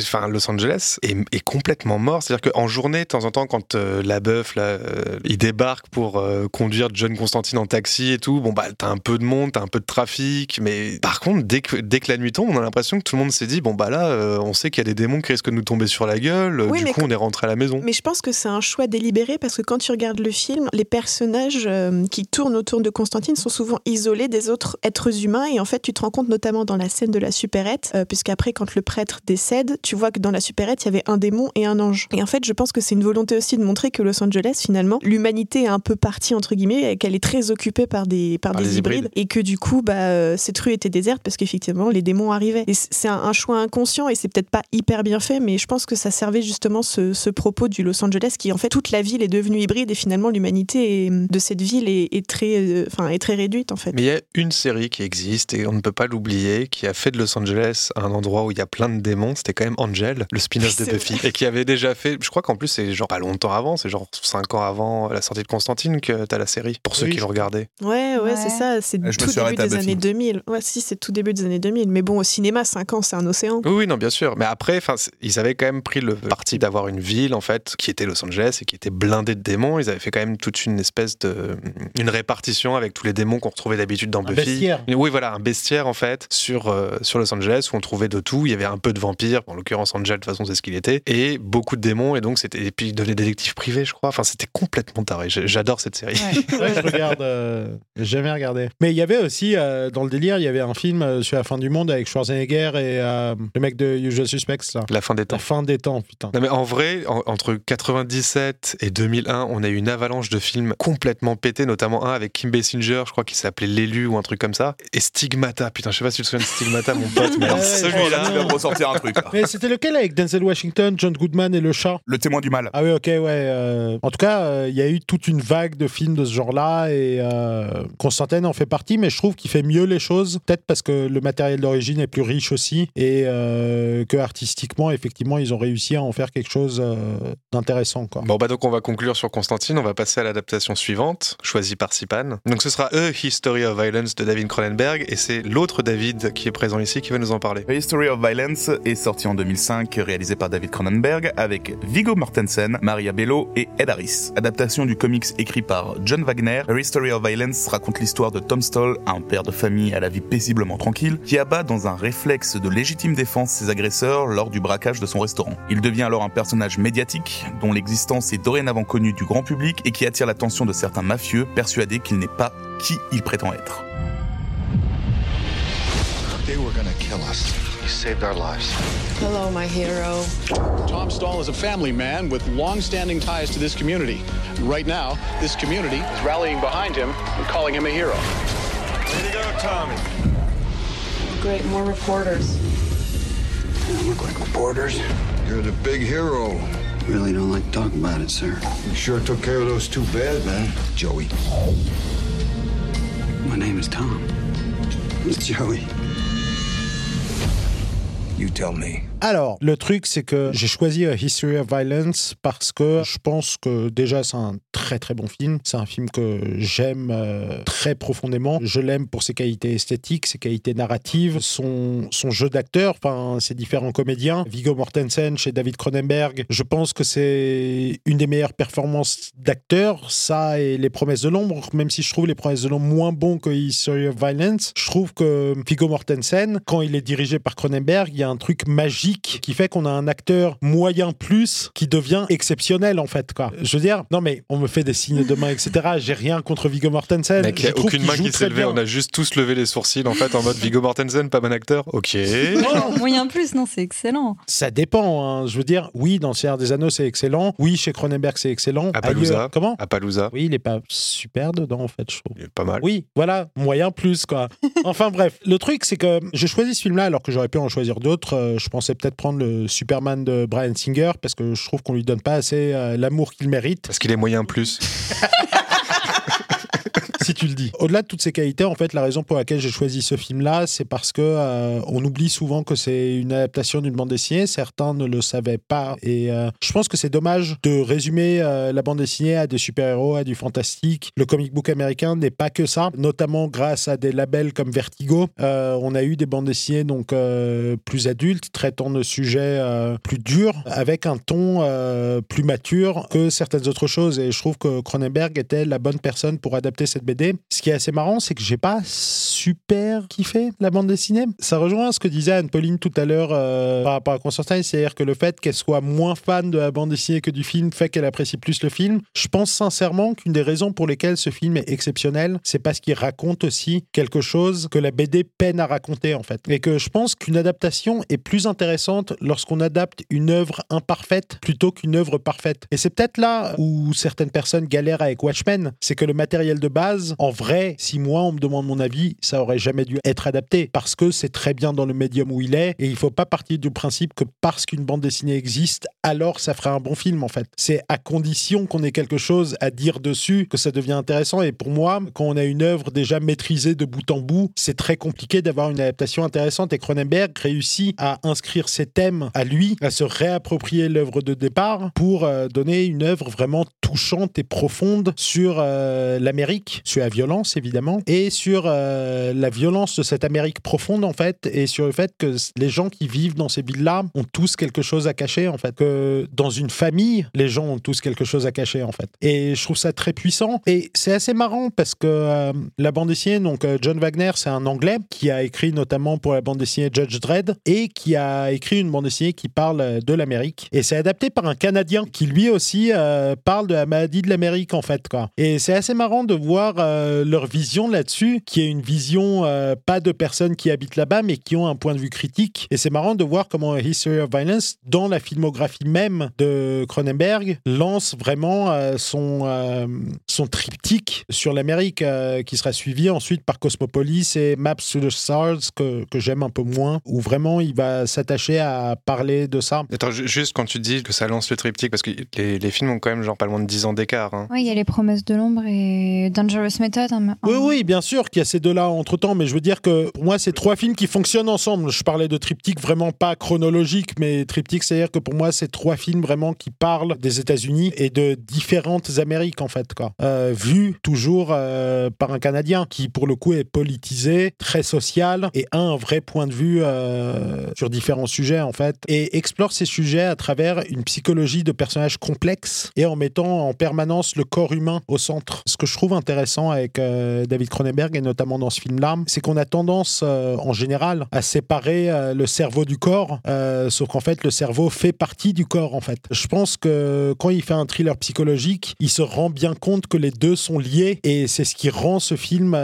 S1: enfin, Los Angeles est, est complètement mort. C'est-à-dire qu'en journée, de temps en temps, quand euh, la bœuf, là, euh, il débarque pour euh, conduire John Constantine en taxi et tout, bon, bah, t'as un peu de monde, t'as un peu de trafic. Mais par contre, dès que, dès que la nuit tombe, on a l'impression que tout le monde s'est dit, bon, bah là, euh, on sait qu'il y a des démons qui risquent de nous tomber sur la gueule.
S4: Oui,
S1: du coup, on est rentré à la maison.
S4: Mais je pense que c'est un choix délibéré parce que quand tu regardes le film, les personnages qui tournent autour de Constantine sont souvent isolés des autres êtres humains et en fait tu te rends compte notamment dans la scène de la supérette, puisqu'après quand le prêtre décède, tu vois que dans la supérette, il y avait un démon et un ange. Et en fait, je pense que c'est une volonté aussi de montrer que Los Angeles, finalement, l'humanité est un peu partie, entre guillemets, et qu'elle est très occupée par des, par
S1: Par
S4: des hybrides,
S1: hybrides.
S4: et que du coup, bah, euh, cette rue était déserte parce qu'effectivement, les démons arrivaient. Et c'est un, un choix inconscient, et c'est peut-être pas hyper bien fait, mais je pense que ça servait justement ce, ce propos du Los Angeles qui, en fait, toute la ville est devenue hybride, et finalement, l'humanité de cette ville est, est très, euh, est très réduite, en fait.
S1: Mais il y a une série qui existe et on ne peut pas l'oublier, qui a fait de Los Angeles un endroit où il y a plein de démons. C'était quand même Angel, le spin-off de Buffy, et qui avait déjà fait. Je crois qu'en plus c'est genre pas longtemps avant, c'est genre 5 ans avant la sortie de Constantine que t'as la série. Pour ceux
S2: Oui,
S1: qui l'ont regardé.
S4: Ouais, ouais,
S5: Ouais.
S4: c'est ça. C'est tout début des
S3: Buffy.
S4: années 2000. Ouais, si, c'est tout début des années 2000. Mais bon, au cinéma, 5 ans, c'est un océan.
S1: Oui, oui, non, bien sûr. Mais après, ils avaient quand même pris le parti d'avoir une ville en fait qui était Los Angeles et qui était blindée de démons. Ils avaient fait quand même toute une espèce de une répartition avec tous les démons qu'on retrouvait d'habitude dans
S2: Un
S1: Buffy.
S2: bestiaire.
S1: Oui, voilà, un bestiaire en fait sur euh, sur Los Angeles où on trouvait de tout. Il y avait un peu de vampires, en l'occurrence Angel, de toute façon c'est ce qu'il était, et beaucoup de démons. Et donc c'était et puis il devenait détective privé, je crois. Enfin, c'était complètement taré. J'adore cette série.
S2: Ouais, je regarde, euh, j'ai jamais regardé. Mais il y avait aussi, euh, dans le délire, il y avait un film euh, sur la fin du monde avec Schwarzenegger et euh, le mec de Usual Suspects, là.
S1: La fin des temps.
S2: La fin des temps, putain.
S1: Non mais en vrai, en- entre 97 et 2001, on a eu une avalanche de films complètement pétés, notamment un avec Kim Basinger, je crois qu'il s'appelait L'élu ou un truc comme ça, et Stigmata. Putain, je sais pas si tu te souviens de Stigmata, mon pote, mais
S2: Ouais,
S1: celui-là.
S3: tu viens de ressortir un truc. là.
S2: Mais c'était lequel avec Denzel Washington, John Goodman et le chat?
S3: Le témoin du mal.
S2: Ah oui, ok, ouais. euh, En tout cas, euh, il y a eu toute une vague de films de ce genre-là et euh, Constantine en fait partie, mais je trouve qu'il fait mieux les choses. Peut-être parce que le matériel d'origine est plus riche aussi et euh, que artistiquement, effectivement, ils ont réussi à en faire quelque chose euh, d'intéressant.
S1: Bon bah donc on va conclure sur Constantine, on va passer à l'adaptation suivante, choisie par Sipan. Donc ce sera A History of Violence de David Cronenberg, et c'est l'autre David qui est présent ici qui va nous en parler.
S3: A History of Violence sorti en 2005, réalisé par David Cronenberg, avec Viggo Mortensen, Maria Bello et Ed Harris. Adaptation du comics écrit par John Wagner, A History of Violence raconte l'histoire de Tom Stoll, un père de famille à la vie paisiblement tranquille, qui abat dans un réflexe de légitime défense ses agresseurs lors du braquage de son restaurant. Il devient alors un personnage médiatique, dont l'existence est dorénavant connue du grand public et qui attire l'attention de certains mafieux persuadés qu'il n'est pas qui il prétend être.
S13: They were gonna kill. You saved our lives.
S14: Hello, my hero.
S15: Tom Stahl is a family man with long-standing ties to this community. Right now, this community is rallying behind him and calling him a hero.
S13: Way to go, Tommy.
S14: Great, more reporters.
S12: You look like reporters. You're the big hero. Really don't like to talk about it, sir. You sure took care of those two bad men, Joey. My name is Tom. It's Joey. You tell me.
S2: Alors, le truc, c'est que j'ai choisi History of Violence parce que je pense que déjà, c'est un très très bon film. C'est un film que j'aime euh, très profondément. Je l'aime pour ses qualités esthétiques, ses qualités narratives, son, son jeu d'acteur, enfin, ses différents comédiens. Viggo Mortensen chez David Cronenberg, je pense que c'est une des meilleures performances d'acteur. Ça et Les Promesses de l'Ombre, même si je trouve Les Promesses de l'Ombre moins bon que History of Violence, je trouve que Viggo Mortensen, quand il est dirigé par Cronenberg, il y a un truc magique qui fait qu'on a un acteur moyen plus qui devient exceptionnel en fait quoi. Je veux dire, non mais on me fait des signes de main etc. J'ai rien contre Viggo Mortensen.
S1: Mec,
S2: Je
S1: a aucune main qui s'est levée, on a juste tous levé les sourcils en fait en mode Viggo Mortensen, pas bon acteur. Ok.
S5: Moyen plus, non, c'est excellent.
S2: Ça dépend. hein. Je veux dire, oui, dans le Seigneur des Anneaux, c'est excellent. Oui, chez Cronenberg, c'est excellent.
S1: Appalooza.
S2: Ailleurs- Comment?
S1: Appalooza.
S2: Oui, il est pas super dedans, en fait, je trouve.
S1: Il est pas mal.
S2: Oui, voilà, moyen plus, quoi. enfin bref, le truc, c'est que j'ai choisi ce film-là alors que j'aurais pu en choisir d'autres. Euh, je pensais peut-être prendre le Superman de Brian Singer parce que je trouve qu'on lui donne pas assez euh, l'amour qu'il mérite.
S1: Parce qu'il est moyen plus.
S2: si tu le dis. Au-delà de toutes ces qualités, en fait, la raison pour laquelle j'ai choisi ce film-là, c'est parce que euh, on oublie souvent que c'est une adaptation d'une bande dessinée. Certains ne le savaient pas, et euh, je pense que c'est dommage de résumer euh, la bande dessinée à des super-héros, à du fantastique. Le comic book américain n'est pas que ça, notamment grâce à des labels comme Vertigo. Euh, on a eu des bandes dessinées donc euh, plus adultes, traitant de sujets euh, plus durs, avec un ton plus mature que certaines autres choses. Et je trouve que Cronenberg était la bonne personne pour adapter cette BD. Ce qui est assez marrant, c'est que j'ai pas super kiffé la bande dessinée. Ça rejoint ce que disait Anne-Pauline tout à l'heure euh, par rapport à Constantine, c'est-à-dire que le fait qu'elle soit moins fan de la bande dessinée que du film fait qu'elle apprécie plus le film. Je pense sincèrement qu'une des raisons pour lesquelles ce film est exceptionnel, c'est parce qu'il raconte aussi quelque chose que la BD peine à raconter en fait. Et que je pense qu'une adaptation est plus intéressante lorsqu'on adapte une œuvre imparfaite plutôt qu'une œuvre parfaite. Et c'est peut-être là où certaines personnes galèrent avec Watchmen, c'est que le matériel de base, en vrai, si moi on me demande mon avis, ça aurait jamais dû être adapté parce que c'est très bien dans le médium où il est et il faut pas partir du principe que parce qu'une bande dessinée existe, alors ça ferait un bon film en fait. C'est à condition qu'on ait quelque chose à dire dessus que ça devient intéressant et pour moi, quand on a une œuvre déjà maîtrisée de bout en bout, c'est très compliqué d'avoir une adaptation intéressante et Cronenberg réussit à inscrire ses thèmes à lui, à se réapproprier l'œuvre de départ pour euh, donner une œuvre vraiment touchante et profonde sur euh, l'Amérique, sur la violence évidemment, et sur euh, la violence de cette Amérique profonde en fait, et sur le fait que les gens qui vivent dans ces villes-là ont tous quelque chose à cacher en fait, que dans une famille, les gens ont tous quelque chose à cacher en fait. Et je trouve ça très puissant, et c'est assez marrant parce que euh, la bande dessinée, donc John Wagner, c'est un Anglais qui a écrit notamment pour la bande dessinée Judge Dredd, et qui a écrit une bande dessinée qui parle de l'Amérique, et c'est adapté par un Canadien qui lui aussi parle de la maladie de l'Amérique en fait quoi. Et c'est assez marrant de voir euh, leur vision là-dessus, qui est une vision euh, pas de personnes qui habitent là-bas, mais qui ont un point de vue critique. Et c'est marrant de voir comment History of Violence, dans la filmographie même de Cronenberg, lance vraiment euh, son, son triptyque sur l'Amérique, qui sera suivi ensuite par Cosmopolis et Maps to the Stars, que, que j'aime un peu moins, où vraiment il va s'attacher à parler de ça.
S1: Attends, juste quand tu dis que ça lance le triptyque, parce que les, les films ont quand même genre pas loin de 10 ans d'écart. Hein.
S5: Oui, il y a les promesses de l'ombre et Dangerous Method. hein,
S2: Oui, oui, bien sûr qu'il y a ces deux-là entre temps, mais je veux dire que pour moi, c'est trois films qui fonctionnent ensemble. Je parlais de triptyque vraiment pas chronologique, mais triptyque, c'est-à-dire que pour moi, c'est trois films vraiment qui parlent des États-Unis et de différentes Amériques, en fait, quoi. Euh, vu toujours euh, par un Canadien qui, pour le coup, est politisé, très social et a un vrai point de vue euh, sur différents sujets, en fait, et explore ces sujets à travers une psychologie de personnages complexes et en mettant en permanence le corps humain au centre. Ce que je trouve intéressant avec David Cronenberg et notamment dans ce film-là, c'est qu'on a tendance euh, en général à séparer euh, le cerveau du corps, euh, sauf qu'en fait le cerveau fait partie du corps en fait. Je pense que quand il fait un thriller psychologique, il se rend bien compte que les deux sont liés et c'est ce qui rend ce film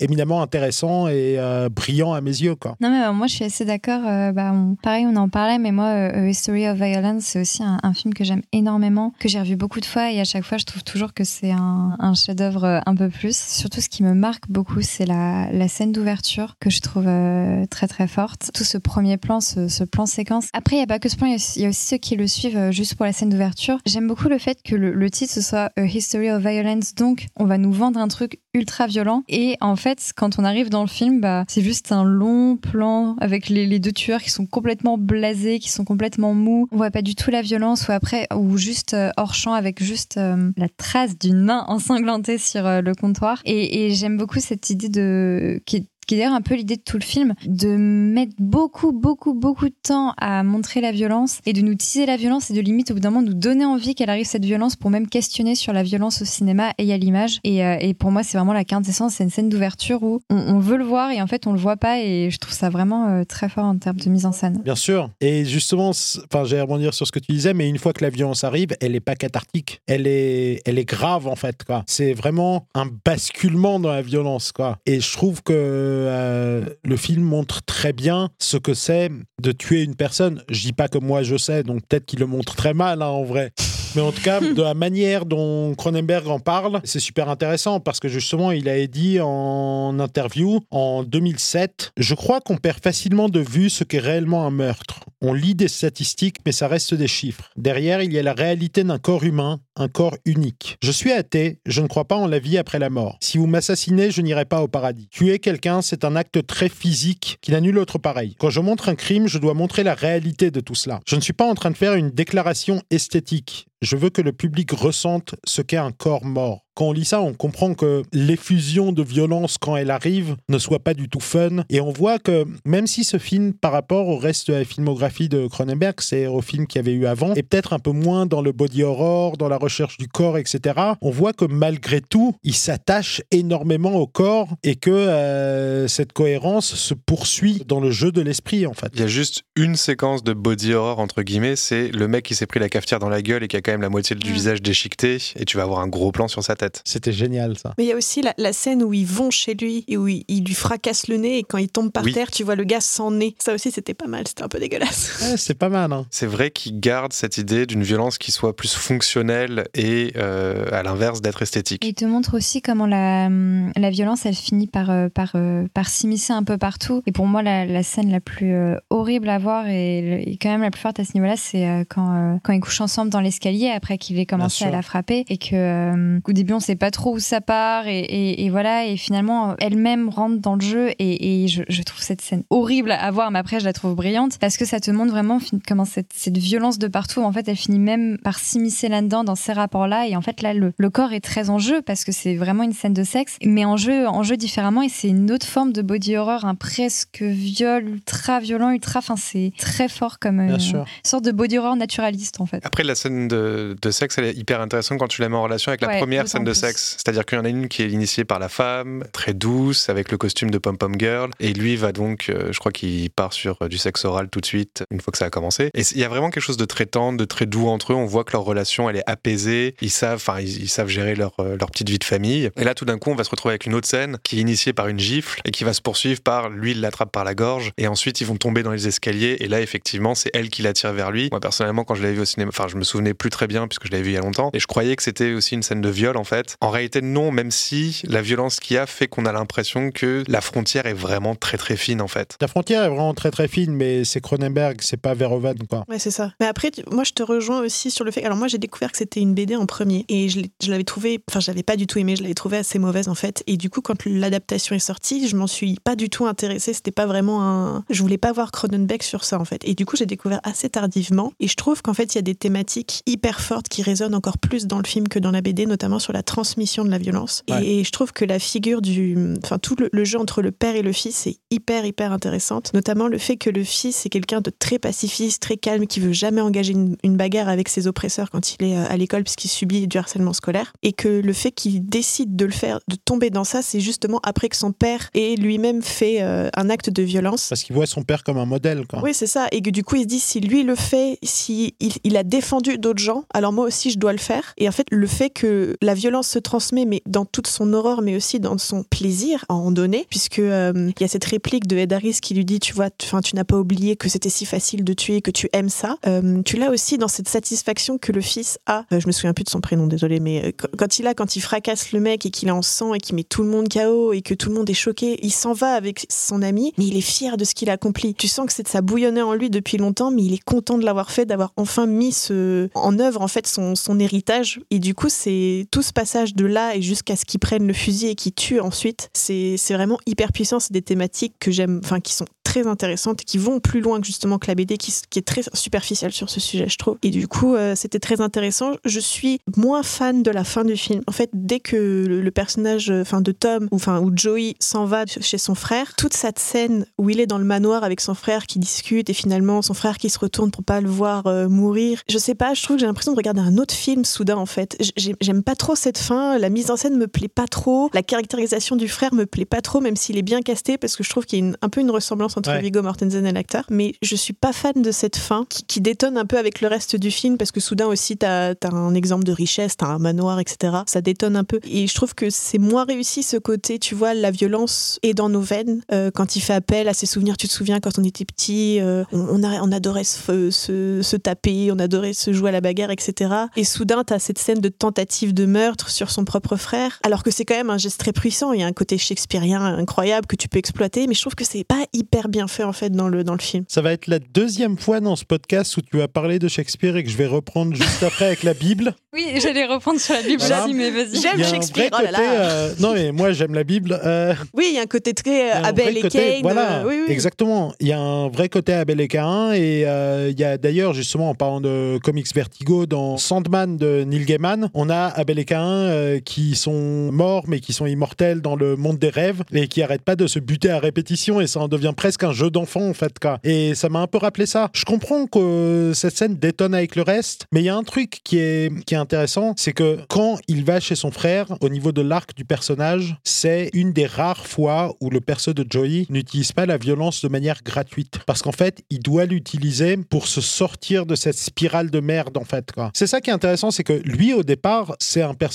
S2: éminemment intéressant et brillant à mes yeux quoi.
S5: Non mais moi je suis assez d'accord. bah, on- pareil, on en parlait, mais moi, History of Violence, c'est aussi un, film que j'aime énormément, que j'ai revu beaucoup de fois et à chaque fois, je trouve toujours que c'est un, chef-d'œuvre un peu plus. Surtout, ce qui me marque beaucoup, c'est la, la scène d'ouverture que je trouve euh, très très forte. Tout ce premier plan, ce, ce plan séquence. Après, il n'y a pas que ce plan, il y a aussi- ceux qui le suivent euh, juste pour la scène d'ouverture. J'aime beaucoup le fait que le, titre ce soit A History of Violence, donc on va nous vendre un truc ultra violent et en fait, quand on arrive dans le film, bah, c'est juste un long plan avec les, deux tueurs qui sont complètement blasés, qui sont complètement mous. On voit pas du tout la violence ou après ou juste euh, hors champ avec juste euh, la trace d'une main ensanglantée sur euh, le comptoir. Et j'aime beaucoup cette idée de qui est qui est d'ailleurs un peu l'idée de tout le film, de mettre beaucoup, beaucoup, beaucoup de temps à montrer la violence et de nous teaser la violence et de limite au bout d'un moment nous donner envie qu'elle arrive cette violence pour même questionner sur la violence au cinéma et à l'image. Et, euh, pour moi, c'est vraiment la quintessence, c'est une scène d'ouverture où on, veut le voir et en fait on le voit pas et je trouve ça vraiment euh, très fort en termes de mise en scène.
S2: Bien sûr. Et justement, enfin, j'allais rebondir sur ce que tu disais, mais une fois que la violence arrive, elle n'est pas cathartique. Elle est, elle est grave, en fait. C'est vraiment un basculement dans la violence, quoi. Et je trouve que euh, le film montre très bien ce que c'est de tuer une personne. Je dis pas que moi je sais, donc peut-être qu'il le montre très mal, hein, en vrai. Mais en tout cas, de la manière dont Cronenberg en parle, c'est super intéressant parce que justement, il a dit en interview en 2007 Je crois qu'on perd facilement de vue ce qu'est réellement un meurtre. On lit des statistiques, mais ça reste des chiffres. Derrière, il y a la réalité d'un corps humain, un corps unique. Je suis athée, je ne crois pas en la vie après la mort. Si vous m'assassinez, je n'irai pas au paradis. Tuer quelqu'un, c'est un acte très physique qui n'a nul autre pareil. Quand je montre un crime, je dois montrer la réalité de tout cela. Je ne suis pas en train de faire une déclaration esthétique. Je veux que le public ressente ce qu'est un corps mort. Quand on lit ça, on comprend que l'effusion de violence quand elle arrive ne soit pas du tout fun. Et on voit que même si ce film, par rapport au reste de la filmographie de Cronenberg, c'est au film qu'il y avait eu avant, et peut-être un peu moins dans le body horror, dans la recherche du corps, etc., on voit que malgré tout, il s'attache énormément au corps et que euh, cette cohérence se poursuit dans le jeu de l'esprit, en fait.
S1: Il y a juste une séquence de body horror, entre guillemets, c'est le mec qui s'est pris la cafetière dans la gueule et qui a quand même la moitié du visage déchiqueté, et tu vas avoir un gros plan sur sa tête.
S2: C'était génial, ça.
S4: Mais il y a aussi la, la scène où ils vont chez lui et où il, il lui fracasse le nez et quand il tombe par
S1: Oui.
S4: terre, tu vois le gars sans nez. Ça aussi, c'était pas mal, c'était un peu dégueulasse.
S2: Ouais, c'est pas mal, hein.
S1: C'est vrai qu'il garde cette idée d'une violence qui soit plus fonctionnelle et euh, à l'inverse d'être esthétique.
S5: Il te montre aussi comment la, hum, la violence, elle finit par, euh, par, euh, par s'immiscer un peu partout. Et pour moi, la, la scène la plus euh, horrible à voir et, quand même la plus forte à ce niveau-là, c'est euh, quand, euh, quand ils couchent ensemble dans l'escalier après qu'il ait commencé à la frapper et que euh, au début, on sait pas trop où ça part. Et, et- et voilà, et finalement, elle-même rentre dans le jeu. Et, et je, je trouve cette scène horrible à voir, mais après, je la trouve brillante parce que ça te montre vraiment comment cette, cette violence de partout, en fait, elle finit même par s'immiscer là-dedans, dans ces rapports-là. Et en fait, là, le, le corps est très en jeu parce que c'est vraiment une scène de sexe, mais en jeu, en jeu différemment. Et c'est une autre forme de body horror, un presque viol, ultra violent, ultra. Enfin, c'est très fort comme une
S2: sûr.
S5: sorte de body horror naturaliste, en fait.
S1: Après, la scène de, de sexe, elle est hyper intéressante quand tu la mets en relation avec la
S5: Ouais,
S1: première de
S5: plus.
S1: sexe. C'est-à-dire qu'il y en a une qui est initiée par la femme, très douce, avec le costume de pom-pom girl. Et lui va donc, euh, je crois qu'il part sur euh, du sexe oral tout de suite, une fois que ça a commencé. Et il y a vraiment quelque chose de très tendre, de très doux entre eux. On voit que leur relation, elle est apaisée. Ils savent, enfin, ils, ils savent gérer leur, euh, leur petite vie de famille. Et là, tout d'un coup, on va se retrouver avec une autre scène qui est initiée par une gifle et qui va se poursuivre par lui, il l'attrape par la gorge. Et ensuite, ils vont tomber dans les escaliers. Et là, effectivement, c'est elle qui l'attire vers lui. Moi, personnellement, quand je l'avais vu au cinéma, enfin, je me souvenais plus très bien puisque je l'avais vu il y a longtemps. Et je croyais que c'était aussi une scène de viol, en fait. En réalité, non, même si la violence qu'il y a fait qu'on a l'impression que la frontière est vraiment très très fine, en fait.
S2: La frontière est vraiment très très fine, mais c'est Cronenberg, c'est pas Verhoeven, quoi.
S4: Ouais, c'est ça. Mais après, tu- moi, je te rejoins aussi sur le fait. Alors, moi, j'ai découvert que c'était une BD en premier et je l'avais trouvé. Enfin, je l'avais pas du tout aimé, je l'avais trouvé assez mauvaise en fait. Et du coup, quand l'adaptation est sortie, je m'en suis pas du tout intéressée. C'était pas vraiment un. Je voulais pas voir Cronenberg sur ça en fait. Et du coup, j'ai découvert assez tardivement. Et je trouve qu'en fait, il y a des thématiques hyper fortes qui résonnent encore plus dans le film que dans la BD, notamment sur la transmission de la violence.
S2: Ouais.
S4: Et, et je trouve que la figure du. Enfin, tout le, le jeu entre le père et le fils est hyper, hyper intéressante. Notamment le fait que le fils est quelqu'un de très pacifiste, très calme, qui veut jamais engager une, une bagarre avec ses oppresseurs quand il est euh, à l'école puisqu'il subit du harcèlement scolaire. Et que le fait qu'il décide de le faire, de tomber dans ça, c'est justement après que son père ait lui-même fait euh, un acte de violence.
S2: Parce qu'il voit son père comme un modèle, quoi.
S4: Oui, c'est ça. Et que du coup, il se dit, si lui le fait, si il, il a défendu d'autres gens, alors moi aussi, je dois le faire. Et en fait, le fait que la violence se transmet, mais dans toute son horreur, mais aussi dans son plaisir à en donner, puisque euh, il y a cette réplique de Ed Harris qui lui dit, tu vois, enfin, tu n'as pas oublié que c'était si facile de tuer, que tu aimes ça. Euh, tu l'as aussi dans cette satisfaction que le fils a. Euh, je me souviens plus de son prénom, désolé, mais quand, il a, quand il fracasse le mec et qu'il est en sang et qu'il met tout le monde KO et que tout le monde est choqué, il s'en va avec son ami, mais il est fier de ce qu'il a accompli. Tu sens que c'est ça bouillonnait en lui depuis longtemps, mais il est content de l'avoir fait, d'avoir enfin mis ce, en œuvre en fait son héritage. Et du coup, c'est tout ce passage de là et jusqu'à ce qu'il prenne le fusil et qu'il tue ensuite, c'est vraiment hyper puissant. C'est des thématiques que j'aime, enfin qui sont très intéressantes et qui vont plus loin que justement que la BD qui, est très superficielle sur ce sujet, je trouve. Et du coup, euh, c'était très intéressant. Je suis moins fan de la fin du film. En fait, dès que le, personnage enfin de Tom ou enfin où Joey s'en va chez son frère, toute cette scène où il est dans le manoir avec son frère qui discute et finalement son frère qui se retourne pour pas le voir euh, mourir. Je sais pas, je trouve que j'ai l'impression de regarder un autre film soudain en fait. J'ai- J'aime pas trop cette fin, la mise en scène me plaît pas trop, la caractérisation du frère me plaît pas trop, même s'il est bien casté parce que je trouve qu'il y a une- un peu une ressemblance entre
S2: Ouais.
S4: Viggo Mortensen et l'acteur. Mais je suis pas fan de cette fin qui, qui détonne un peu avec le reste du film parce que soudain aussi t'as as un exemple de richesse, t'as un manoir, etc. Ça détonne un peu. Et je trouve que c'est moins réussi ce côté, tu vois, la violence est dans nos veines. Euh, quand il fait appel à ses souvenirs, tu te souviens quand on était petit, euh, on, on, a- on adorait se, se- se taper, on adorait se jouer à la bagarre, etc. Et soudain, t'as cette scène de tentative de meurtre sur son propre frère, alors que c'est quand même un geste très puissant. Il y a un côté shakespearien incroyable que tu peux exploiter, mais je trouve que c'est pas hyper bien fait en fait dans le, dans le film.
S2: Ça va être la deuxième fois dans ce podcast où tu vas parler de Shakespeare et que je vais reprendre juste après avec la Bible.
S5: Oui, j'allais reprendre sur la Bible
S2: Voilà.
S5: aussi, mais vas-y.
S4: J'aime Shakespeare, oh là là.
S2: euh, non mais moi j'aime la Bible. euh,
S4: Oui, il y a un côté très euh, Abel et
S2: côté-
S4: Cain.
S2: Voilà,
S4: euh, oui, oui.
S2: exactement. Il y a un vrai côté Abel et Cain. Et euh, il y a d'ailleurs, justement, en parlant de Comics Vertigo, dans Sandman de Neil Gaiman, on a Abel et Cain euh, qui sont morts, mais qui sont immortels dans le monde des rêves et qui arrêtent pas de se buter à répétition. Et ça en devient presque un jeu d'enfant, en fait. Quoi. Et ça m'a un peu rappelé ça. Je comprends que cette scène détonne avec le reste, mais il y a un truc qui est, qui est intéressant, c'est que quand il va chez son frère, au niveau de l'arc du personnage, c'est une des rares fois où le perso de Joey n'utilise pas la violence de manière gratuite. Parce qu'en fait, il doit l'utiliser pour se sortir de cette spirale de merde, en fait. quoi. C'est ça qui est intéressant, c'est que lui, au départ, c'est un personnage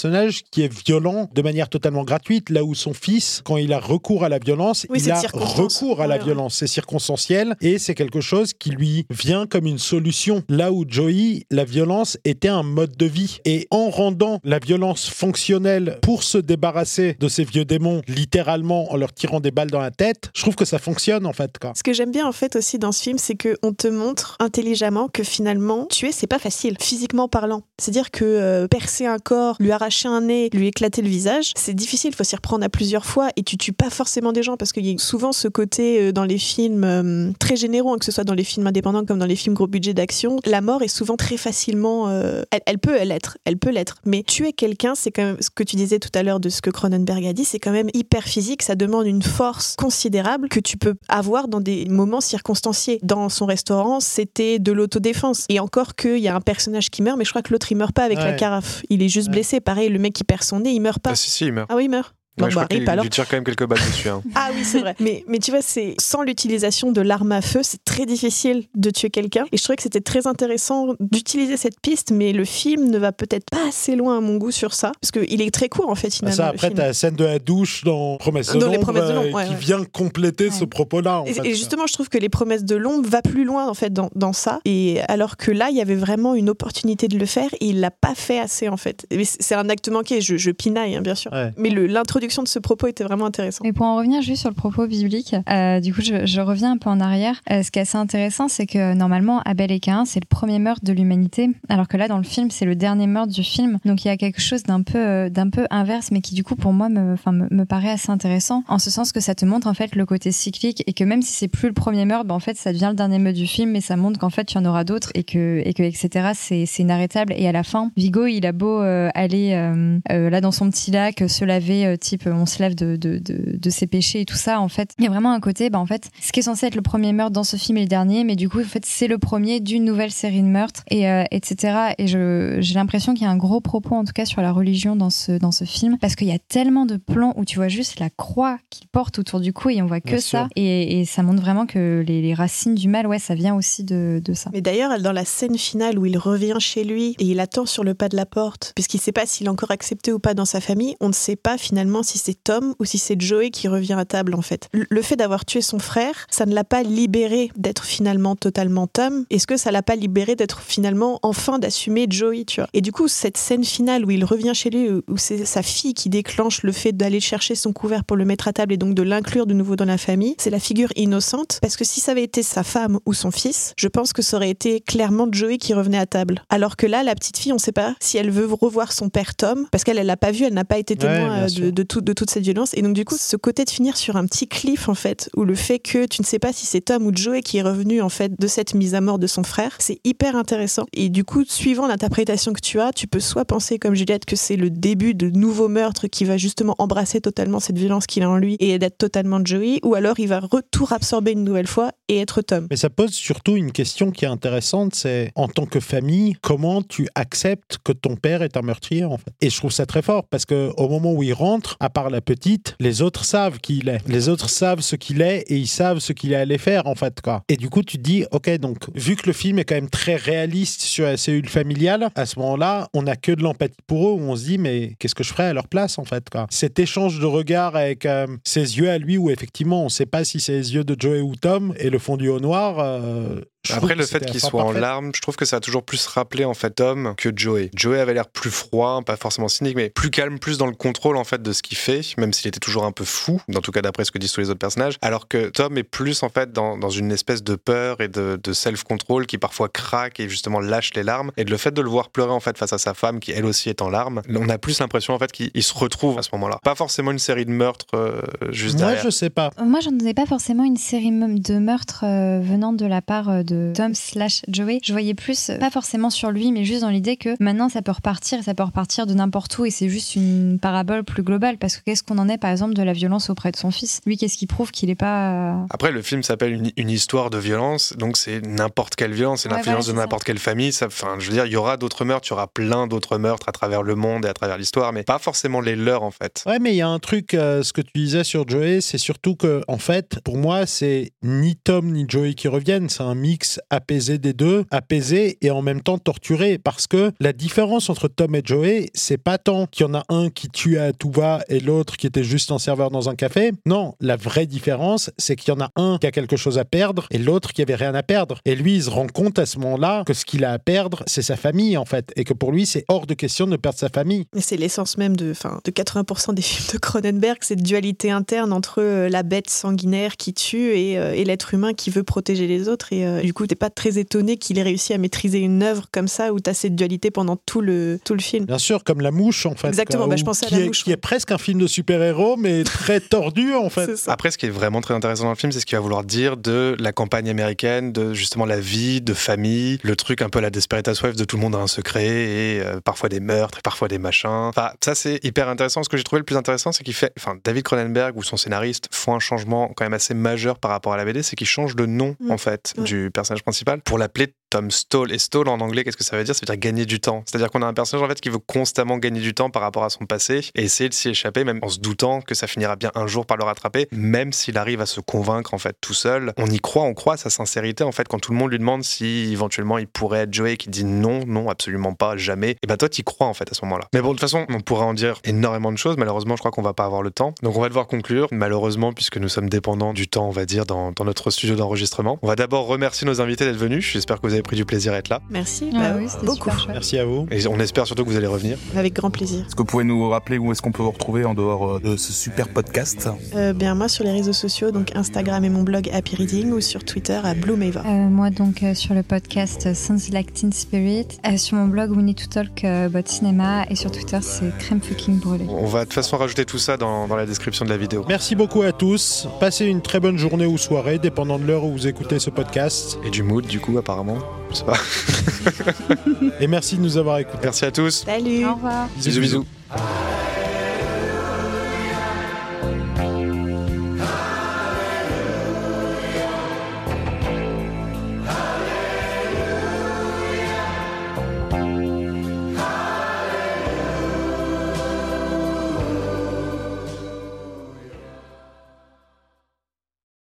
S2: qui est violent de manière totalement gratuite, là où son fils, quand il a recours à la violence,
S4: Oui,
S2: il a recours à la violence. C'est circonstanciel et c'est quelque chose qui lui vient comme une solution. Là où Joey, la violence était un mode de vie. Et en rendant la violence fonctionnelle pour se débarrasser de ces vieux démons, littéralement en leur tirant des balles dans la tête, je trouve que ça fonctionne en fait. Quoi.
S4: Ce que j'aime bien en fait aussi dans ce film, c'est qu'on te montre intelligemment que finalement, tuer, c'est pas facile, physiquement parlant. C'est-à-dire que euh, percer un corps, lui arracher un nez, lui éclater le visage, c'est difficile, il faut s'y reprendre à plusieurs fois et tu tues pas forcément des gens parce qu'il y a souvent ce côté euh, dans les films euh, très généraux, hein, que ce soit dans les films indépendants comme dans les films gros budget d'action, la mort est souvent très facilement. euh, elle, elle peut l'être, elle peut l'être. Mais tuer quelqu'un, c'est quand même ce que tu disais tout à l'heure de ce que Cronenberg a dit, c'est quand même hyper physique, ça demande une force considérable que tu peux avoir dans des moments circonstanciés. Dans son restaurant, c'était de l'autodéfense. Et encore qu'il y a un personnage qui meurt, mais je crois que l'autre il meurt pas avec la carafe. Il est juste blessé. Pareil, le mec qui perd son nez, il meurt pas.
S1: Ah, si, si, il meurt.
S4: Ah oui, il meurt.
S1: Ouais, je crois qu'il
S4: rip alors.
S1: lui tire quand même quelques balles dessus. hein.
S4: Ah oui, c'est vrai. mais, mais tu vois, c'est sans l'utilisation de l'arme à feu, c'est très difficile de tuer quelqu'un. Et je trouvais que c'était très intéressant d'utiliser cette piste, mais le film ne va peut-être pas assez loin à mon goût sur ça, parce qu'il est très court en fait finalement.
S2: ça, après, t'as la scène de la douche dans Promesse de
S4: Les
S2: l'ombre,
S4: Promesses de l'ombre,
S2: euh,
S4: ouais,
S2: qui
S4: ouais.
S2: vient compléter ce propos-là.
S4: Et, justement, je trouve que les promesses de l'ombre va plus loin en fait dans, dans ça. Et alors que là, il y avait vraiment une opportunité de le faire et il l'a pas fait assez en fait. C'est un acte manqué. Je, je pinaille hein, bien sûr.
S2: Ouais.
S4: Mais le- de ce propos était vraiment intéressante.
S5: Et pour en revenir juste sur le propos biblique, euh, du coup, je, reviens un peu en arrière. Euh, ce qui est assez intéressant, c'est que normalement, Abel et Cain, c'est le premier meurtre de l'humanité, alors que là, dans le film, c'est le dernier meurtre du film. Donc, il y a quelque chose d'un peu, euh, d'un peu inverse, mais qui, du coup, pour moi, me, me, me paraît assez intéressant, en ce sens que ça te montre, en fait, le côté cyclique, et que même si c'est plus le premier meurtre, ben, en fait, ça devient le dernier meurtre du film, mais ça montre qu'en fait, il y en aura d'autres, et que, et que, etc., c'est, c'est inarrêtable. Et à la fin, Vigo, il a beau aller là dans son petit lac, se laver, euh, type, euh, on se lève de, de, de, de ses péchés et tout ça, en fait, il y a vraiment un côté, bah, en fait, ce qui est censé être le premier meurtre dans ce film et le dernier, mais du coup, en fait, c'est le premier d'une nouvelle série de meurtres, et, euh, etc. Et je, j'ai l'impression qu'il y a un gros propos, en tout cas, sur la religion dans ce, dans ce film, parce qu'il y a tellement de plans où tu vois juste la croix qu'il porte autour du cou et on voit que
S4: Bien
S5: ça. Et, et ça montre vraiment que les, les racines du mal, ouais, ça vient aussi de, de ça.
S4: Mais d'ailleurs, dans la scène finale où il revient chez lui et il attend sur le pas de la porte, puisqu'il ne sait pas s'il est encore accepté ou pas dans sa famille, on ne sait pas finalement si c'est Tom ou si c'est Joey qui revient à table en fait. Le- fait d'avoir tué son frère, ça ne l'a pas libéré d'être finalement totalement Tom. Est-ce que ça l'a pas libéré d'être finalement enfin d'assumer Joey, tu vois? Et du coup, cette scène finale où il revient chez lui, où c'est sa fille qui déclenche le fait d'aller chercher son couvert pour le mettre à table et donc de l'inclure de nouveau dans la famille, c'est la figure innocente. Parce que si ça avait été sa femme ou son fils, je pense que ça aurait été clairement Joey qui revenait à table. Alors que là, la petite fille, on ne sait pas si elle veut revoir son père Tom, parce qu'elle, elle l'a pas vu, elle n'a pas été témoin euh, de, de, de toute cette violence. Et donc, du coup, ce côté de finir sur un petit cliff, en fait, où le fait que tu ne sais pas si c'est Tom ou Joey qui est revenu, en fait, de cette mise à mort de son frère, c'est hyper intéressant. Et du coup, suivant l'interprétation que tu as, tu peux soit penser, comme Juliette, que c'est le début de nouveaux meurtres qui va justement embrasser totalement cette violence qu'il a en lui et d'être totalement Joey, ou alors il va retour absorber une nouvelle fois et être Tom.
S2: Mais ça pose surtout une question qui est intéressante, c'est en tant que famille, comment tu acceptes que ton père est un meurtrier en fait? Et je trouve ça très fort parce que au moment où il rentre, à part la petite, les autres savent qui il est. Les autres savent ce qu'il est et ils savent ce qu'il est allé faire en fait quoi. Et du coup, tu te dis OK, donc vu que le film est quand même très réaliste sur la cellule familiale, à ce moment-là, on n'a que de l'empathie pour eux où on se dit mais qu'est-ce que je ferais à leur place en fait quoi. Cet échange de regard avec euh, ses yeux à lui où effectivement on sait pas si c'est les yeux de Joey ou Tom et le fondu au noir, euh, Je
S1: Après, le fait qu'il soit en larmes, je trouve que ça a toujours plus rappelé en fait Tom que Joey. Joey avait l'air plus froid, pas forcément cynique, mais plus calme, plus dans le contrôle en fait de ce qu'il fait, même s'il était toujours un peu fou, en tout cas d'après ce que disent tous les autres personnages. Alors que Tom est plus en fait dans, dans une espèce de peur et de, de self-control qui parfois craque et justement lâche les larmes. Et le fait de le voir pleurer en fait face à sa femme qui elle aussi est en larmes, on a plus l'impression en fait qu'il il se retrouve à ce moment-là. Pas forcément une série de meurtres euh, juste
S2: Moi,
S1: derrière.
S2: je sais pas.
S5: Moi, j'en ai pas forcément une série de meurtres euh, venant de la part euh, de Tom slash Joey. Je voyais plus, euh, pas forcément sur lui, mais juste dans l'idée que maintenant ça peut repartir et ça peut repartir de n'importe où et c'est juste une parabole plus globale. Parce que qu'est-ce qu'on en est, par exemple, de la violence auprès de son fils? Lui, qu'est-ce qui prouve qu'il est pas. euh,
S1: Après, le film s'appelle une, une histoire de violence, donc c'est n'importe quelle violence, c'est
S5: Ouais,
S1: l'influence
S5: voilà,
S1: de n'importe quelle famille. Ça, enfin, je veux dire, il y aura d'autres meurtres, il y aura plein d'autres meurtres à travers le monde et à travers l'histoire, mais pas forcément les leurs en fait.
S2: Ouais, mais il y a un truc, euh, ce que tu disais sur Joey, c'est surtout que, en fait, pour moi, c'est ni Tom ni Joey qui reviennent, c'est un mix apaisé des deux, apaisé et en même temps torturé, parce que la différence entre Tom et Joey, c'est pas tant qu'il y en a un qui tue à tout va et l'autre qui était juste un serveur dans un café. Non, la vraie différence, c'est qu'il y en a un qui a quelque chose à perdre et l'autre qui avait rien à perdre. Et lui, il se rend compte à ce moment-là que ce qu'il a à perdre, c'est sa famille, en fait, et que pour lui, c'est hors de question de perdre sa famille.
S4: Mais c'est l'essence même de, enfin, de 80% des films de Cronenberg, cette dualité interne entre euh, la bête sanguinaire qui tue et, euh, et l'être humain qui veut protéger les autres. Et euh, coup, t'es pas très étonné qu'il ait réussi à maîtriser une œuvre comme ça où t'as cette dualité pendant tout le, tout le film?
S2: Bien sûr, comme La Mouche, en fait.
S4: Exactement,
S2: quoi,
S4: bah, je pensais à La
S2: est-
S4: Mouche,
S2: Qui est presque un film de super-héros, mais très tordu, en fait.
S1: Après, ce qui est vraiment très intéressant dans le film, c'est ce qu'il va vouloir dire de la campagne américaine, de justement la vie, de famille, le truc un peu la Desperate Housewives de tout le monde a un secret et euh, parfois des meurtres et parfois des machins. Enfin, ça c'est hyper intéressant. Ce que j'ai trouvé le plus intéressant, c'est qu'il fait, enfin, David Cronenberg ou son scénariste font un changement quand même assez majeur par rapport à la BD, c'est qu'il change de nom
S4: Mm.
S1: en fait du personnage principal pour l'appeler Tom Stall. Et Stall en anglais, qu'est-ce que ça veut dire? Ça veut dire gagner du temps. C'est-à-dire qu'on a un personnage en fait qui veut constamment gagner du temps par rapport à son passé et essayer de s'y échapper, même en se doutant que ça finira bien un jour par le rattraper, même s'il arrive à se convaincre en fait tout seul. On y croit, on croit à sa sincérité en fait quand tout le monde lui demande si éventuellement il pourrait être Joey qui dit non, non, absolument pas, jamais. Et ben toi t'y crois en fait à ce moment-là. Mais bon, de toute façon, on pourrait en dire énormément de choses. Malheureusement, je crois qu'on va pas avoir le temps. Donc on va devoir conclure. Malheureusement, puisque nous sommes dépendants du temps, on va dire, dans, dans notre studio d'enregistrement. On va d'abord remercier nos invités d'être venus. J'espère que vous avez pris du plaisir à être là.
S4: Merci.
S5: Ah
S4: bah,
S5: oui,
S4: beaucoup.
S2: Merci à vous.
S1: Et on espère surtout que vous allez revenir.
S4: Avec grand plaisir.
S3: Est-ce que vous pouvez nous rappeler où est-ce qu'on peut vous retrouver en dehors euh, de ce super podcast?
S4: Euh, bien, moi, sur les réseaux sociaux, donc Instagram et mon blog Happy Reading ou sur Twitter à Blue Mava.
S5: Euh, moi donc euh, sur le podcast Sounds Like Teen Spirit, Euh, sur mon blog We Need to Talk About Cinema et sur Twitter c'est crème fucking brûlée.
S1: On va de toute façon rajouter tout ça dans, dans la description de la vidéo.
S2: Merci beaucoup à tous. Passez une très bonne journée ou soirée, dépendant de l'heure où vous écoutez ce podcast.
S1: Et du mood, du coup, apparemment. Je sais pas.
S2: Et merci de nous avoir écoutés.
S1: Merci à tous.
S4: Salut.
S5: Au revoir. bisous.
S1: bisous. bisous.